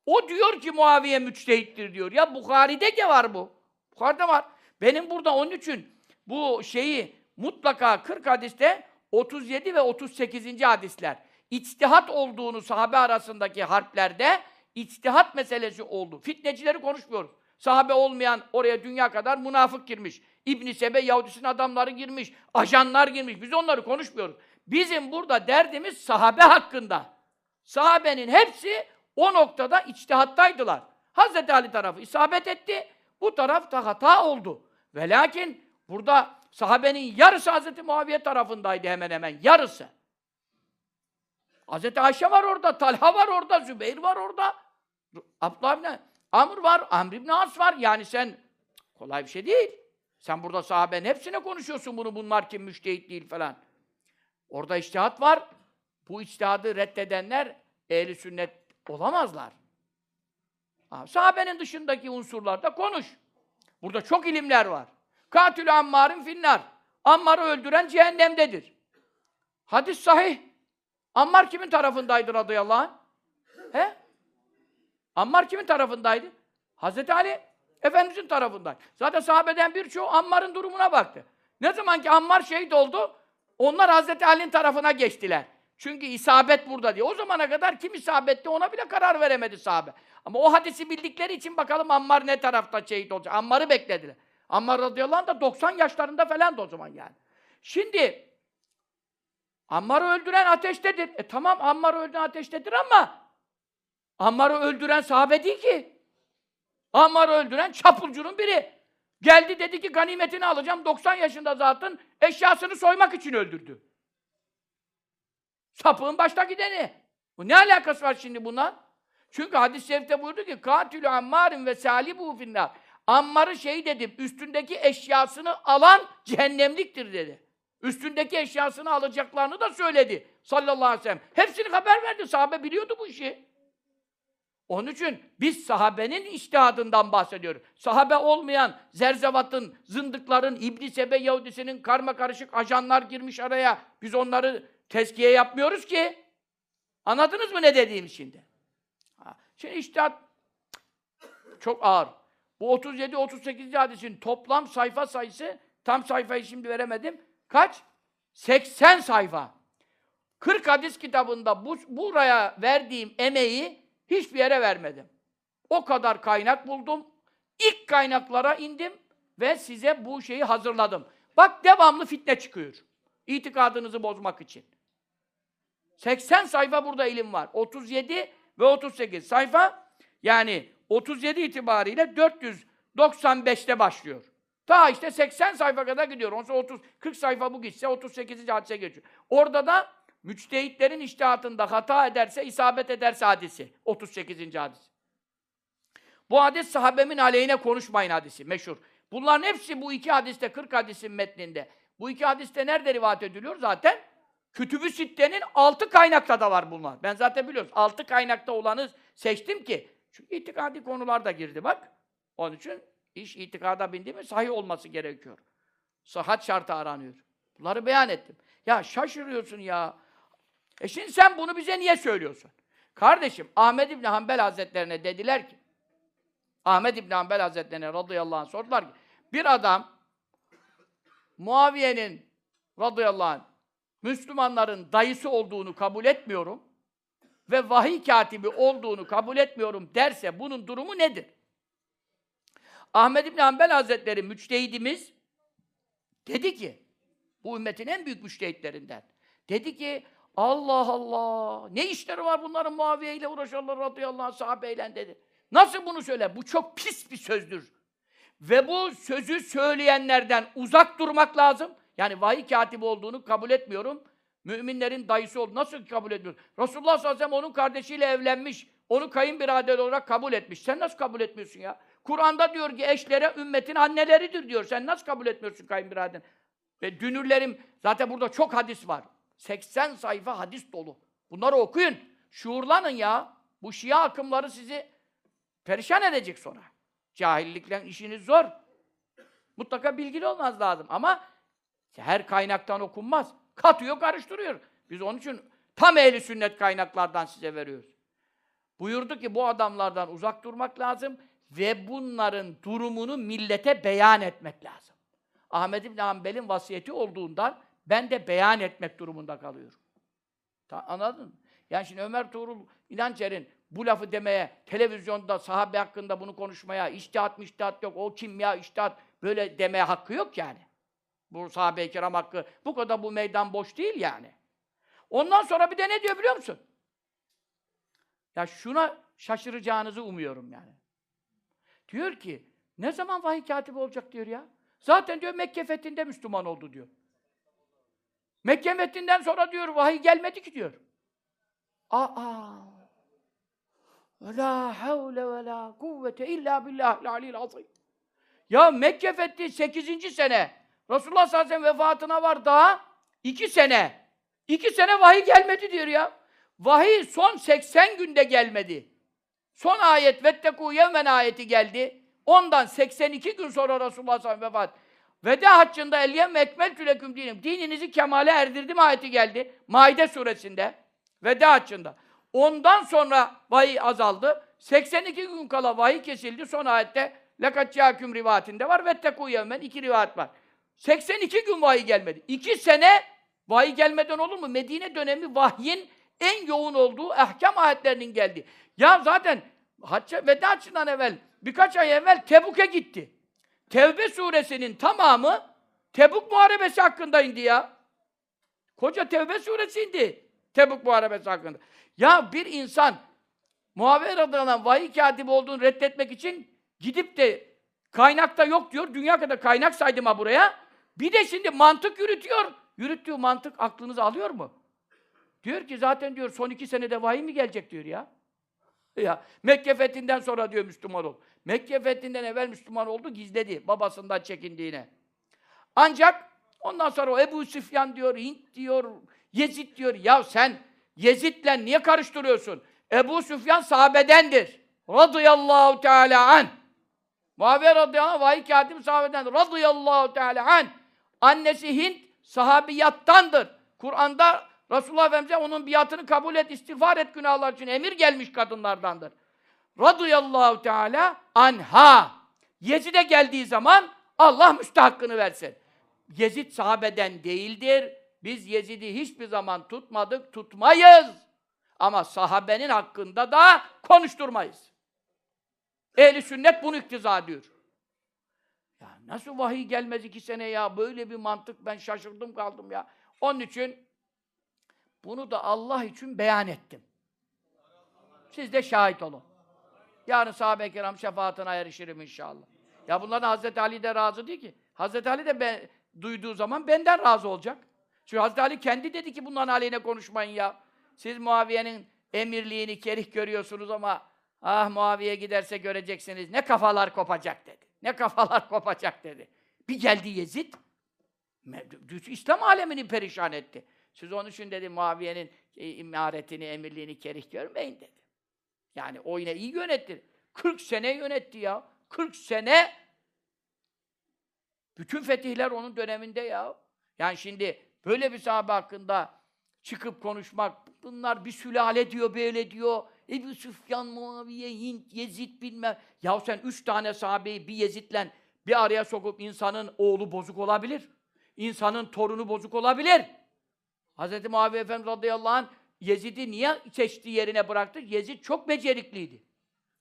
O diyor ki Muaviye müçtehittir diyor. Ya Bukhari'de de var bu. Bukhari'de var. Benim burada onun için bu şeyi mutlaka 40 hadiste 37 ve 38. hadisler içtihat olduğunu sahabe arasındaki harplerde içtihat meselesi oldu. Fitnecileri konuşmuyoruz. Sahabe olmayan oraya dünya kadar münafık girmiş. İbn Sebe Yahudisinin adamları girmiş. Ajanlar girmiş. Biz onları konuşmuyoruz. Bizim burada derdimiz sahabe hakkında. Sahabenin hepsi o noktada içtihattaydılar. Hazreti Ali tarafı isabet etti. Bu tarafta hata oldu. Ve lakin burada sahabenin yarısı Hazreti Muaviye tarafındaydı hemen hemen. Yarısı. Hazreti Ayşe var orada, Talha var orada, Zübeyir var orada. Abdullah ibn Amr var, Amr ibn As var. Yani sen kolay bir şey değil. Sen burada sahabenin hepsine konuşuyorsun bunu. Bunlar kim müştehit değil falan. Orada içtihat var. Bu içtihadı reddedenler ehli sünnet olamazlar. Ha, sahabenin dışındaki unsurlarda konuş. Burada çok ilimler var. Katülü Ammar'ın finnar. Ammar'ı öldüren cehennemdedir. Hadis sahih. Ammar kimin tarafındaydı radıyallahu anh? He? Ammar kimin tarafındaydı? Hazreti Ali Efendimizin tarafındaydı. Zaten sahabeden birçoğu Ammar'ın durumuna baktı. Ne zaman ki Ammar şehit oldu, onlar Hazreti Ali'nin tarafına geçtiler. Çünkü isabet burada diye. O zamana kadar kim isabetti ona bile karar veremedi sahabe. Ama o hadisi bildikleri için bakalım Ammar ne tarafta şehit olacak. Ammar'ı beklediler. Ammar radıyallahu anh da 90 yaşlarında falan o zaman yani. Şimdi Ammar'ı öldüren ateştedir. E tamam Ammar'ı öldüren ateştedir ama Ammar'ı öldüren sahabe değil ki. Ammar'ı öldüren çapulcunun biri. Geldi dedi ki ganimetini alacağım. 90 yaşında zaten eşyasını soymak için öldürdü. Sapığın başta gideni. Bu ne alakası var şimdi bunlar? Çünkü hadis-i şerifte buyurdu ki katilü ammarin ve salibu finnar. Ammar'ı şehit edip üstündeki eşyasını alan cehennemliktir dedi. Üstündeki eşyasını alacaklarını da söyledi sallallahu aleyhi ve sellem. Hepsini haber verdi. Sahabe biliyordu bu işi. Onun için biz sahabenin iştihadından bahsediyoruz. Sahabe olmayan zerzevatın, zındıkların, İbn Sebe Yahudisinin karma karışık ajanlar girmiş araya. Biz onları tezkiye yapmıyoruz ki. Anladınız mı ne dediğim şimdi? Ha, Şimdi iştihat çok ağır. Bu 37-38. hadisin toplam sayfa sayısı, tam sayfayı şimdi veremedim. Kaç? 80 sayfa. 40 hadis kitabında bu, buraya verdiğim emeği hiçbir yere vermedim. O kadar kaynak buldum. İlk kaynaklara indim ve size bu şeyi hazırladım. Bak devamlı fitne çıkıyor. İtikadınızı bozmak için. 80 sayfa burada ilim var. 37 ve 38 sayfa yani 37 itibariyle 495'te başlıyor. Ta işte 80 sayfa kadar gidiyor. Sonra 30 40 sayfa bu gitse 38. hadise geçiyor. Orada da müçtehitlerin iştihatında hata ederse, isabet ederse hadisi. 38. hadis. Bu hadis sahabemin aleyhine konuşmayın hadisi. Meşhur. Bunların hepsi bu iki hadiste, 40 hadisin metninde. Bu iki hadiste nerede rivayet ediliyor? Zaten Kütüb-ü Sitte'nin altı kaynakta da var bunlar. Ben zaten biliyorum. Altı kaynakta olanı seçtim ki. Çünkü itikadi konular da girdi bak. Onun için iş itikada bindi mi sahih olması gerekiyor. Sıhhat şartı aranıyor. Bunları beyan ettim. Ya şaşırıyorsun ya. E şimdi sen bunu bize niye söylüyorsun? Kardeşim Ahmed İbni Hanbel Hazretlerine dediler ki Ahmed İbni Hanbel Hazretlerine radıyallahu anh sordular ki bir adam Muaviye'nin radıyallahu anh Müslümanların dayısı olduğunu kabul etmiyorum ve vahiy katibi olduğunu kabul etmiyorum derse bunun durumu nedir? Ahmed İbni Hanbel Hazretleri müçtehidimiz dedi ki bu ümmetin en büyük müştehitlerinden. Dedi ki Allah Allah ne işleri var bunların Muaviye ile uğraşanlar radıyallahu anh sahabeyle dedi. Nasıl bunu söyler? Bu çok pis bir sözdür. Ve bu sözü söyleyenlerden uzak durmak lazım. Yani vahiy katibi olduğunu kabul etmiyorum. Müminlerin dayısı olduğunu nasıl kabul etmiyorum? Resulullah sallallahu aleyhi ve sellem onun kardeşiyle evlenmiş. Onu kayınbirader olarak kabul etmiş. Sen nasıl kabul etmiyorsun ya? Kur'an'da diyor ki eşlere ümmetin anneleridir diyor. Sen nasıl kabul etmiyorsun kayınbirader? Ve dünürlerim, zaten burada çok hadis var. 80 sayfa hadis dolu. Bunları okuyun. Şuurlanın ya. Bu Şia akımları sizi perişan edecek sonra. Cahillikle işiniz zor. Mutlaka bilgili olmaz lazım. Ama her kaynaktan okunmaz. Katıyor, karıştırıyor. Biz onun için tam ehli sünnet kaynaklardan size veriyoruz. Buyurdu ki bu adamlardan uzak durmak lazım ve bunların durumunu millete beyan etmek lazım. Ahmed İbn Hanbel'in vasiyeti olduğundan ben de beyan etmek durumunda kalıyorum. Ta, anladın mı? Yani şimdi Ömer Tuğrul İnançer'in bu lafı demeye, televizyonda sahabe hakkında bunu konuşmaya, iştihat mı iştihat yok, o kim ya iştihat, böyle demeye hakkı yok yani. Bu sahabe-i kiram hakkı, bu kadar bu meydan boş değil yani. Ondan sonra bir de ne diyor biliyor musun? Ya şuna şaşıracağınızı umuyorum yani. Diyor ki, ne zaman vahiy katibi olacak diyor ya. Zaten diyor Mekke fethinde Müslüman oldu diyor. Mekke fethinden sonra diyor vahiy gelmedi ki diyor. Aa! La havle ve la kuvvete illa billahil aliyil azim. Ya Mekke fethi 8. sene. Resulullah sallallahu aleyhi ve sellem vefatına var daha 2 sene. 2 sene vahiy gelmedi diyor ya. Vahiy son 80 günde gelmedi. Son ayet vettekû yevmen ayeti geldi. Ondan 82 gün sonra Resulullah sallallahu aleyhi ve vefat. Veda haccında eliyem ekmeltü leküm dinim. Dininizi kemale erdirdim ayeti geldi. Maide suresinde. Veda haccında. Ondan sonra vahiy azaldı. 82 gün kala vahiy kesildi. Son ayette lekat câküm rivayetinde var. Vettekû yevmen iki rivayet var. 82 gün vahiy gelmedi. 2 sene vahiy gelmeden olur mu? Medine dönemi vahyin en yoğun olduğu ahkam ayetlerinin geldi. Ya zaten hacca, veda haccından evvel birkaç ay evvel Tebuk'e gitti. Tevbe suresinin tamamı Tebuk Muharebesi hakkında indi ya. Koca Tevbe suresi indi. Tebuk Muharebesi hakkında. Ya bir insan radıyallahu anh vahiy katibi olduğunu reddetmek için gidip de Kaynak da yok diyor. Dünya kadar kaynak saydım ha buraya. Bir de şimdi mantık yürütüyor. Yürüttüğü mantık aklınızı alıyor mu? Diyor ki zaten diyor son iki senede vahiy mi gelecek diyor ya. Ya Mekke fethinden sonra diyor Müslüman ol. Mekke fethinden evvel Müslüman oldu gizledi babasından çekindiğine. Ancak ondan sonra o Ebu Süfyan diyor, Hint diyor, Yezid diyor. Ya sen Yezid'le niye karıştırıyorsun? Ebu Süfyan sahabedendir. Radıyallahu teala an. Muaviye radıyallahu anh, vahiy katibi sahabedendir. Radıyallahu teala an. Annesi Hint sahabiyattandır. Kur'an'da Resulullah Efendimiz'e onun biatını kabul et, istiğfar et günahlar için emir gelmiş kadınlardandır. Radıyallahu teala anha. Yezid'e geldiği zaman Allah müstahakkını versin. Yezid sahabeden değildir. Biz Yezid'i hiçbir zaman tutmadık, tutmayız. Ama sahabenin hakkında da konuşturmayız. Ehli sünnet bunu iktiza ediyor. Ya nasıl vahiy gelmez iki sene ya? Böyle bir mantık ben şaşırdım kaldım ya. Onun için bunu da Allah için beyan ettim. Siz de şahit olun. Yarın sahabe-i kiram şefaatine erişirim inşallah. Ya bunların Hazreti Ali de razı değil ki. Hazreti Ali de ben, duyduğu zaman benden razı olacak. Çünkü Hazreti Ali kendi dedi ki bunların aleyhine konuşmayın ya. Siz Muaviye'nin emirliğini kerih görüyorsunuz ama ah Muaviye giderse göreceksiniz. Ne kafalar kopacak dedi. Ne kafalar kopacak dedi. Bir geldi Yezid. İslam alemini perişan etti. Siz onun için dedi Muaviye'nin e, imaretini, emirliğini kerih görmeyin dedi. Yani o yine iyi yönetti. 40 sene yönetti ya. 40 sene bütün fetihler onun döneminde ya. Yani şimdi böyle bir sahabe hakkında çıkıp konuşmak, bunlar bir sülale diyor, böyle diyor. Ebu Süfyan, Muaviye, Hint, Yezid bilmem. Ya sen üç tane sahabeyi bir Yezid'le bir araya sokup insanın oğlu bozuk olabilir. İnsanın torunu bozuk olabilir. Hz. Muaviye Efendimiz radıyallahu anh Yezid'i niye seçti yerine bıraktı? Yezid çok becerikliydi.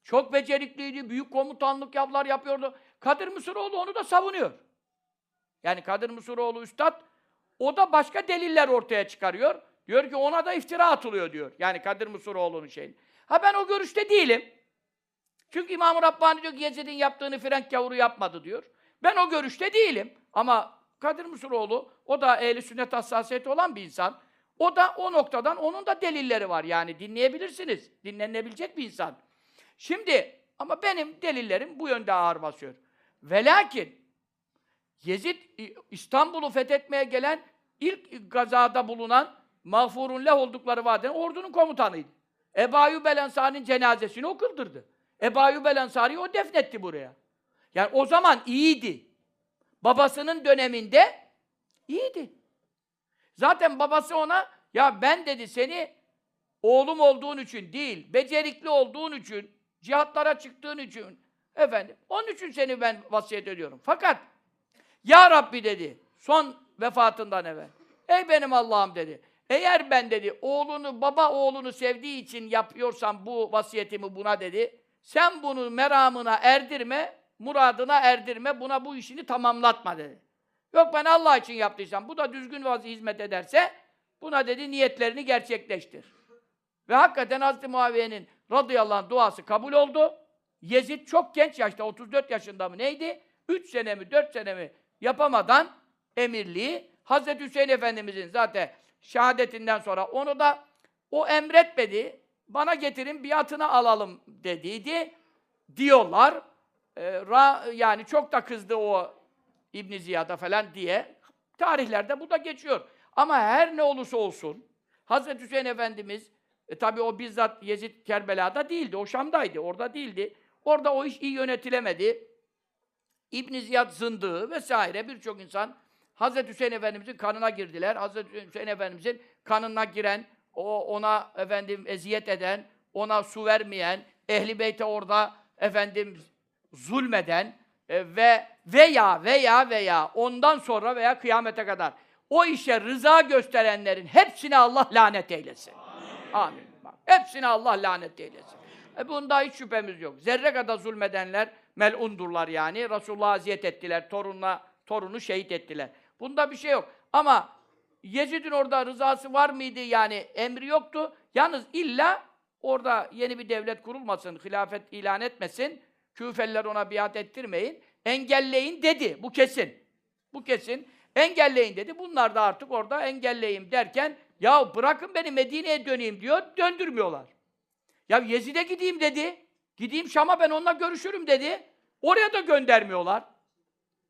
Çok becerikliydi. Büyük komutanlık yaplar yapıyordu. Kadir Mısıroğlu onu da savunuyor. Yani Kadir Mısıroğlu üstad o da başka deliller ortaya çıkarıyor. Diyor ki ona da iftira atılıyor diyor. Yani Kadir Mısıroğlu'nun şeyi. Ha ben o görüşte değilim. Çünkü İmam-ı Rabbani diyor ki Yezid'in yaptığını Frenk gavuru yapmadı diyor. Ben o görüşte değilim. Ama Kadir Mısıroğlu o da ehli sünnet hassasiyeti olan bir insan. O da o noktadan onun da delilleri var. Yani dinleyebilirsiniz. Dinlenebilecek bir insan. Şimdi ama benim delillerim bu yönde ağır basıyor. Velakin Yezid İstanbul'u fethetmeye gelen ilk gazada bulunan mağfurun leh oldukları vadeden ordunun komutanıydı. Ebu Ayyub el cenazesini o kıldırdı. Ebu Ayyub el o defnetti buraya. Yani o zaman iyiydi. Babasının döneminde iyiydi. Zaten babası ona ya ben dedi seni oğlum olduğun için değil, becerikli olduğun için, cihatlara çıktığın için efendim onun için seni ben vasiyet ediyorum. Fakat ya Rabbi dedi son vefatından evvel. Ey benim Allah'ım dedi. Eğer ben dedi oğlunu baba oğlunu sevdiği için yapıyorsam bu vasiyetimi buna dedi. Sen bunu meramına erdirme, muradına erdirme, buna bu işini tamamlatma dedi. Yok ben Allah için yaptıysam, bu da düzgün vazi hizmet ederse, buna dedi niyetlerini gerçekleştir. Ve hakikaten Hazreti Muaviye'nin radıyallahu anh duası kabul oldu. Yezid çok genç yaşta, 34 yaşında mı neydi? 3 sene mi, 4 sene mi yapamadan emirliği, Hazreti Hüseyin Efendimizin zaten şehadetinden sonra onu da o emretmedi. Bana getirin biatını alalım dediydi. Diyorlar. Ee, ra- yani çok da kızdı o İbn Ziyad'a falan diye. Tarihlerde bu da geçiyor. Ama her ne olursa olsun Hazreti Hüseyin Efendimiz e, tabii o bizzat Yezid Kerbela'da değildi. O Şam'daydı. Orada değildi. Orada o iş iyi yönetilemedi. İbn Ziyad zındığı vesaire birçok insan Hazreti Hüseyin Efendimizin kanına girdiler. Hazreti Hüseyin Efendimizin kanına giren, o ona efendim eziyet eden, ona su vermeyen, ehli beyte orada efendim zulmeden e, ve veya veya veya ondan sonra veya kıyamete kadar o işe rıza gösterenlerin hepsine Allah lanet eylesin. Amin. Bak, hepsine Allah lanet eylesin. E bunda hiç şüphemiz yok. Zerre kadar zulmedenler melundurlar yani. Resulullah'a aziyet ettiler. Torunla, torunu şehit ettiler. Bunda bir şey yok. Ama Yezid'in orada rızası var mıydı yani emri yoktu. Yalnız illa orada yeni bir devlet kurulmasın, hilafet ilan etmesin. Küfeliler ona biat ettirmeyin. engelleyin dedi. Bu kesin. Bu kesin. Engelleyin dedi. Bunlar da artık orada engelleyeyim derken ya bırakın beni Medine'ye döneyim diyor. Döndürmüyorlar. Ya Yezid'e gideyim dedi. Gideyim Şam'a ben onunla görüşürüm dedi. Oraya da göndermiyorlar.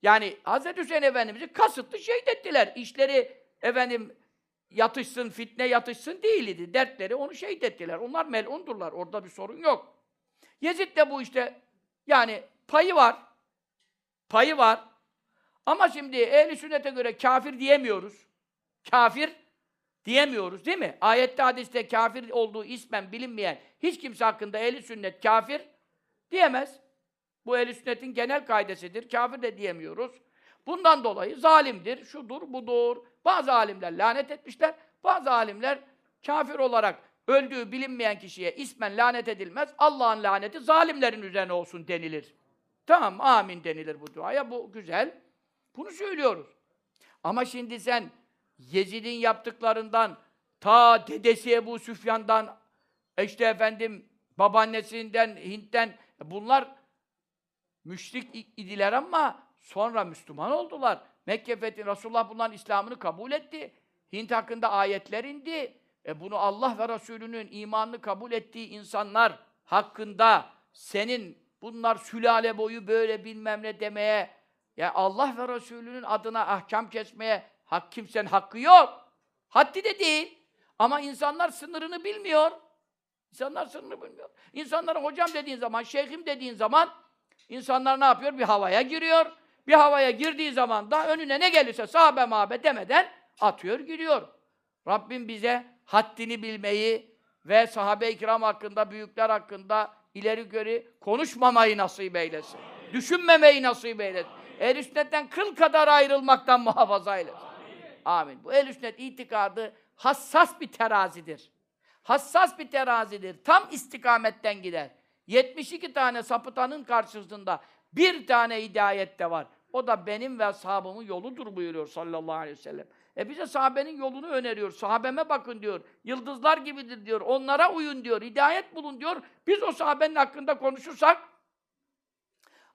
Yani Hz. Hüseyin Efendimiz'i kasıtlı şehit ettiler. İşleri efendim yatışsın, fitne yatışsın değildi. Dertleri onu şehit ettiler. Onlar melundurlar. Orada bir sorun yok. Yezid de bu işte yani payı var. Payı var. Ama şimdi ehli sünnete göre kafir diyemiyoruz. Kafir diyemiyoruz değil mi? Ayette hadiste kafir olduğu ismen bilinmeyen hiç kimse hakkında ehli sünnet kafir diyemez. Bu ehli sünnetin genel kaidesidir. Kafir de diyemiyoruz. Bundan dolayı zalimdir, şudur, budur. Bazı alimler lanet etmişler. Bazı alimler kafir olarak öldüğü bilinmeyen kişiye ismen lanet edilmez. Allah'ın laneti zalimlerin üzerine olsun denilir. Tamam, amin denilir bu duaya. Bu güzel. Bunu söylüyoruz. Ama şimdi sen Yezid'in yaptıklarından, ta dedesi Ebu Süfyan'dan, işte efendim babaannesinden, Hint'ten, bunlar müşrik idiler ama sonra Müslüman oldular. Mekke fethi, Resulullah bunların İslam'ını kabul etti. Hint hakkında ayetler indi. E bunu Allah ve Resulünün imanını kabul ettiği insanlar hakkında senin bunlar sülale boyu böyle bilmem ne demeye, ya Allah ve Resulünün adına ahkam kesmeye hak kimsenin hakkı yok. Haddi de değil. Ama insanlar sınırını bilmiyor. İnsanlar sınırını bilmiyor. İnsanlara hocam dediğin zaman, şeyhim dediğin zaman insanlar ne yapıyor? Bir havaya giriyor. Bir havaya girdiği zaman da önüne ne gelirse sahabe mahabe demeden atıyor gidiyor. Rabbim bize haddini bilmeyi ve sahabe-i kiram hakkında, büyükler hakkında ileri geri konuşmamayı nasip eylesin. Düşünmemeyi nasip eylesin. Ehl-i sünnetten kıl kadar ayrılmaktan muhafaza eylesin. Amin. Bu ehl-i sünnet itikadı hassas bir terazidir. Hassas bir terazidir. Tam istikametten gider. 72 tane sapıtanın karşısında bir tane hidayet de var. O da benim ve ashabımın yoludur buyuruyor sallallahu aleyhi ve sellem. E bize sahabenin yolunu öneriyor. Sahabeme bakın diyor. Yıldızlar gibidir diyor. Onlara uyun diyor. Hidayet bulun diyor. Biz o sahabenin hakkında konuşursak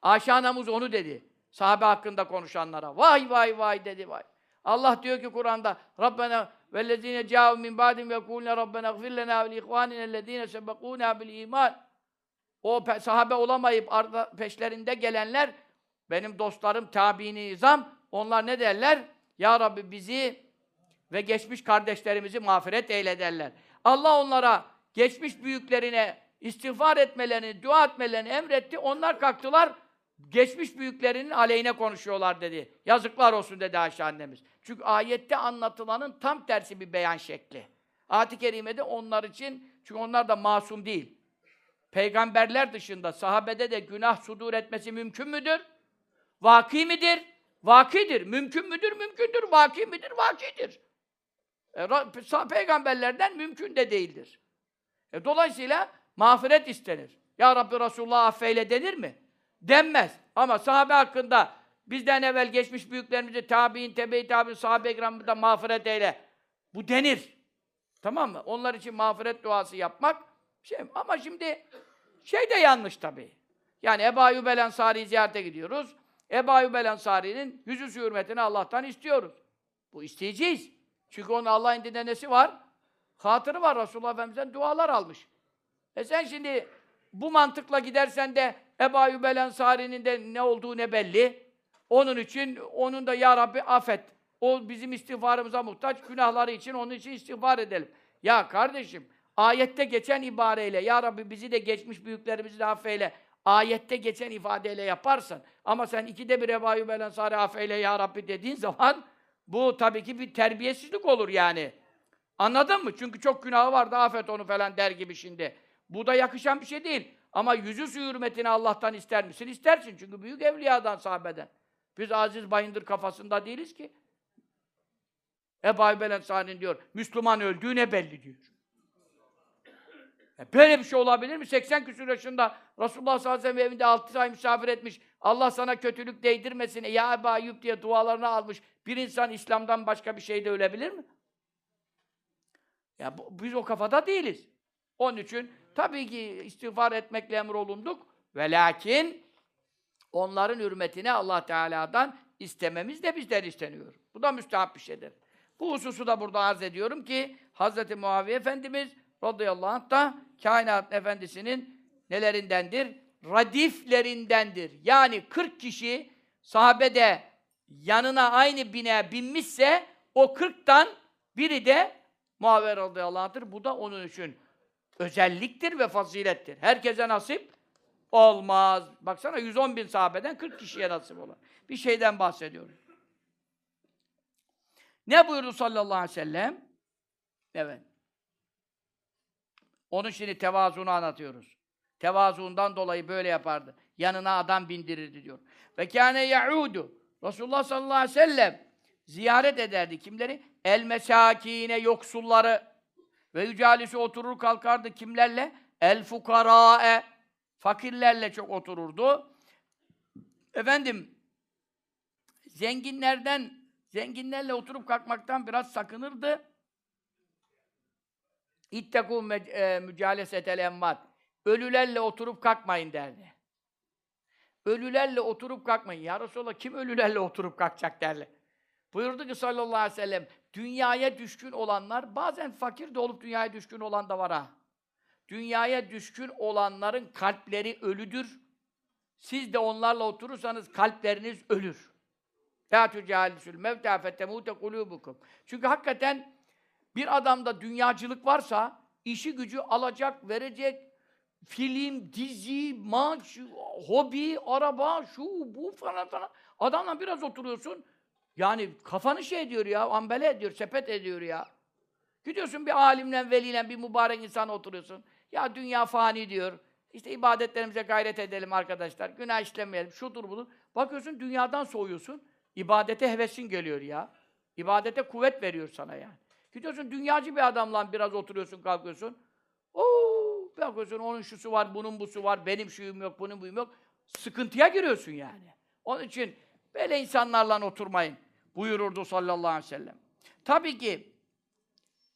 Ayşe anamız onu dedi. Sahabe hakkında konuşanlara. Vay vay vay dedi vay. Allah diyor ki Kur'an'da Rabbena vellezine câhu min ba'dim ve kûlne Rabbena gfir lena ve ihvanine sebekûna bil iman. O sahabe olamayıp arda peşlerinde gelenler benim dostlarım tabiini izam onlar ne derler? Ya Rabbi bizi ve geçmiş kardeşlerimizi mağfiret eyle derler. Allah onlara geçmiş büyüklerine istiğfar etmelerini, dua etmelerini emretti. Onlar kalktılar geçmiş büyüklerinin aleyhine konuşuyorlar dedi. Yazıklar olsun dedi Ayşe annemiz. Çünkü ayette anlatılanın tam tersi bir beyan şekli. Ayet-i Kerime'de onlar için, çünkü onlar da masum değil. Peygamberler dışında sahabede de günah sudur etmesi mümkün müdür? Vaki midir? Vakidir. Mümkün müdür? Mümkündür. Vaki midir? Vakidir. E, peygamberlerden mümkün de değildir. E, dolayısıyla mağfiret istenir. Ya Rabbi Resulullah affeyle denir mi? denmez. Ama sahabe hakkında bizden evvel geçmiş büyüklerimizi tabi'in, tebe-i tabi'in, sahabe-i mağfiret eyle. Bu denir. Tamam mı? Onlar için mağfiret duası yapmak şey ama şimdi şey de yanlış tabii. Yani Ebu Ayyub el Ensari'yi ziyarete gidiyoruz. Ebu Ayyub el Ensari'nin yüzü hürmetini Allah'tan istiyoruz. Bu isteyeceğiz. Çünkü onun Allah indinde nesi var? Hatırı var. Resulullah Efendimiz'den dualar almış. E sen şimdi bu mantıkla gidersen de Ebu Ayyub el Ensari'nin de ne olduğu ne belli. Onun için onun da ya Rabbi affet. O bizim istiğfarımıza muhtaç. Günahları için onun için istiğfar edelim. Ya kardeşim ayette geçen ibareyle ya Rabbi bizi de geçmiş büyüklerimizi de affeyle. Ayette geçen ifadeyle yaparsın. Ama sen ikide bir Ebu Ayyub el Ensari affeyle ya Rabbi dediğin zaman bu tabii ki bir terbiyesizlik olur yani. Anladın mı? Çünkü çok günahı var da affet onu falan der gibi şimdi. Bu da yakışan bir şey değil. Ama yüzü su hürmetini Allah'tan ister misin? İstersin çünkü büyük evliyadan, sahabeden. Biz Aziz Bayındır kafasında değiliz ki. Ebu Ayyub el diyor, Müslüman öldüğü ne belli diyor. E böyle bir şey olabilir mi? 80 küsur yaşında Resulullah sallallahu aleyhi ve sellem evinde 6 ay misafir etmiş. Allah sana kötülük değdirmesin. E, ya Ebu Ayyub diye dualarını almış. Bir insan İslam'dan başka bir şeyde ölebilir mi? Ya bu, biz o kafada değiliz. Onun için tabii ki istiğfar etmekle emrolunduk. Ve lakin Onların hürmetine Allah Teala'dan istememiz de bizden isteniyor. Bu da müstahap bir şeydir. Bu hususu da burada arz ediyorum ki Hz. Muaviye Efendimiz radıyallahu anh da kainat efendisinin nelerindendir? Radiflerindendir. Yani 40 kişi sahabede yanına aynı bine binmişse o 40'tan biri de Muaviye radıyallahu anh'tır. Bu da onun için özelliktir ve fazilettir. Herkese nasip olmaz. Baksana 110 bin sahabeden 40 kişiye nasip olan. Bir şeyden bahsediyoruz. Ne buyurdu sallallahu aleyhi ve sellem? Evet. Onun şimdi tevazunu anlatıyoruz. Tevazuundan dolayı böyle yapardı. Yanına adam bindirirdi diyor. Ve kâne ya'udu. Resulullah sallallahu aleyhi ve sellem ziyaret ederdi kimleri? El mesakine yoksulları ve yücalisi oturur kalkardı kimlerle? El fukara'e fakirlerle çok otururdu. Efendim zenginlerden zenginlerle oturup kalkmaktan biraz sakınırdı. İttekû mücalesetel emvat. Ölülerle oturup kalkmayın derdi. Ölülerle oturup kalkmayın. Ya Resulallah kim ölülerle oturup kalkacak derler. Buyurdu ki sallallahu aleyhi ve sellem, dünyaya düşkün olanlar, bazen fakir de olup dünyaya düşkün olan da var ha. Dünyaya düşkün olanların kalpleri ölüdür. Siz de onlarla oturursanız kalpleriniz ölür. La tücâlisül mevtâ fetemûte kulûbukum. Çünkü hakikaten bir adamda dünyacılık varsa, işi gücü alacak, verecek, film, dizi, maç, hobi, araba, şu, bu falan falan. Adamla biraz oturuyorsun, yani kafanı şey ediyor ya, ambele ediyor, sepet ediyor ya. Gidiyorsun bir alimle, veliyle, bir mübarek insan oturuyorsun. Ya dünya fani diyor. İşte ibadetlerimize gayret edelim arkadaşlar. Günah işlemeyelim, şudur budur. Bakıyorsun dünyadan soğuyorsun. İbadete hevesin geliyor ya. İbadete kuvvet veriyor sana yani. Gidiyorsun dünyacı bir adamla biraz oturuyorsun, kalkıyorsun. Oo, bakıyorsun onun şusu var, bunun busu var, benim şuyum yok, bunun buyum yok. Sıkıntıya giriyorsun yani. Onun için böyle insanlarla oturmayın buyururdu sallallahu aleyhi ve sellem. Tabii ki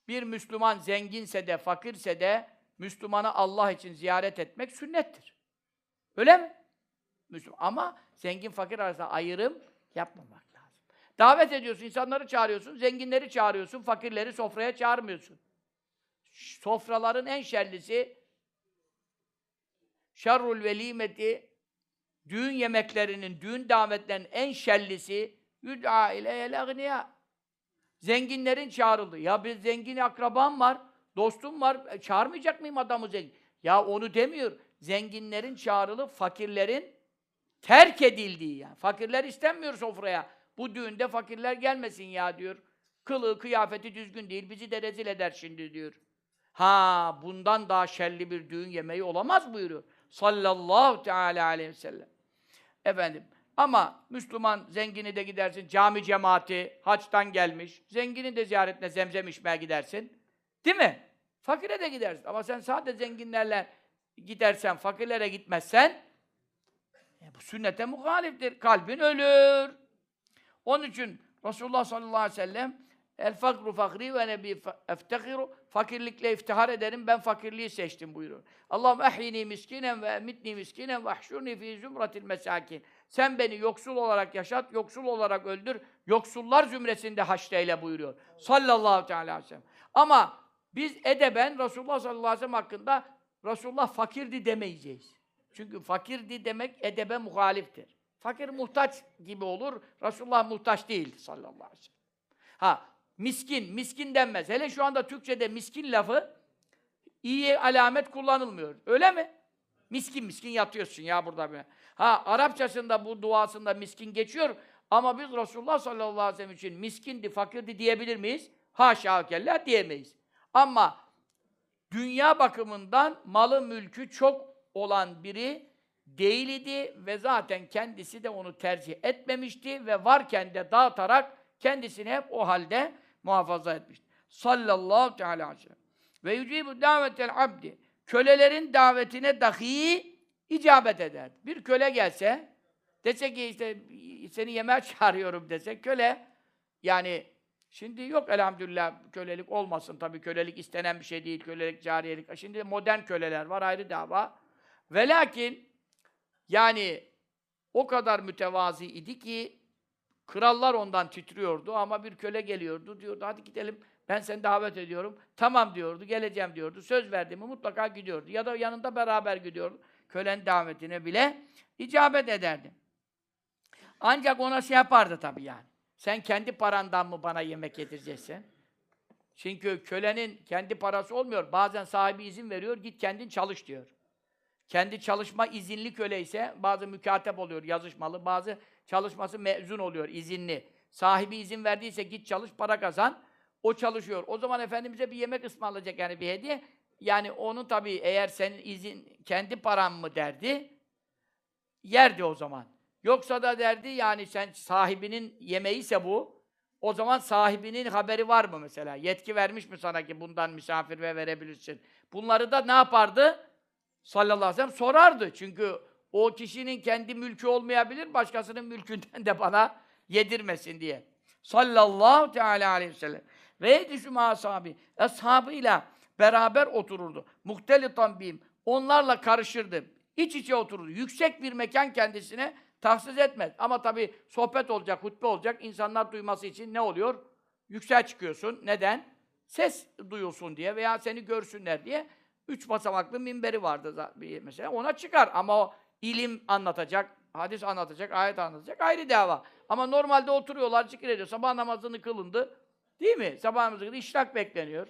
bir Müslüman zenginse de, fakirse de Müslümanı Allah için ziyaret etmek sünnettir. Öyle mi? Müslüman. Ama zengin fakir arasında ayrım yapmamak. Davet ediyorsun, insanları çağırıyorsun, zenginleri çağırıyorsun, fakirleri sofraya çağırmıyorsun. Sofraların en şerlisi şerrul velimeti düğün yemeklerinin, düğün davetlerinin en şerlisi yud'a ileyel agniya. Zenginlerin çağrıldı. Ya bir zengin akrabam var, dostum var, e, çağırmayacak mıyım adamı zengin? Ya onu demiyor. Zenginlerin çağrılıp fakirlerin terk edildiği yani. Fakirler istenmiyor sofraya. Bu düğünde fakirler gelmesin ya diyor. Kılığı, kıyafeti düzgün değil, bizi de rezil eder şimdi diyor. Ha, bundan daha şerli bir düğün yemeği olamaz buyuruyor. Sallallahu teala aleyhi ve sellem. Efendim, ama Müslüman zengini de gidersin, cami cemaati, haçtan gelmiş, zenginin de ziyaretine zemzem içmeye gidersin. Değil mi? Fakire de gidersin. Ama sen sadece zenginlerle gidersen, fakirlere gitmezsen, e, bu sünnete muhaliftir. Kalbin ölür. Onun için Resulullah sallallahu aleyhi ve sellem El fakru fakri ve nebi eftehiru fakirlikle iftihar ederim ben fakirliği seçtim buyuruyor. Allah'ım ehyini miskinen ve emitni miskinen ve ahşurni fi zümratil mesakin. Sen beni yoksul olarak yaşat, yoksul olarak öldür, yoksullar zümresinde haşreyle buyuruyor. Sallallahu teala aleyhi ve sellem. Ama biz edeben Resulullah sallallahu aleyhi ve sellem hakkında Resulullah fakirdi demeyeceğiz. Çünkü fakirdi demek edebe muhaliftir. Fakir muhtaç gibi olur. Resulullah muhtaç değil sallallahu aleyhi ve sellem. Ha, miskin, miskin denmez. Hele şu anda Türkçe'de miskin lafı iyi alamet kullanılmıyor. Öyle mi? Miskin miskin yatıyorsun ya burada bir. Ha Arapçasında bu duasında miskin geçiyor ama biz Resulullah sallallahu aleyhi ve sellem için miskindi, fakirdi diyebilir miyiz? Haşa kella diyemeyiz. Ama dünya bakımından malı mülkü çok olan biri değil idi ve zaten kendisi de onu tercih etmemişti ve varken de dağıtarak kendisini hep o halde muhafaza etmişti. Sallallahu teala aleyhi ve sellem. Ve yücibu davetel abdi. Kölelerin davetine dahi icabet eder. Bir köle gelse, dese ki işte seni yemeğe çağırıyorum dese, köle yani şimdi yok elhamdülillah kölelik olmasın tabii kölelik istenen bir şey değil, kölelik, cariyelik. Şimdi modern köleler var ayrı dava. Ve lakin yani o kadar mütevazi idi ki krallar ondan titriyordu ama bir köle geliyordu diyordu hadi gidelim ben seni davet ediyorum. Tamam diyordu, geleceğim diyordu. Söz verdiğimi mutlaka gidiyordu. Ya da yanında beraber gidiyordu. Kölenin davetine bile icabet ederdi. Ancak ona şey yapardı tabii yani. Sen kendi parandan mı bana yemek getireceksin? Çünkü kölenin kendi parası olmuyor. Bazen sahibi izin veriyor, git kendin çalış diyor. Kendi çalışma izinli köle ise bazı mükatep oluyor, yazışmalı. Bazı çalışması mezun oluyor, izinli. Sahibi izin verdiyse git çalış, para kazan. O çalışıyor. O zaman Efendimiz'e bir yemek ısmarlayacak yani bir hediye. Yani onun tabii eğer senin izin, kendi paran mı derdi, yerdi o zaman. Yoksa da derdi yani sen sahibinin yemeği ise bu, o zaman sahibinin haberi var mı mesela? Yetki vermiş mi sana ki bundan misafir ve verebilirsin? Bunları da ne yapardı? Sallallahu aleyhi ve sellem sorardı. Çünkü o kişinin kendi mülkü olmayabilir, başkasının mülkünden de bana yedirmesin diye. Sallallahu teala aleyhi ve sellem. Ve yedişü ashabi. Ashabıyla beraber otururdu. Muhtelitan bihim. Onlarla karışırdı. İç içe otururdu. Yüksek bir mekan kendisine tahsis etmez. Ama tabii sohbet olacak, hutbe olacak. İnsanlar duyması için ne oluyor? Yüksel çıkıyorsun. Neden? Ses duyulsun diye veya seni görsünler diye. Üç basamaklı minberi vardı mesela. Ona çıkar ama o ilim anlatacak, hadis anlatacak, ayet anlatacak ayrı dava. Ama normalde oturuyorlar, zikir ediyor. Sabah namazını kılındı. Değil mi? Sabah namazı kılındı. işrak bekleniyor.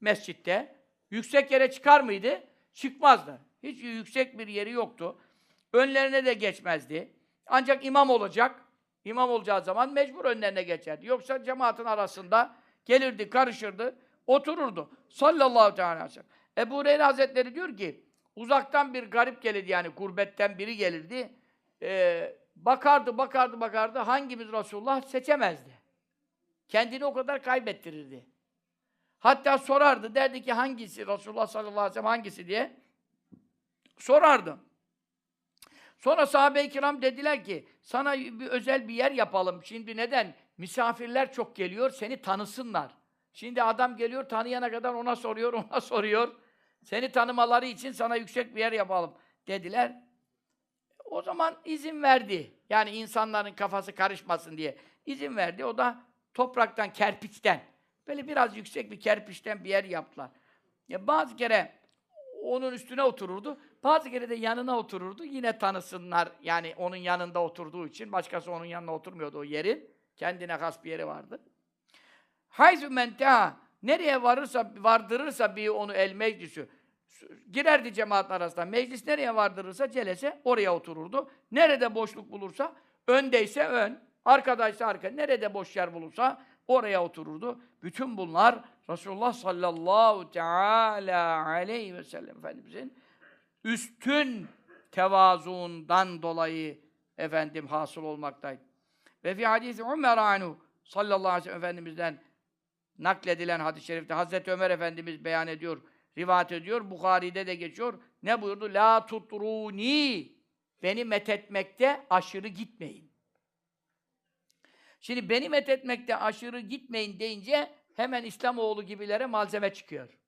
Mescitte. Yüksek yere çıkar mıydı? Çıkmazdı. Hiç yüksek bir yeri yoktu. Önlerine de geçmezdi. Ancak imam olacak. İmam olacağı zaman mecbur önlerine geçerdi. Yoksa cemaatin arasında gelirdi, karışırdı, otururdu. Sallallahu teala aleyhi ve sellem. Ebu Hureyre Hazretleri diyor ki, uzaktan bir garip gelirdi yani gurbetten biri gelirdi. Ee, bakardı, bakardı, bakardı. Hangimiz Resulullah seçemezdi. Kendini o kadar kaybettirirdi. Hatta sorardı, derdi ki hangisi Resulullah sallallahu aleyhi ve sellem hangisi diye sorardı. Sonra sahabe-i kiram dediler ki, sana bir özel bir yer yapalım. Şimdi neden? Misafirler çok geliyor, seni tanısınlar. Şimdi adam geliyor, tanıyana kadar ona soruyor, ona soruyor. Seni tanımaları için sana yüksek bir yer yapalım dediler. O zaman izin verdi. Yani insanların kafası karışmasın diye izin verdi. O da topraktan, kerpiçten, böyle biraz yüksek bir kerpiçten bir yer yaptılar. Ya bazı kere onun üstüne otururdu. Bazı kere de yanına otururdu. Yine tanısınlar. Yani onun yanında oturduğu için. Başkası onun yanına oturmuyordu o yerin. Kendine has bir yeri vardı. Hayzu menteha nereye varırsa vardırırsa bir onu el meclisi girerdi cemaat arasında. Meclis nereye vardırırsa celese oraya otururdu. Nerede boşluk bulursa öndeyse ön, arkadaysa arka. Nerede boş yer bulursa oraya otururdu. Bütün bunlar Resulullah sallallahu teala aleyhi ve sellem Efendimizin üstün tevazuundan dolayı efendim hasıl olmaktaydı. Ve fi hadisi Ömer anu sallallahu aleyhi ve sellem Efendimiz'den nakledilen hadis-i şerifte Hazreti Ömer Efendimiz beyan ediyor, rivayet ediyor, Bukhari'de de geçiyor. Ne buyurdu? La tutruni beni methetmekte aşırı gitmeyin. Şimdi beni methetmekte aşırı gitmeyin deyince hemen İslamoğlu gibilere malzeme çıkıyor.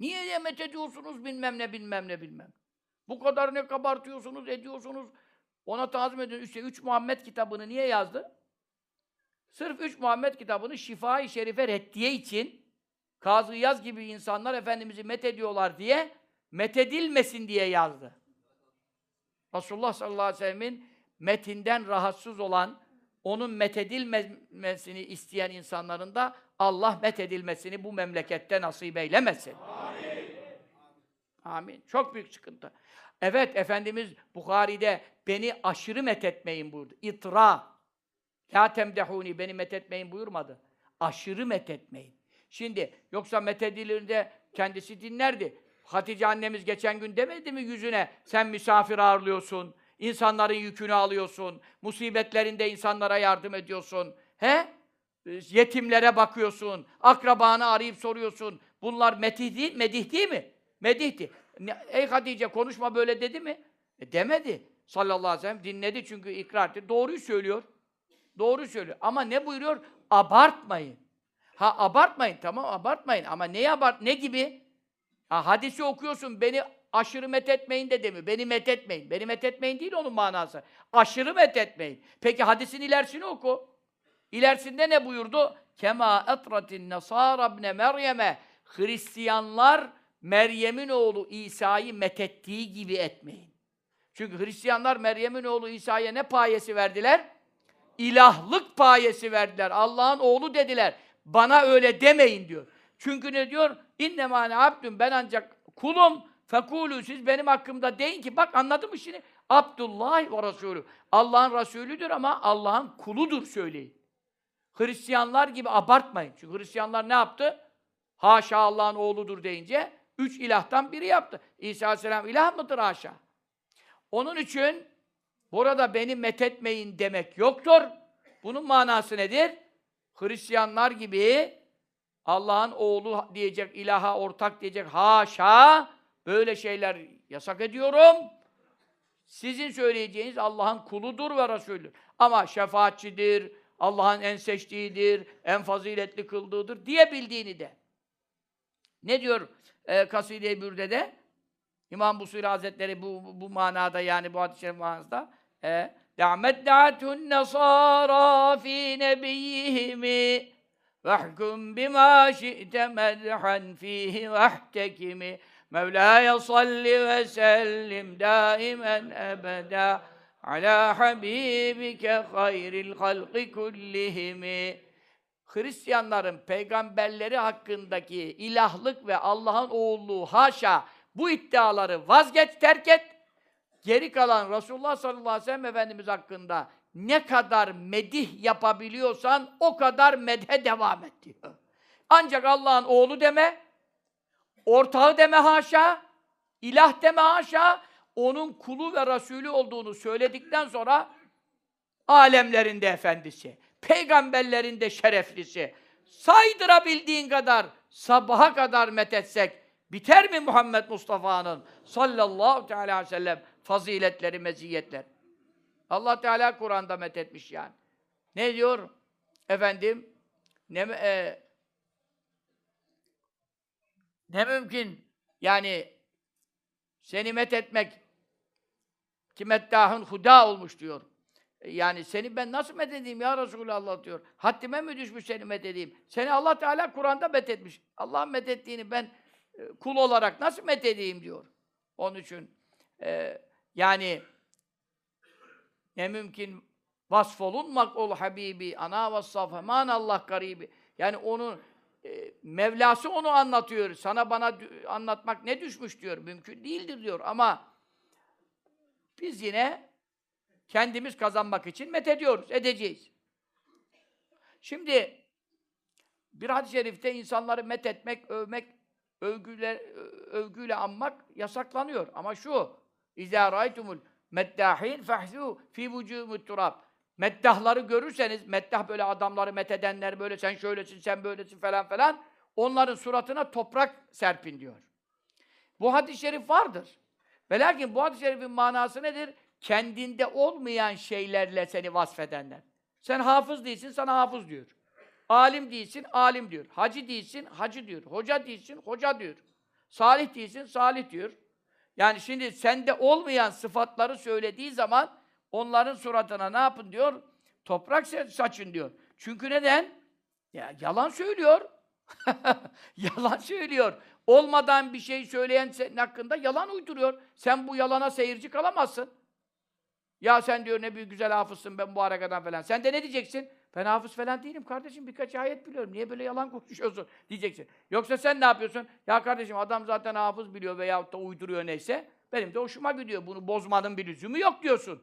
Niye diye methediyorsunuz bilmem ne bilmem ne bilmem. Bu kadar ne kabartıyorsunuz, ediyorsunuz. Ona tazim ediyorsunuz. İşte üç Muhammed kitabını niye yazdı? Sırf üç Muhammed kitabını şifa-i şerife reddiye için Kazı Yaz gibi insanlar Efendimiz'i methediyorlar diye methedilmesin diye yazdı. Resulullah sallallahu aleyhi ve sellemin metinden rahatsız olan, onun methedilmesini isteyen insanların da Allah methedilmesini bu memlekette nasip eylemesin. Amin. Amin. Çok büyük sıkıntı. Evet, Efendimiz Bukhari'de beni aşırı methetmeyin buyurdu. İtra. La temdehuni, beni methetmeyin buyurmadı. Aşırı methetmeyin. Şimdi, yoksa methedilirinde kendisi dinlerdi. Hatice annemiz geçen gün demedi mi yüzüne, sen misafir ağırlıyorsun, insanların yükünü alıyorsun, musibetlerinde insanlara yardım ediyorsun. He? Yetimlere bakıyorsun, akrabanı arayıp soruyorsun. Bunlar metih değil, medih değil mi? Medihti. Ey Hatice konuşma böyle dedi mi? E demedi. Sallallahu aleyhi ve sellem dinledi çünkü ikrar etti. Doğruyu söylüyor. Doğru söylüyor. Ama ne buyuruyor? Abartmayın. Ha abartmayın tamam abartmayın ama neyi abart ne gibi? Ha hadisi okuyorsun beni aşırı methetmeyin de demiyor. Beni methetmeyin. Beni methetmeyin değil onun manası. Aşırı methetmeyin. Peki hadisin ilerisini oku. İlerisinde ne buyurdu? Kema etratin nasara ibne Meryem'e Hristiyanlar Meryem'in oğlu İsa'yı methettiği gibi etmeyin. Çünkü Hristiyanlar Meryem'in oğlu İsa'ya ne payesi verdiler? İlahlık payesi verdiler. Allah'ın oğlu dediler. Bana öyle demeyin diyor. Çünkü ne diyor? İnne mâne abdüm ben ancak kulum fekûlü siz benim hakkımda deyin ki bak anladın mı şimdi? Abdullah ve Resulü. Allah'ın Resulüdür ama Allah'ın kuludur söyleyin. Hristiyanlar gibi abartmayın. Çünkü Hristiyanlar ne yaptı? Haşa Allah'ın oğludur deyince üç ilahtan biri yaptı. İsa Aleyhisselam ilah mıdır haşa? Onun için burada beni methetmeyin demek yoktur. Bunun manası nedir? Hristiyanlar gibi Allah'ın oğlu diyecek, ilaha ortak diyecek, haşa böyle şeyler yasak ediyorum. Sizin söyleyeceğiniz Allah'ın kuludur ve Resulüdür. Ama şefaatçidir, Allah'ın en seçtiğidir, en faziletli kıldığıdır diyebildiğini de. Ne diyor e, Kaside-i Bürde'de? İmam Busiri Hazretleri bu, bu, manada yani bu hadis-i manasında e, La'medda'tun nasara fi nebiyyihimi Vahkum bima şi'te medhan fihi vahtekimi Mevlaya salli ve sellim daimen ebeda ala habibike hayril halki kullihimi. Hristiyanların peygamberleri hakkındaki ilahlık ve Allah'ın oğulluğu haşa bu iddiaları vazgeç terk et. Geri kalan Resulullah sallallahu aleyhi ve sellem Efendimiz hakkında ne kadar medih yapabiliyorsan o kadar medhe devam et diyor. Ancak Allah'ın oğlu deme, ortağı deme haşa, ilah deme haşa, onun kulu ve Resulü olduğunu söyledikten sonra alemlerinde efendisi, peygamberlerin de şereflisi, saydırabildiğin kadar sabaha kadar methetsek biter mi Muhammed Mustafa'nın sallallahu teala aleyhi ve sellem faziletleri, meziyetler? Allah Teala Kur'an'da methetmiş yani. Ne diyor? Efendim, ne, e, ne mümkün yani seni methetmek ki meddahın huda olmuş diyor. Yani seni ben nasıl methedeyim ya Resulallah diyor. Haddime mi düşmüş seni methedeyim? Seni Allah Teala Kur'an'da methetmiş. Allah'ın methettiğini ben e, kul olarak nasıl methedeyim diyor. Onun için e, yani ne mümkün vasfolunmak ol Habibi ana vassaf hemen Allah garibi. Yani onun e, Mevlası onu anlatıyor. Sana bana anlatmak ne düşmüş diyor. Mümkün değildir diyor ama biz yine kendimiz kazanmak için met ediyoruz, edeceğiz. Şimdi bir hadis-i şerifte insanları met etmek, övmek, övgüyle, övgüyle anmak yasaklanıyor. Ama şu, İzâ râytumul meddâhîn fehzû fî vücûmut turab. Meddahları görürseniz, meddah böyle adamları methedenler böyle sen şöylesin, sen böylesin falan falan, onların suratına toprak serpin diyor. Bu hadis-i şerif vardır. Ve lakin bu hadis-i şerifin manası nedir? Kendinde olmayan şeylerle seni vasfedenler. Sen hafız değilsin, sana hafız diyor. Alim değilsin, alim diyor. Hacı değilsin, hacı diyor. Hoca değilsin, hoca diyor. Salih değilsin, salih diyor. Yani şimdi sende olmayan sıfatları söylediği zaman onların suratına ne yapın diyor? Toprak saçın diyor. Çünkü neden? Ya yalan söylüyor. yalan söylüyor. Olmadan bir şey söyleyen senin hakkında yalan uyduruyor. Sen bu yalana seyirci kalamazsın. Ya sen diyor ne büyük güzel hafızsın ben bu arakadan falan. Sen de ne diyeceksin? Ben hafız falan değilim kardeşim birkaç ayet biliyorum. Niye böyle yalan konuşuyorsun diyeceksin. Yoksa sen ne yapıyorsun? Ya kardeşim adam zaten hafız biliyor veyahut da uyduruyor neyse. Benim de hoşuma gidiyor. Bunu bozmanın bir lüzumu yok diyorsun.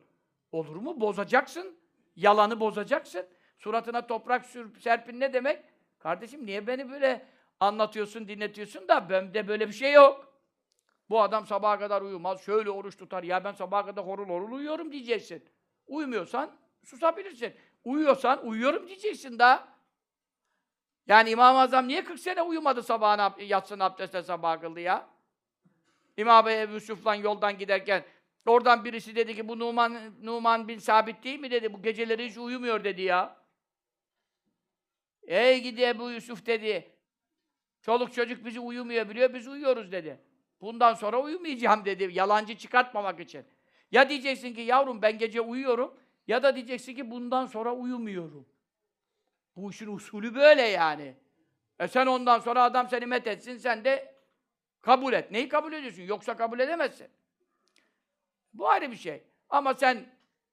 Olur mu? Bozacaksın. Yalanı bozacaksın. Suratına toprak sür, serpin ne demek? Kardeşim niye beni böyle anlatıyorsun, dinletiyorsun da bende böyle bir şey yok. Bu adam sabaha kadar uyumaz, şöyle oruç tutar. Ya ben sabaha kadar horul horul uyuyorum diyeceksin. Uyumuyorsan susabilirsin. Uyuyorsan uyuyorum diyeceksin da. Yani İmam-ı Azam niye 40 sene uyumadı sabahına, yatsın abdestle sabah kıldı ya? İmam Bey Ebu Yusuf'la yoldan giderken oradan birisi dedi ki bu Numan, Numan bin Sabit değil mi dedi. Bu geceleri hiç uyumuyor dedi ya. Ey gidi Ebu Yusuf dedi. Çoluk çocuk bizi uyumuyor biliyor, biz uyuyoruz dedi. Bundan sonra uyumayacağım dedi. Yalancı çıkartmamak için. Ya diyeceksin ki yavrum ben gece uyuyorum ya da diyeceksin ki bundan sonra uyumuyorum. Bu işin usulü böyle yani. E sen ondan sonra adam seni met etsin sen de kabul et. Neyi kabul ediyorsun? Yoksa kabul edemezsin. Bu ayrı bir şey. Ama sen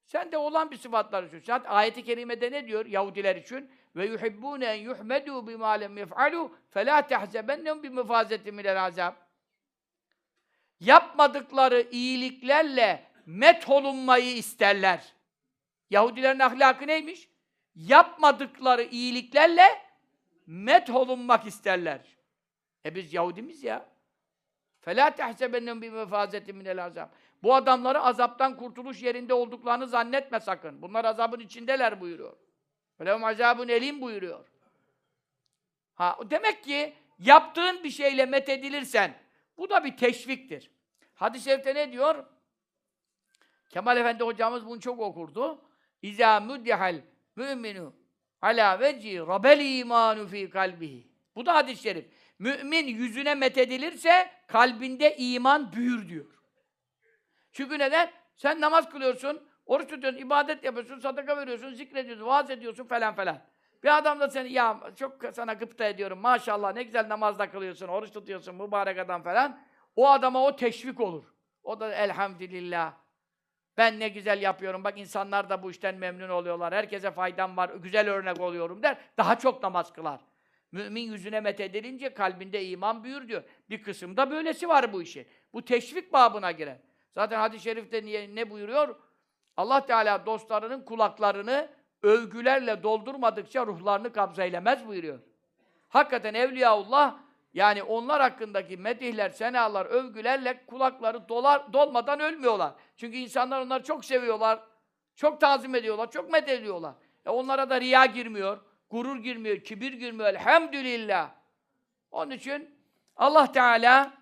sen de olan bir sıfatlar için. Zaten ayeti kerimede ne diyor Yahudiler için? Ve yuhibbune en yuhmedu bima lem yef'alu fela tahzebennehum bi mefazetin minel azab. Yapmadıkları iyiliklerle met olunmayı isterler. Yahudilerin ahlakı neymiş? Yapmadıkları iyiliklerle met olunmak isterler. E biz Yahudimiz ya. فَلَا تَحْسَبَنَّهُمْ بِمَفَازَةٍ مِنَ الْعَذَابِ Bu adamları azaptan kurtuluş yerinde olduklarını zannetme sakın. Bunlar azabın içindeler buyuruyor. وَلَهُمْ azabun elim buyuruyor. Ha, demek ki yaptığın bir şeyle met edilirsen, bu da bir teşviktir. Hadis-i şerifte ne diyor? Kemal Efendi hocamız bunu çok okurdu. İza muddihal müminu ala veci rabel imanu fi kalbihi. Bu da hadis-i şerif. Mümin yüzüne methedilirse kalbinde iman büyür diyor. Çünkü neden? Sen namaz kılıyorsun, oruç tutuyorsun, ibadet yapıyorsun, sadaka veriyorsun, zikrediyorsun, vaaz ediyorsun falan falan. Bir adam da seni ya çok sana gıpta ediyorum maşallah ne güzel namazda kılıyorsun, oruç tutuyorsun mübarek adam falan. O adama o teşvik olur. O da elhamdülillah ben ne güzel yapıyorum. Bak insanlar da bu işten memnun oluyorlar. Herkese faydam var. Güzel örnek oluyorum der. Daha çok namaz kılar. Mümin yüzüne methedilince kalbinde iman büyür diyor. Bir kısımda böylesi var bu işi. Bu teşvik babına girer. Zaten hadis-i şerifte niye, ne buyuruyor? Allah Teala dostlarının kulaklarını övgülerle doldurmadıkça ruhlarını kabza eylemez buyuruyor. Hakikaten Evliyaullah yani onlar hakkındaki medihler, senalar, övgülerle kulakları dolar, dolmadan ölmüyorlar. Çünkü insanlar onları çok seviyorlar, çok tazim ediyorlar, çok med ediyorlar. E onlara da riya girmiyor, gurur girmiyor, kibir girmiyor. Elhamdülillah. Onun için Allah Teala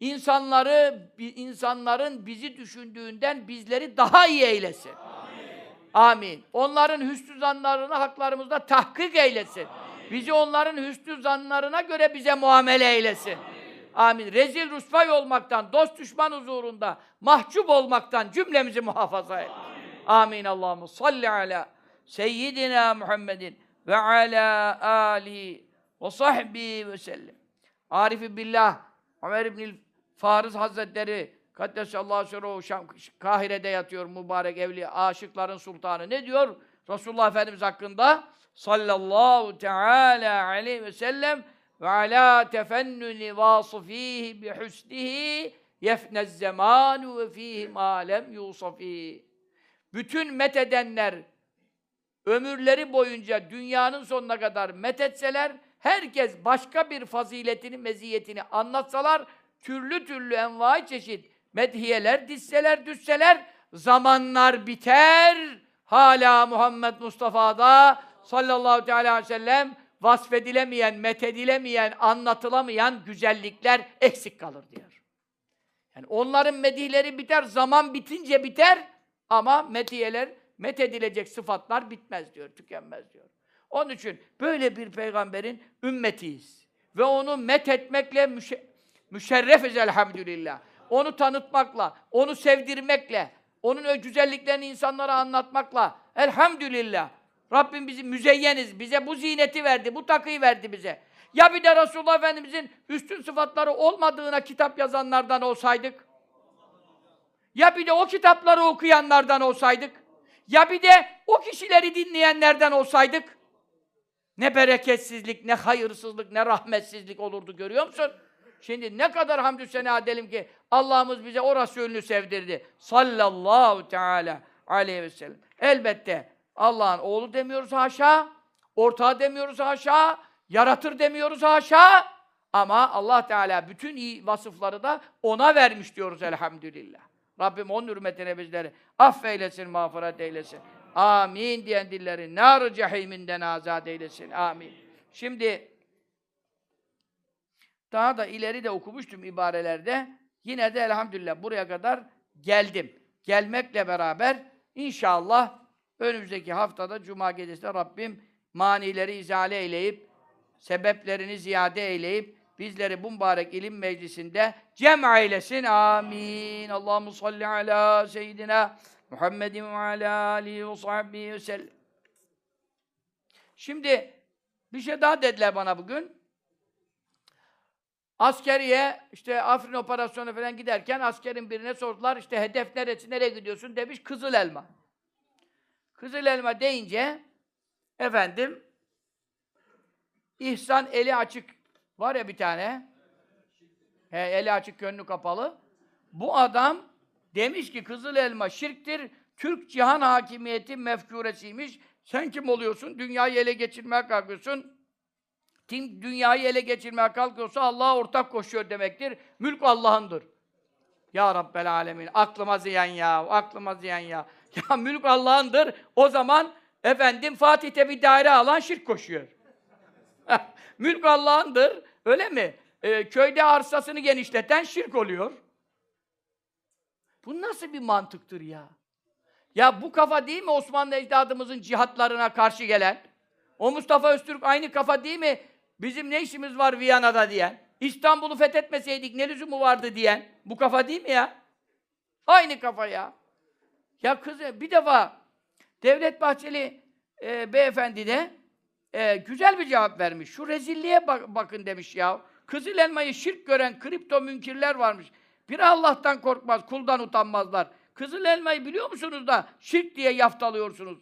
insanları, insanların bizi düşündüğünden bizleri daha iyi eylesin. Amin. Amin. Onların hüsnü zanlarını haklarımızda tahkik eylesin. Amin. Bizi onların hüsnü zanlarına göre bize muamele eylesin. Amin. Amin. Rezil rusvay olmaktan, dost düşman huzurunda mahcup olmaktan cümlemizi muhafaza et. Amin. Amin. Allah'ım salli ala seyyidina Muhammedin ve ala ali ve sahbihi ve sellem. Arif-i billah Ömer İbnül Fariz Hazretleri Kaddesallahu sürruhu Kahire'de yatıyor mübarek evli aşıkların sultanı. Ne diyor? Resulullah Efendimiz hakkında sallallahu teala aleyhi ve sellem ve ala tefennuni vasıfihi bi husnihi yefnez zamanu ve fihi ma lem yusafi. Bütün methedenler ömürleri boyunca dünyanın sonuna kadar methetseler, herkes başka bir faziletini, meziyetini anlatsalar, türlü türlü envai çeşit medhiyeler, disseler, düşseler, zamanlar biter, hala Muhammed Mustafa'da sallallahu teala aleyhi ve sellem vasfedilemeyen, methedilemeyen, anlatılamayan güzellikler eksik kalır diyor. Yani onların medihleri biter, zaman bitince biter ama mediyeler, methedilecek sıfatlar bitmez diyor, tükenmez diyor. Onun için böyle bir peygamberin ümmetiyiz. Ve onu methetmekle müşe müşerrefiz elhamdülillah. Onu tanıtmakla, onu sevdirmekle, onun güzelliklerini insanlara anlatmakla elhamdülillah Rabbim bizi müzeyyeniz, bize bu zineti verdi, bu takıyı verdi bize. Ya bir de Resulullah Efendimizin üstün sıfatları olmadığına kitap yazanlardan olsaydık? Ya bir de o kitapları okuyanlardan olsaydık? Ya bir de o kişileri dinleyenlerden olsaydık? Ne bereketsizlik, ne hayırsızlık, ne rahmetsizlik olurdu görüyor musun? Şimdi ne kadar hamdü sena edelim ki Allah'ımız bize o Resulünü sevdirdi. Sallallahu teala aleyhi ve sellem. Elbette Allah'ın oğlu demiyoruz haşa, ortağı demiyoruz haşa, yaratır demiyoruz haşa. Ama Allah Teala bütün iyi vasıfları da ona vermiş diyoruz elhamdülillah. Rabbim onun hürmetine bizleri affeylesin, mağfiret eylesin. Amin diyen dilleri nar-ı cehiminden azat eylesin. Amin. Şimdi daha da ileri de okumuştum ibarelerde. Yine de elhamdülillah buraya kadar geldim. Gelmekle beraber inşallah önümüzdeki haftada Cuma gecesinde Rabbim manileri izale eyleyip, sebeplerini ziyade eyleyip, bizleri bu mübarek ilim meclisinde cem eylesin. Amin. Allahu salli ala seyyidina Muhammedin ve ala alihi ve sahbihi ve sellem. Şimdi bir şey daha dediler bana bugün. Askeriye işte Afrin operasyonu falan giderken askerin birine sordular işte hedef neresi nereye gidiyorsun demiş Kızıl Elma. Kızıl Elma deyince efendim İhsan eli açık var ya bir tane. He, eli açık gönlü kapalı. Bu adam demiş ki Kızıl Elma şirktir. Türk cihan hakimiyeti mefkuresiymiş. Sen kim oluyorsun? Dünyayı ele geçirmeye kalkıyorsun. Kim dünyayı ele geçirmeye kalkıyorsa Allah'a ortak koşuyor demektir. Mülk Allah'ındır. Ya Rabbel Alemin. Aklıma ziyan ya. Aklıma ziyan ya. Ya mülk Allah'ındır. O zaman efendim Fatih'te bir daire alan şirk koşuyor. mülk Allah'ındır. Öyle mi? Ee, köyde arsasını genişleten şirk oluyor. Bu nasıl bir mantıktır ya? Ya bu kafa değil mi Osmanlı ecdadımızın cihatlarına karşı gelen? O Mustafa Öztürk aynı kafa değil mi? Bizim ne işimiz var Viyana'da diyen? İstanbul'u fethetmeseydik ne lüzumu vardı diyen? Bu kafa değil mi ya? Aynı kafa ya. Ya kız bir defa Devlet Bahçeli e, beyefendi de e, güzel bir cevap vermiş. Şu rezilliğe bak, bakın demiş ya. Kızıl elmayı şirk gören kripto münkirler varmış. Bir Allah'tan korkmaz, kuldan utanmazlar. Kızıl elmayı biliyor musunuz da şirk diye yaftalıyorsunuz.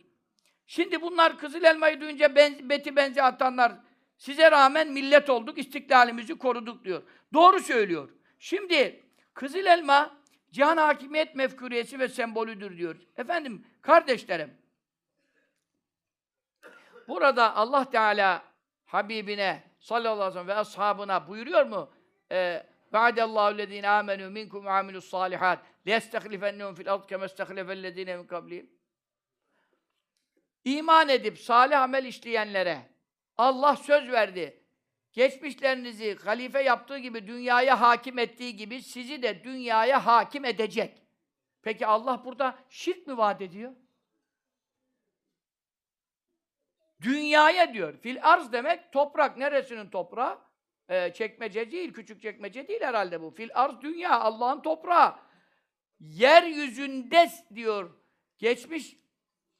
Şimdi bunlar kızıl elmayı duyunca ben, beti benzi atanlar size rağmen millet olduk, istiklalimizi koruduk diyor. Doğru söylüyor. Şimdi kızıl elma cihan hakimiyet mefkuriyesi ve sembolüdür diyor. Efendim kardeşlerim burada Allah Teala Habibine sallallahu aleyhi ve sellem ve ashabına buyuruyor mu? Ee, Ba'dallahu lezine amenu minkum ve amilus salihat liyestehlifennehum fil ard kema istehlefellezine min kablihim. İman edip salih amel işleyenlere Allah söz verdi. Geçmişlerinizi halife yaptığı gibi dünyaya hakim ettiği gibi sizi de dünyaya hakim edecek. Peki Allah burada şirk mi vaat ediyor? Dünyaya diyor. Fil arz demek toprak. Neresinin toprağı? Ee, çekmece değil, küçük çekmece değil herhalde bu. Fil arz dünya, Allah'ın toprağı. Yeryüzünde diyor, geçmiş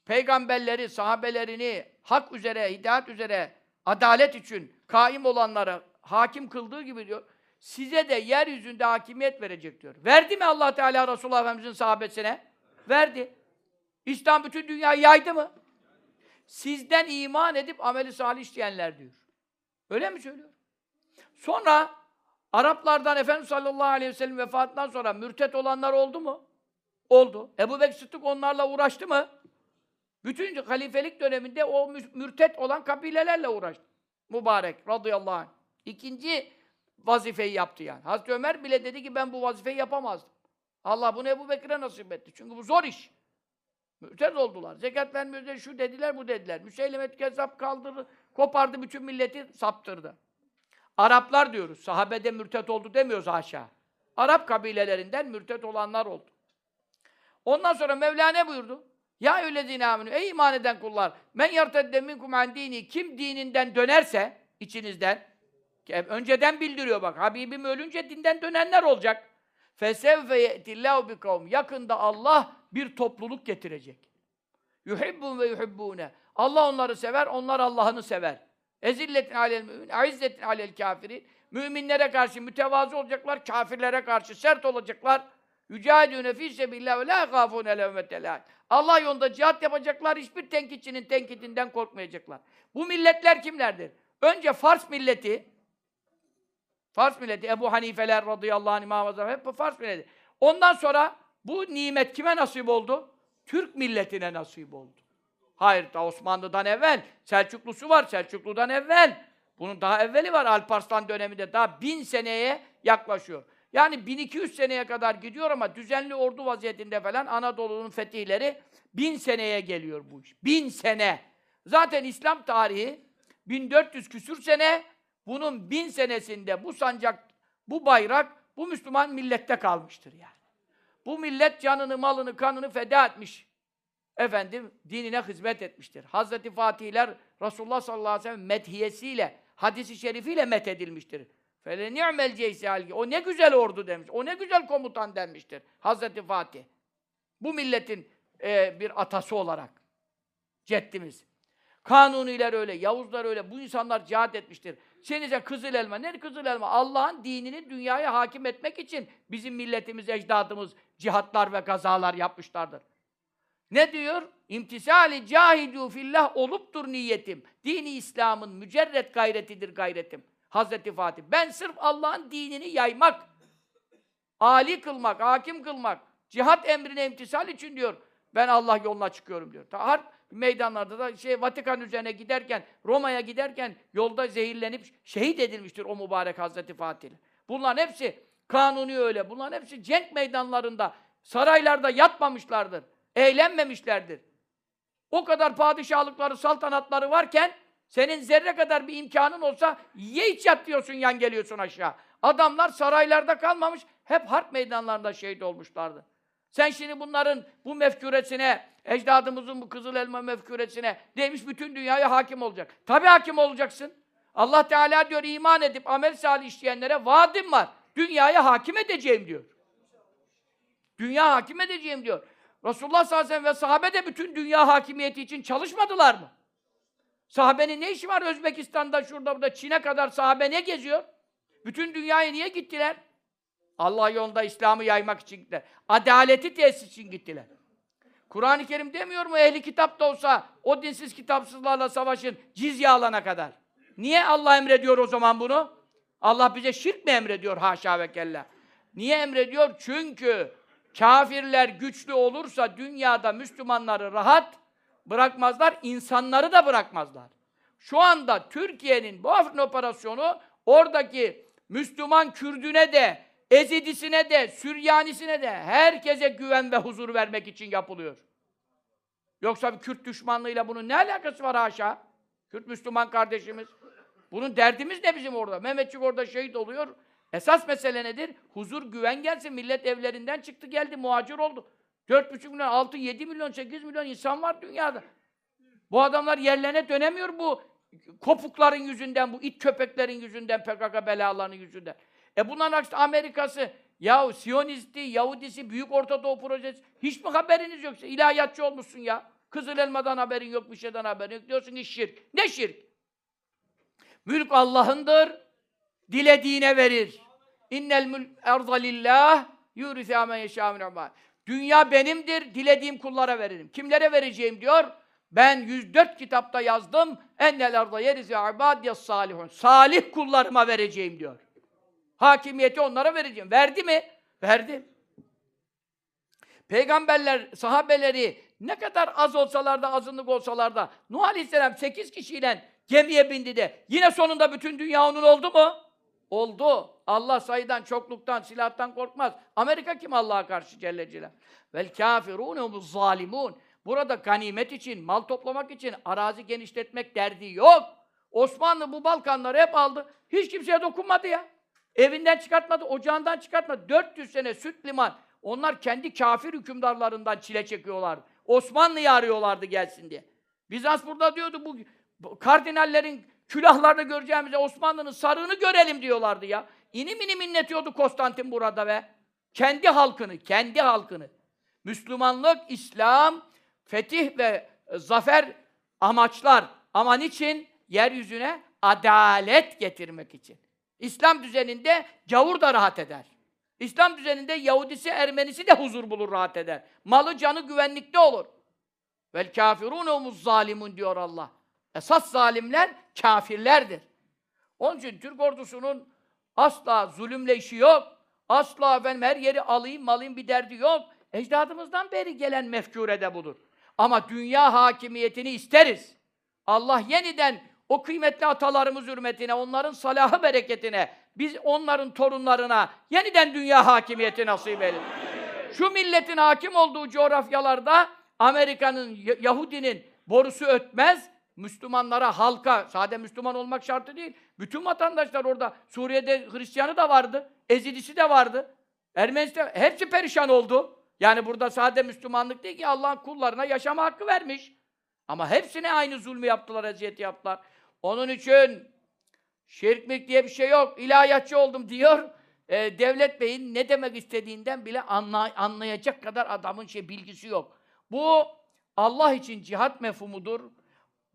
peygamberleri, sahabelerini hak üzere, hidayet üzere, adalet için kaim olanlara hakim kıldığı gibi diyor, size de yeryüzünde hakimiyet verecek diyor. Verdi mi Allah Teala Resulullah Efendimiz'in sahabesine? Verdi. İslam bütün dünyayı yaydı mı? Sizden iman edip ameli salih işleyenler diyor. Öyle mi söylüyor? Sonra Araplardan Efendimiz sallallahu aleyhi ve sellem vefatından sonra mürtet olanlar oldu mu? Oldu. Ebu Bekir Sıddık onlarla uğraştı mı? Bütün halifelik döneminde o mürtet olan kabilelerle uğraştı. Mübarek radıyallahu anh. İkinci vazifeyi yaptı yani. Hazreti Ömer bile dedi ki ben bu vazifeyi yapamazdım. Allah bunu Ebu Bekir'e nasip etti. Çünkü bu zor iş. Mürtet oldular. Zekat vermiyoruz şu dediler bu dediler. Müseylemet Kezzap kaldırdı, kopardı bütün milleti saptırdı. Araplar diyoruz. Sahabede mürtet oldu demiyoruz haşa. Arap kabilelerinden mürtet olanlar oldu. Ondan sonra Mevla ne buyurdu? Ya öylezine aminu. Ey iman eden kullar. Men yartedde minkum an dini. Kim dininden dönerse içinizden önceden bildiriyor bak. Habibim ölünce dinden dönenler olacak. Fesevfe ye'tillahu bi kavm. Yakında Allah bir topluluk getirecek. Yuhibbun ve yuhibbune. Allah onları sever, onlar Allah'ını sever. Ezilletin alel mümin, aizzetin alel kafirin. Müminlere karşı mütevazı olacaklar, kafirlere karşı sert olacaklar. Yücahidûne fî sebillâh ve lâ gâfûne. Allah yolunda cihat yapacaklar, hiçbir tenkitçinin tenkitinden korkmayacaklar. Bu milletler kimlerdir? Önce Fars milleti, Fars milleti, Ebu Hanifeler radıyallahu anh, İmam Azam, hep Fars milleti. Ondan sonra bu nimet kime nasip oldu? Türk milletine nasip oldu. Hayır, da Osmanlı'dan evvel. Selçuklusu var, Selçuklu'dan evvel. Bunun daha evveli var Alparslan döneminde. Daha bin seneye yaklaşıyor. Yani 1200 seneye kadar gidiyor ama düzenli ordu vaziyetinde falan Anadolu'nun fetihleri bin seneye geliyor bu iş. Bin sene. Zaten İslam tarihi 1400 küsür sene bunun bin senesinde bu sancak, bu bayrak bu Müslüman millette kalmıştır yani. Bu millet canını, malını, kanını feda etmiş. Efendim dinine hizmet etmiştir. Hazreti Fatihler Resulullah sallallahu aleyhi ve sellem medhiyesiyle, hadisi şerifiyle met edilmiştir. Fele ni'mel ceysi O ne güzel ordu demiş. O ne güzel komutan denmiştir. Hazreti Fatih. Bu milletin e, bir atası olarak. Ceddimiz. Kanuniler öyle, Yavuzlar öyle. Bu insanlar cihat etmiştir. Senize kızıl elma. Ne kızıl elma? Allah'ın dinini dünyaya hakim etmek için bizim milletimiz, ecdadımız cihatlar ve gazalar yapmışlardır. Ne diyor? İmtisali cahidu fillah oluptur niyetim. Dini İslam'ın mücerret gayretidir gayretim. Hazreti Fatih. Ben sırf Allah'ın dinini yaymak, ali kılmak, hakim kılmak, cihat emrine imtisal için diyor. Ben Allah yoluna çıkıyorum diyor. Ta harp meydanlarda da şey Vatikan üzerine giderken, Roma'ya giderken yolda zehirlenip şehit edilmiştir o mübarek Hazreti Fatih. Bunların hepsi kanuni öyle. Bunların hepsi cenk meydanlarında, saraylarda yatmamışlardır. Eğlenmemişlerdir. O kadar padişahlıkları, saltanatları varken senin zerre kadar bir imkanın olsa ye iç yat diyorsun yan geliyorsun aşağı. Adamlar saraylarda kalmamış, hep harp meydanlarında şehit olmuşlardı. Sen şimdi bunların bu mefküresine, ecdadımızın bu kızıl elma mefküresine demiş bütün dünyaya hakim olacak. Tabi hakim olacaksın. Allah Teala diyor iman edip amel salih işleyenlere vaadim var. Dünyaya hakim edeceğim diyor. Dünya hakim edeceğim diyor. Resulullah sallallahu aleyhi ve sahabe de bütün dünya hakimiyeti için çalışmadılar mı? Sahabenin ne işi var Özbekistan'da, şurada, burada, Çin'e kadar sahabe ne geziyor? Bütün dünyaya niye gittiler? Allah yolunda İslam'ı yaymak için gittiler. Adaleti tesis için gittiler. Kur'an-ı Kerim demiyor mu ehli kitap da olsa o dinsiz kitapsızlarla savaşın cizye alana kadar. Niye Allah emrediyor o zaman bunu? Allah bize şirk mi emrediyor haşa ve kella? Niye emrediyor? Çünkü kafirler güçlü olursa dünyada Müslümanları rahat bırakmazlar, insanları da bırakmazlar. Şu anda Türkiye'nin bu Afrin operasyonu oradaki Müslüman Kürdüne de, Ezidisine de, Süryanisine de herkese güven ve huzur vermek için yapılıyor. Yoksa bir Kürt düşmanlığıyla bunun ne alakası var haşa? Kürt Müslüman kardeşimiz. Bunun derdimiz ne bizim orada? Mehmetçik orada şehit oluyor. Esas mesele nedir? Huzur, güven gelsin. Millet evlerinden çıktı geldi, muhacir oldu. 4,5 milyon, 6, 7 milyon, 8 milyon insan var dünyada. Bu adamlar yerlerine dönemiyor bu kopukların yüzünden, bu it köpeklerin yüzünden, PKK belalarının yüzünden. E bunların aksine Amerika'sı, ya Siyonisti, Yahudisi, Büyük Orta Doğu Projesi, hiç mi haberiniz yoksa? İlahiyatçı olmuşsun ya. Kızıl elmadan haberin yok, bir şeyden haberin yok. Diyorsun ki şirk. Ne şirk? Mülk Allah'ındır. Dilediğine verir. İnnel mülk erza lillah yurisâ men yeşâ Dünya benimdir, dilediğim kullara veririm. Kimlere vereceğim diyor? Ben 104 kitapta yazdım. Ennel erza yerizâ ibâdiyes salihun. Salih kullarıma vereceğim diyor. Hakimiyeti onlara vereceğim. Verdi mi? Verdi. Peygamberler, sahabeleri ne kadar az olsalar da, azınlık olsalar da Nuh Aleyhisselam 8 kişiyle gemiye bindi de yine sonunda bütün dünya onun oldu mu? Oldu. Allah sayıdan, çokluktan, silahtan korkmaz. Amerika kim Allah'a karşı Celle Celal? Vel kafirûne zalimun. Burada ganimet için, mal toplamak için arazi genişletmek derdi yok. Osmanlı bu Balkanları hep aldı. Hiç kimseye dokunmadı ya. Evinden çıkartmadı, ocağından çıkartmadı. 400 sene süt liman. Onlar kendi kafir hükümdarlarından çile çekiyorlar. Osmanlı'yı arıyorlardı gelsin diye. Bizans burada diyordu bu kardinallerin külahlarda göreceğimize Osmanlı'nın sarığını görelim diyorlardı ya. İnim inim inletiyordu Konstantin burada ve kendi halkını, kendi halkını. Müslümanlık, İslam, fetih ve zafer amaçlar. Ama niçin? Yeryüzüne adalet getirmek için. İslam düzeninde gavur da rahat eder. İslam düzeninde Yahudisi, Ermenisi de huzur bulur, rahat eder. Malı, canı güvenlikte olur. Vel kafirûne zalimun diyor Allah. Esas zalimler kafirlerdir. Onun için Türk ordusunun asla zulümle işi yok. Asla ben her yeri alayım, malayım bir derdi yok. Ecdadımızdan beri gelen mefkure de budur. Ama dünya hakimiyetini isteriz. Allah yeniden o kıymetli atalarımız hürmetine, onların salahı bereketine, biz onların torunlarına yeniden dünya hakimiyeti nasip edelim. Şu milletin hakim olduğu coğrafyalarda Amerika'nın, Yahudinin borusu ötmez, Müslümanlara, halka, sade Müslüman olmak şartı değil. Bütün vatandaşlar orada, Suriye'de Hristiyanı da vardı, Ezidisi de vardı. Ermenistan, hepsi perişan oldu. Yani burada sade Müslümanlık değil ki Allah'ın kullarına yaşama hakkı vermiş. Ama hepsine aynı zulmü yaptılar, eziyeti yaptılar. Onun için Şirklik diye bir şey yok. İlahiyatçı oldum diyor. Ee, Devlet Bey'in ne demek istediğinden bile anla- anlayacak kadar adamın şey bilgisi yok. Bu Allah için cihat mefhumudur.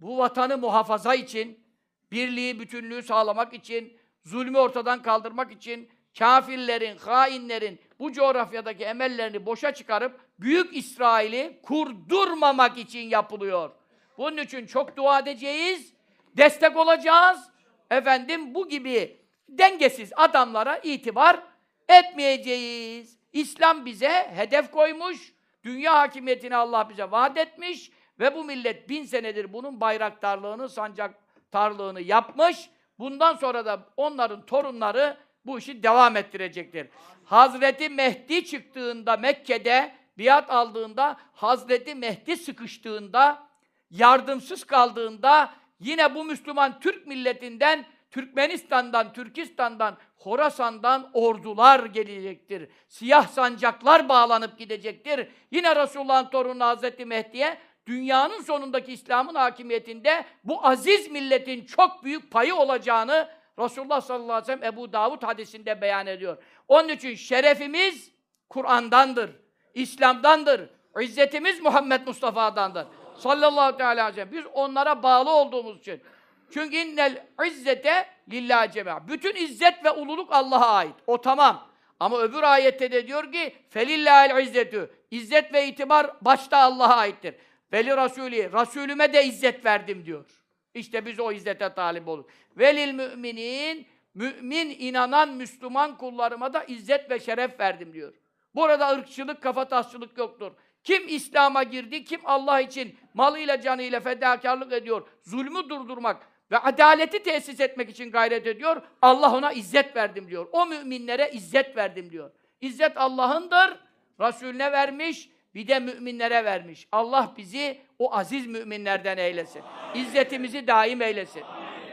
Bu vatanı muhafaza için, birliği, bütünlüğü sağlamak için, zulmü ortadan kaldırmak için, kafirlerin, hainlerin bu coğrafyadaki emellerini boşa çıkarıp Büyük İsrail'i kurdurmamak için yapılıyor. Bunun için çok dua edeceğiz, destek olacağız. Efendim bu gibi dengesiz adamlara itibar etmeyeceğiz. İslam bize hedef koymuş, dünya hakimiyetini Allah bize vaat etmiş ve bu millet bin senedir bunun bayraktarlığını, sancaktarlığını yapmış. Bundan sonra da onların torunları bu işi devam ettirecektir. Hazreti Mehdi çıktığında Mekke'de biat aldığında, Hazreti Mehdi sıkıştığında, yardımsız kaldığında yine bu Müslüman Türk milletinden, Türkmenistan'dan, Türkistan'dan, Horasan'dan ordular gelecektir. Siyah sancaklar bağlanıp gidecektir. Yine Resulullah'ın torunu Hazreti Mehdi'ye dünyanın sonundaki İslam'ın hakimiyetinde bu aziz milletin çok büyük payı olacağını Resulullah sallallahu aleyhi ve sellem Ebu Davud hadisinde beyan ediyor. Onun için şerefimiz Kur'an'dandır, İslam'dandır. İzzetimiz Muhammed Mustafa'dandır. Sallallahu teala aleyhi ve sellem. Biz onlara bağlı olduğumuz için. Çünkü innel izzete lillahi cemia. Bütün izzet ve ululuk Allah'a ait. O tamam. Ama öbür ayette de diyor ki felillahil izzetü. İzzet ve itibar başta Allah'a aittir. Veli Rasuli, Resulüme de izzet verdim diyor. İşte biz o izzete talip olur. Velil müminin, mümin inanan Müslüman kullarıma da izzet ve şeref verdim diyor. Burada ırkçılık, kafatasçılık yoktur. Kim İslam'a girdi, kim Allah için malıyla canıyla fedakarlık ediyor, zulmü durdurmak ve adaleti tesis etmek için gayret ediyor, Allah ona izzet verdim diyor. O müminlere izzet verdim diyor. İzzet Allah'ındır, Resulüne vermiş, bir de müminlere vermiş. Allah bizi o aziz müminlerden eylesin. İzzetimizi daim eylesin.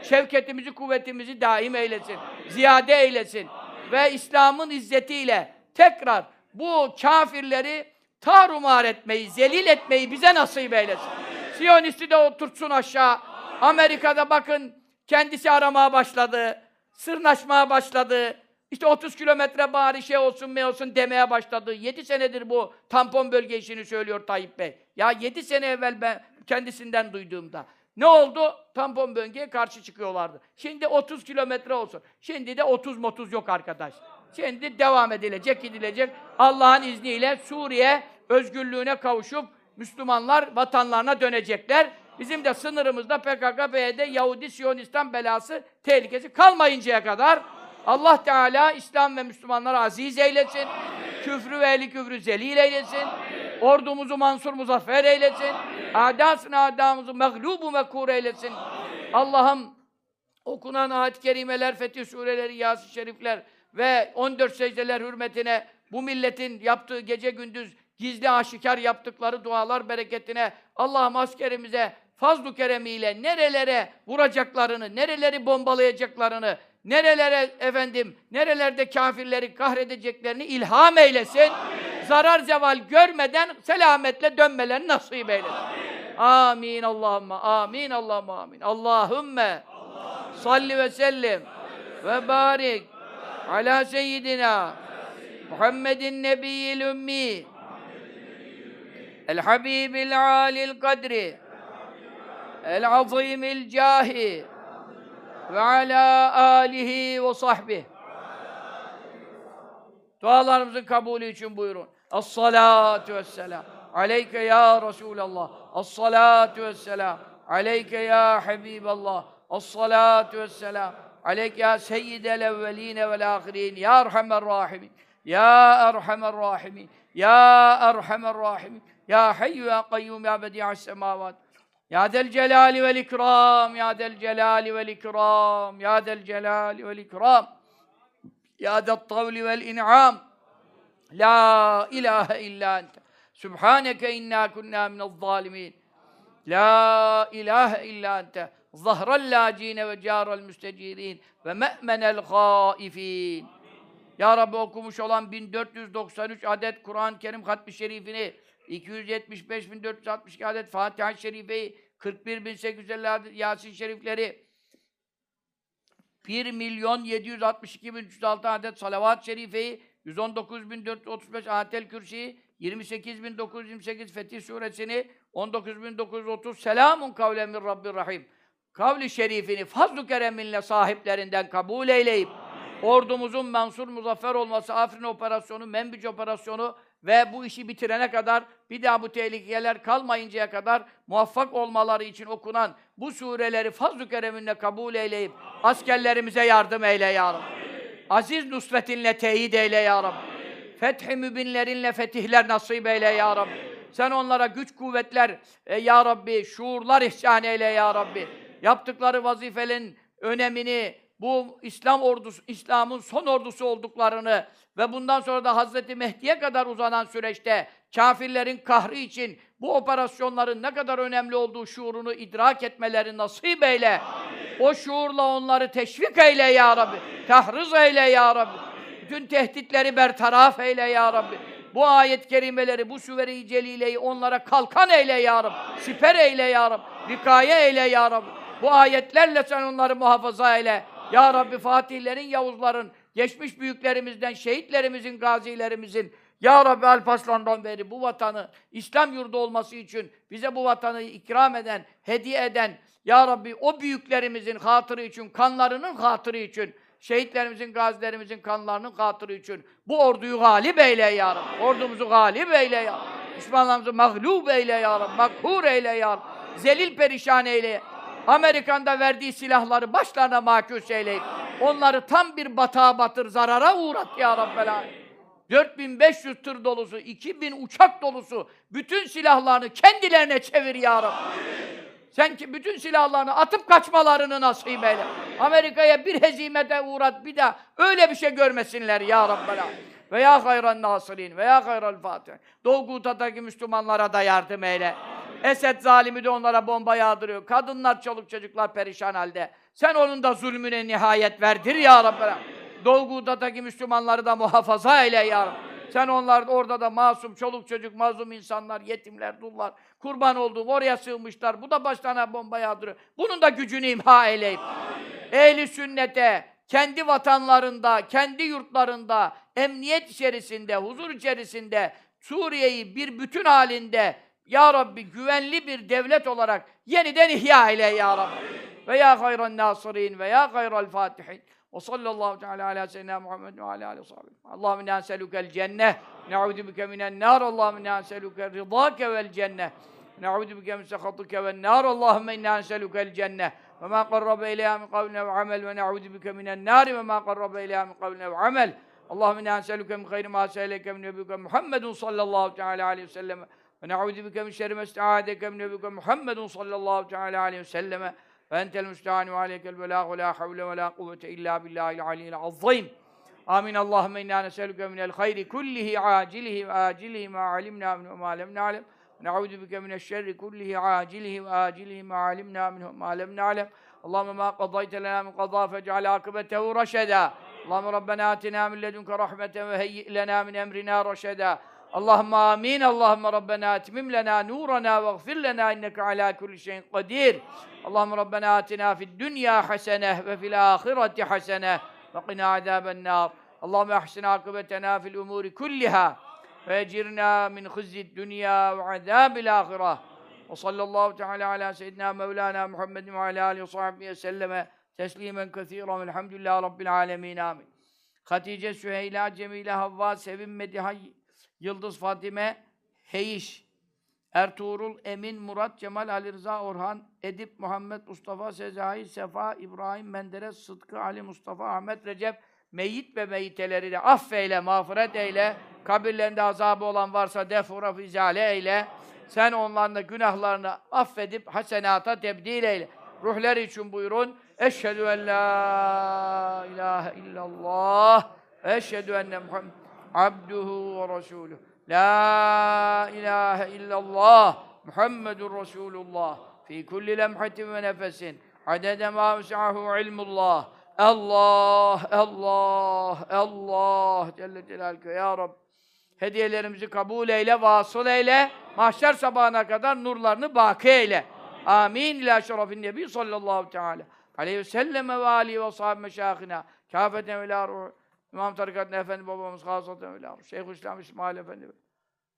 Şevketimizi, kuvvetimizi daim eylesin. Ziyade eylesin. Ve İslam'ın izzetiyle tekrar bu kafirleri tarumar etmeyi, zelil etmeyi bize nasip eylesin. Siyonisti de oturtsun aşağı. Amerika'da bakın kendisi aramaya başladı. Sırnaşmaya başladı. İşte 30 kilometre bari şey olsun me olsun demeye başladı. 7 senedir bu tampon bölge işini söylüyor Tayyip Bey. Ya 7 sene evvel ben kendisinden duyduğumda. Ne oldu? Tampon bölgeye karşı çıkıyorlardı. Şimdi 30 kilometre olsun. Şimdi de 30 motuz yok arkadaş. Şimdi devam edilecek, gidilecek. Allah'ın izniyle Suriye özgürlüğüne kavuşup Müslümanlar vatanlarına dönecekler. Bizim de sınırımızda PKK, PYD, Yahudi, Siyonistan belası, tehlikesi kalmayıncaya kadar Allah Teala İslam ve Müslümanları aziz eylesin. Küfrü ve ehli küfrü zelil eylesin. Ordumuzu mansur muzaffer eylesin. Adasını adamızı mağlubu mekur eylesin. Allah'ım okunan ayet-i kerimeler, fetih sureleri, yasin şerifler ve 14 secdeler hürmetine bu milletin yaptığı gece gündüz gizli aşikar yaptıkları dualar bereketine Allah'ım askerimize fazl-ı keremiyle nerelere vuracaklarını, nereleri bombalayacaklarını, nerelere efendim, nerelerde kafirleri kahredeceklerini ilham eylesin. Zarar zeval görmeden selametle dönmelerini nasip eylesin. Amin Allahümme, amin Allahümme, amin. Allahümme salli ve sellim ve barik ala seyyidina Muhammedin nebiyyil ümmi el habibil alil kadri el azimil cahi ve ala alihi ve sahbihi Dualarımızın kabulü için buyurun. Es-salatu vesselam. Aleyke ya Resulallah. Es-salatu vesselam. Aleyke ya Habiballah. Es-salatu vesselam. Aleyke ya seyyidel evveline vel ahirin. Ya Erhamer Rahimin. Ya Erhamer Rahimin. Ya Erhamer Rahimin. Ya Hayyu ya Kayyum ya Bedi'as semavat. Ya del celali vel ikram, ya del celali vel ikram, ya del celali vel ikram. Ya del tavli vel in'am. La ilahe illa ente. Subhaneke inna kunna minel zalimin. La ilahe illa ente. Zahral lacine ve caral müstecirin ve me'menel haifin. Ya Rabbi okumuş olan 1493 adet Kur'an-ı Kerim hatmi şerifini, 275.462 adet Fatiha-i Şerife'yi, 41.850 adet Yasin şerifleri, 1 milyon 762 bin 306 adet salavat-ı şerifeyi, 119.435 ayetel kürsiyi, 28.928 Fetih suresini, 19.930 Selamun kavlen min Rabbir Rahim. Kavli şerifini fazl-ı kereminle sahiplerinden kabul eyleyip, ordumuzun mensur muzaffer olması, Afrin operasyonu, Menbic operasyonu ve bu işi bitirene kadar, bir daha bu tehlikeler kalmayıncaya kadar muvaffak olmaları için okunan bu sureleri fazl-ı kereminle kabul eyleyip, askerlerimize yardım eyle ya Rabbi. Aziz nusretinle teyit eyle ya Rabbi. Fethi mübinlerinle fetihler nasip eyle ya Rabbi. Sen onlara güç kuvvetler e, ya Rabbi, şuurlar ihsan eyle ya Rabbi. Yaptıkları vazifelerin önemini, bu İslam ordusu, İslam'ın son ordusu olduklarını ve bundan sonra da Hazreti Mehdi'ye kadar uzanan süreçte kafirlerin kahrı için bu operasyonların ne kadar önemli olduğu şuurunu idrak etmeleri nasip eyle. O şuurla onları teşvik eyle ya Rabbi. Tahriz eyle ya Rabbi. Bütün tehditleri bertaraf eyle ya Rabbi. Bu ayet-i kerimeleri, bu süveri-i celileyi onlara kalkan eyle ya Rabbi. Siper eyle ya Rabbi. Vikaye eyle ya Rabbi. Bu ayetlerle sen onları muhafaza eyle. Ya Rabbi Fatihlerin, Yavuzların, geçmiş büyüklerimizden, şehitlerimizin, gazilerimizin, Ya Rabbi Alparslan'dan beri bu vatanı İslam yurdu olması için bize bu vatanı ikram eden, hediye eden, Ya Rabbi o büyüklerimizin hatırı için, kanlarının hatırı için, şehitlerimizin, gazilerimizin kanlarının hatırı için bu orduyu galip eyle ya Rabbi. Ordumuzu galip eyle ya Rabbi. Düşmanlarımızı mağlup eyle ya Rabbi. Makhur eyle ya Rabbi. Zelil perişan eyle. Amerikan'da verdiği silahları başlarına makus eyleyip onları tam bir batağa batır, zarara uğrat ya Rabbel Alemin. 4500 tır dolusu, 2000 uçak dolusu bütün silahlarını kendilerine çevir ya Rabbi. Sen ki bütün silahlarını atıp kaçmalarını nasip eyle. Amerika'ya bir hezimete uğrat bir daha öyle bir şey görmesinler ya Rabbel Alemin. Ve ya hayran nasirin ve ya hayral fatih. Doğu Guta'daki Müslümanlara da yardım eyle. Esed zalimi de onlara bomba yağdırıyor. Kadınlar, çoluk çocuklar perişan halde. Sen onun da zulmüne nihayet verdir ya Rabbi. Doğu Guta'daki Müslümanları da muhafaza eyle ya Rabbi. Sen onlar orada da masum, çoluk çocuk, mazlum insanlar, yetimler, dullar, kurban olduğum oraya sığmışlar. Bu da başlarına bomba yağdırıyor. Bunun da gücünü imha eyleyip. Ehli sünnete, kendi vatanlarında, kendi yurtlarında, emniyet içerisinde, huzur içerisinde, Suriye'yi bir bütün halinde ya Rabbi güvenli bir devlet olarak yeniden ihya eyle ya Rabbi. Ve ya hayran nasirin ve ya hayral fatihin. Ve sallallahu teala ala seyyidina Muhammed ve ala aleyhi sahbihi. Allahümme inna neselukel cenneh. Ne'udu bike minen nar. Allahümme inna neselukel rıdâke vel cenneh. Ne'udu bike min sehatike ven nar. Allahümme inna cenneh. Ve ma qarrabe ileyha min kavline ve amel ve ne'udu bike minen nar ve ma qarrabe ileyha min kavline ve amel. Allahümme inna neseluke min hayri ma seyleke min nebiyuke Muhammedun sallallahu teala aleyhi ve sellem. Ve ne'udu bike min şerri ma isti'adeke min nebiyuke Muhammedun sallallahu teala aleyhi ve sellem. Ve entel müstehani ve aleykel belâh ve la havle ve la kuvvete illa billahil aliyyil azim. Amin. Allahümme inna neselüke minel hayri kullihi acilihi ve acilihi ma alimna minhu ma lem na'lem. Ne'udu bike mineşşerri kullihi acilihi ve acilihi ma alimna minhu ma lem na'lem. Allahümme ma qadayte lena min qadâ fec'al akıbetehu raşedâ. Allahümme Rabbena atina min ledunke rahmeten ve heyyi lena min emrina raşedâ. Allahümme amin. Allahümme Rabbena etmim lena nurana ve gfir lena inneke ala kulli şeyin kadir. Allahümme Rabbena atina fid dünya hasene ve fil ahireti hasene ve ecirna min hizzi dünya ve azabil ahireh. Ve sallallahu teala ala seyyidina Mevlana Muhammedin ve ala alihi ve sahbihi ve selleme teslimen kethiren velhamdülillahi rabbil alemin amin. Hatice, Süheyla, Cemile, Havva, Sevim, Mediha, Yıldız, Fatime, Heyiş, Ertuğrul, Emin, Murat, Cemal, Ali Rıza, Orhan, Edip, Muhammed, Mustafa, Sezai, Sefa, İbrahim, Menderes, Sıtkı, Ali, Mustafa, Ahmet, Recep, meyit ve meyiteleri de affeyle, mağfiret eyle, kabirlerinde azabı olan varsa defura fizale eyle, sen onların günahlarını affedip hasenata tebdil eyle. Ruhları için buyurun. Eşhedü en la ilahe illallah. Eşhedü enne Muhammed abduhu ve resuluhu. La ilahe illallah. Muhammedun Resulullah. Fi kulli lemhatin ve nefesin. Adede ma ilmullah. Allah, Allah, Allah Celle Celaluhu ya Rabbi. Hediyelerimizi kabul eyle, vasıl eyle. Mahşer sabahına kadar nurlarını baki eyle. Amin. İlâ şerefin nebi sallallahu teala. aleyhi ve selleme ve alihi ve sahibi meşâhına kâfeten ve ruh İmam Tarikat'ın Efendi babamız Gazzaten ve ruh Şeyhülislam İsmail Efendi ve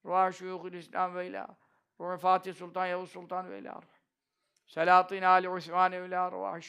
Ruha Şuyuhul İslam ve ilâ Ruh Fatih Sultan Yavuz Sultan ve ilâ ruh Selahattin Ali Osman ve ilâ ruh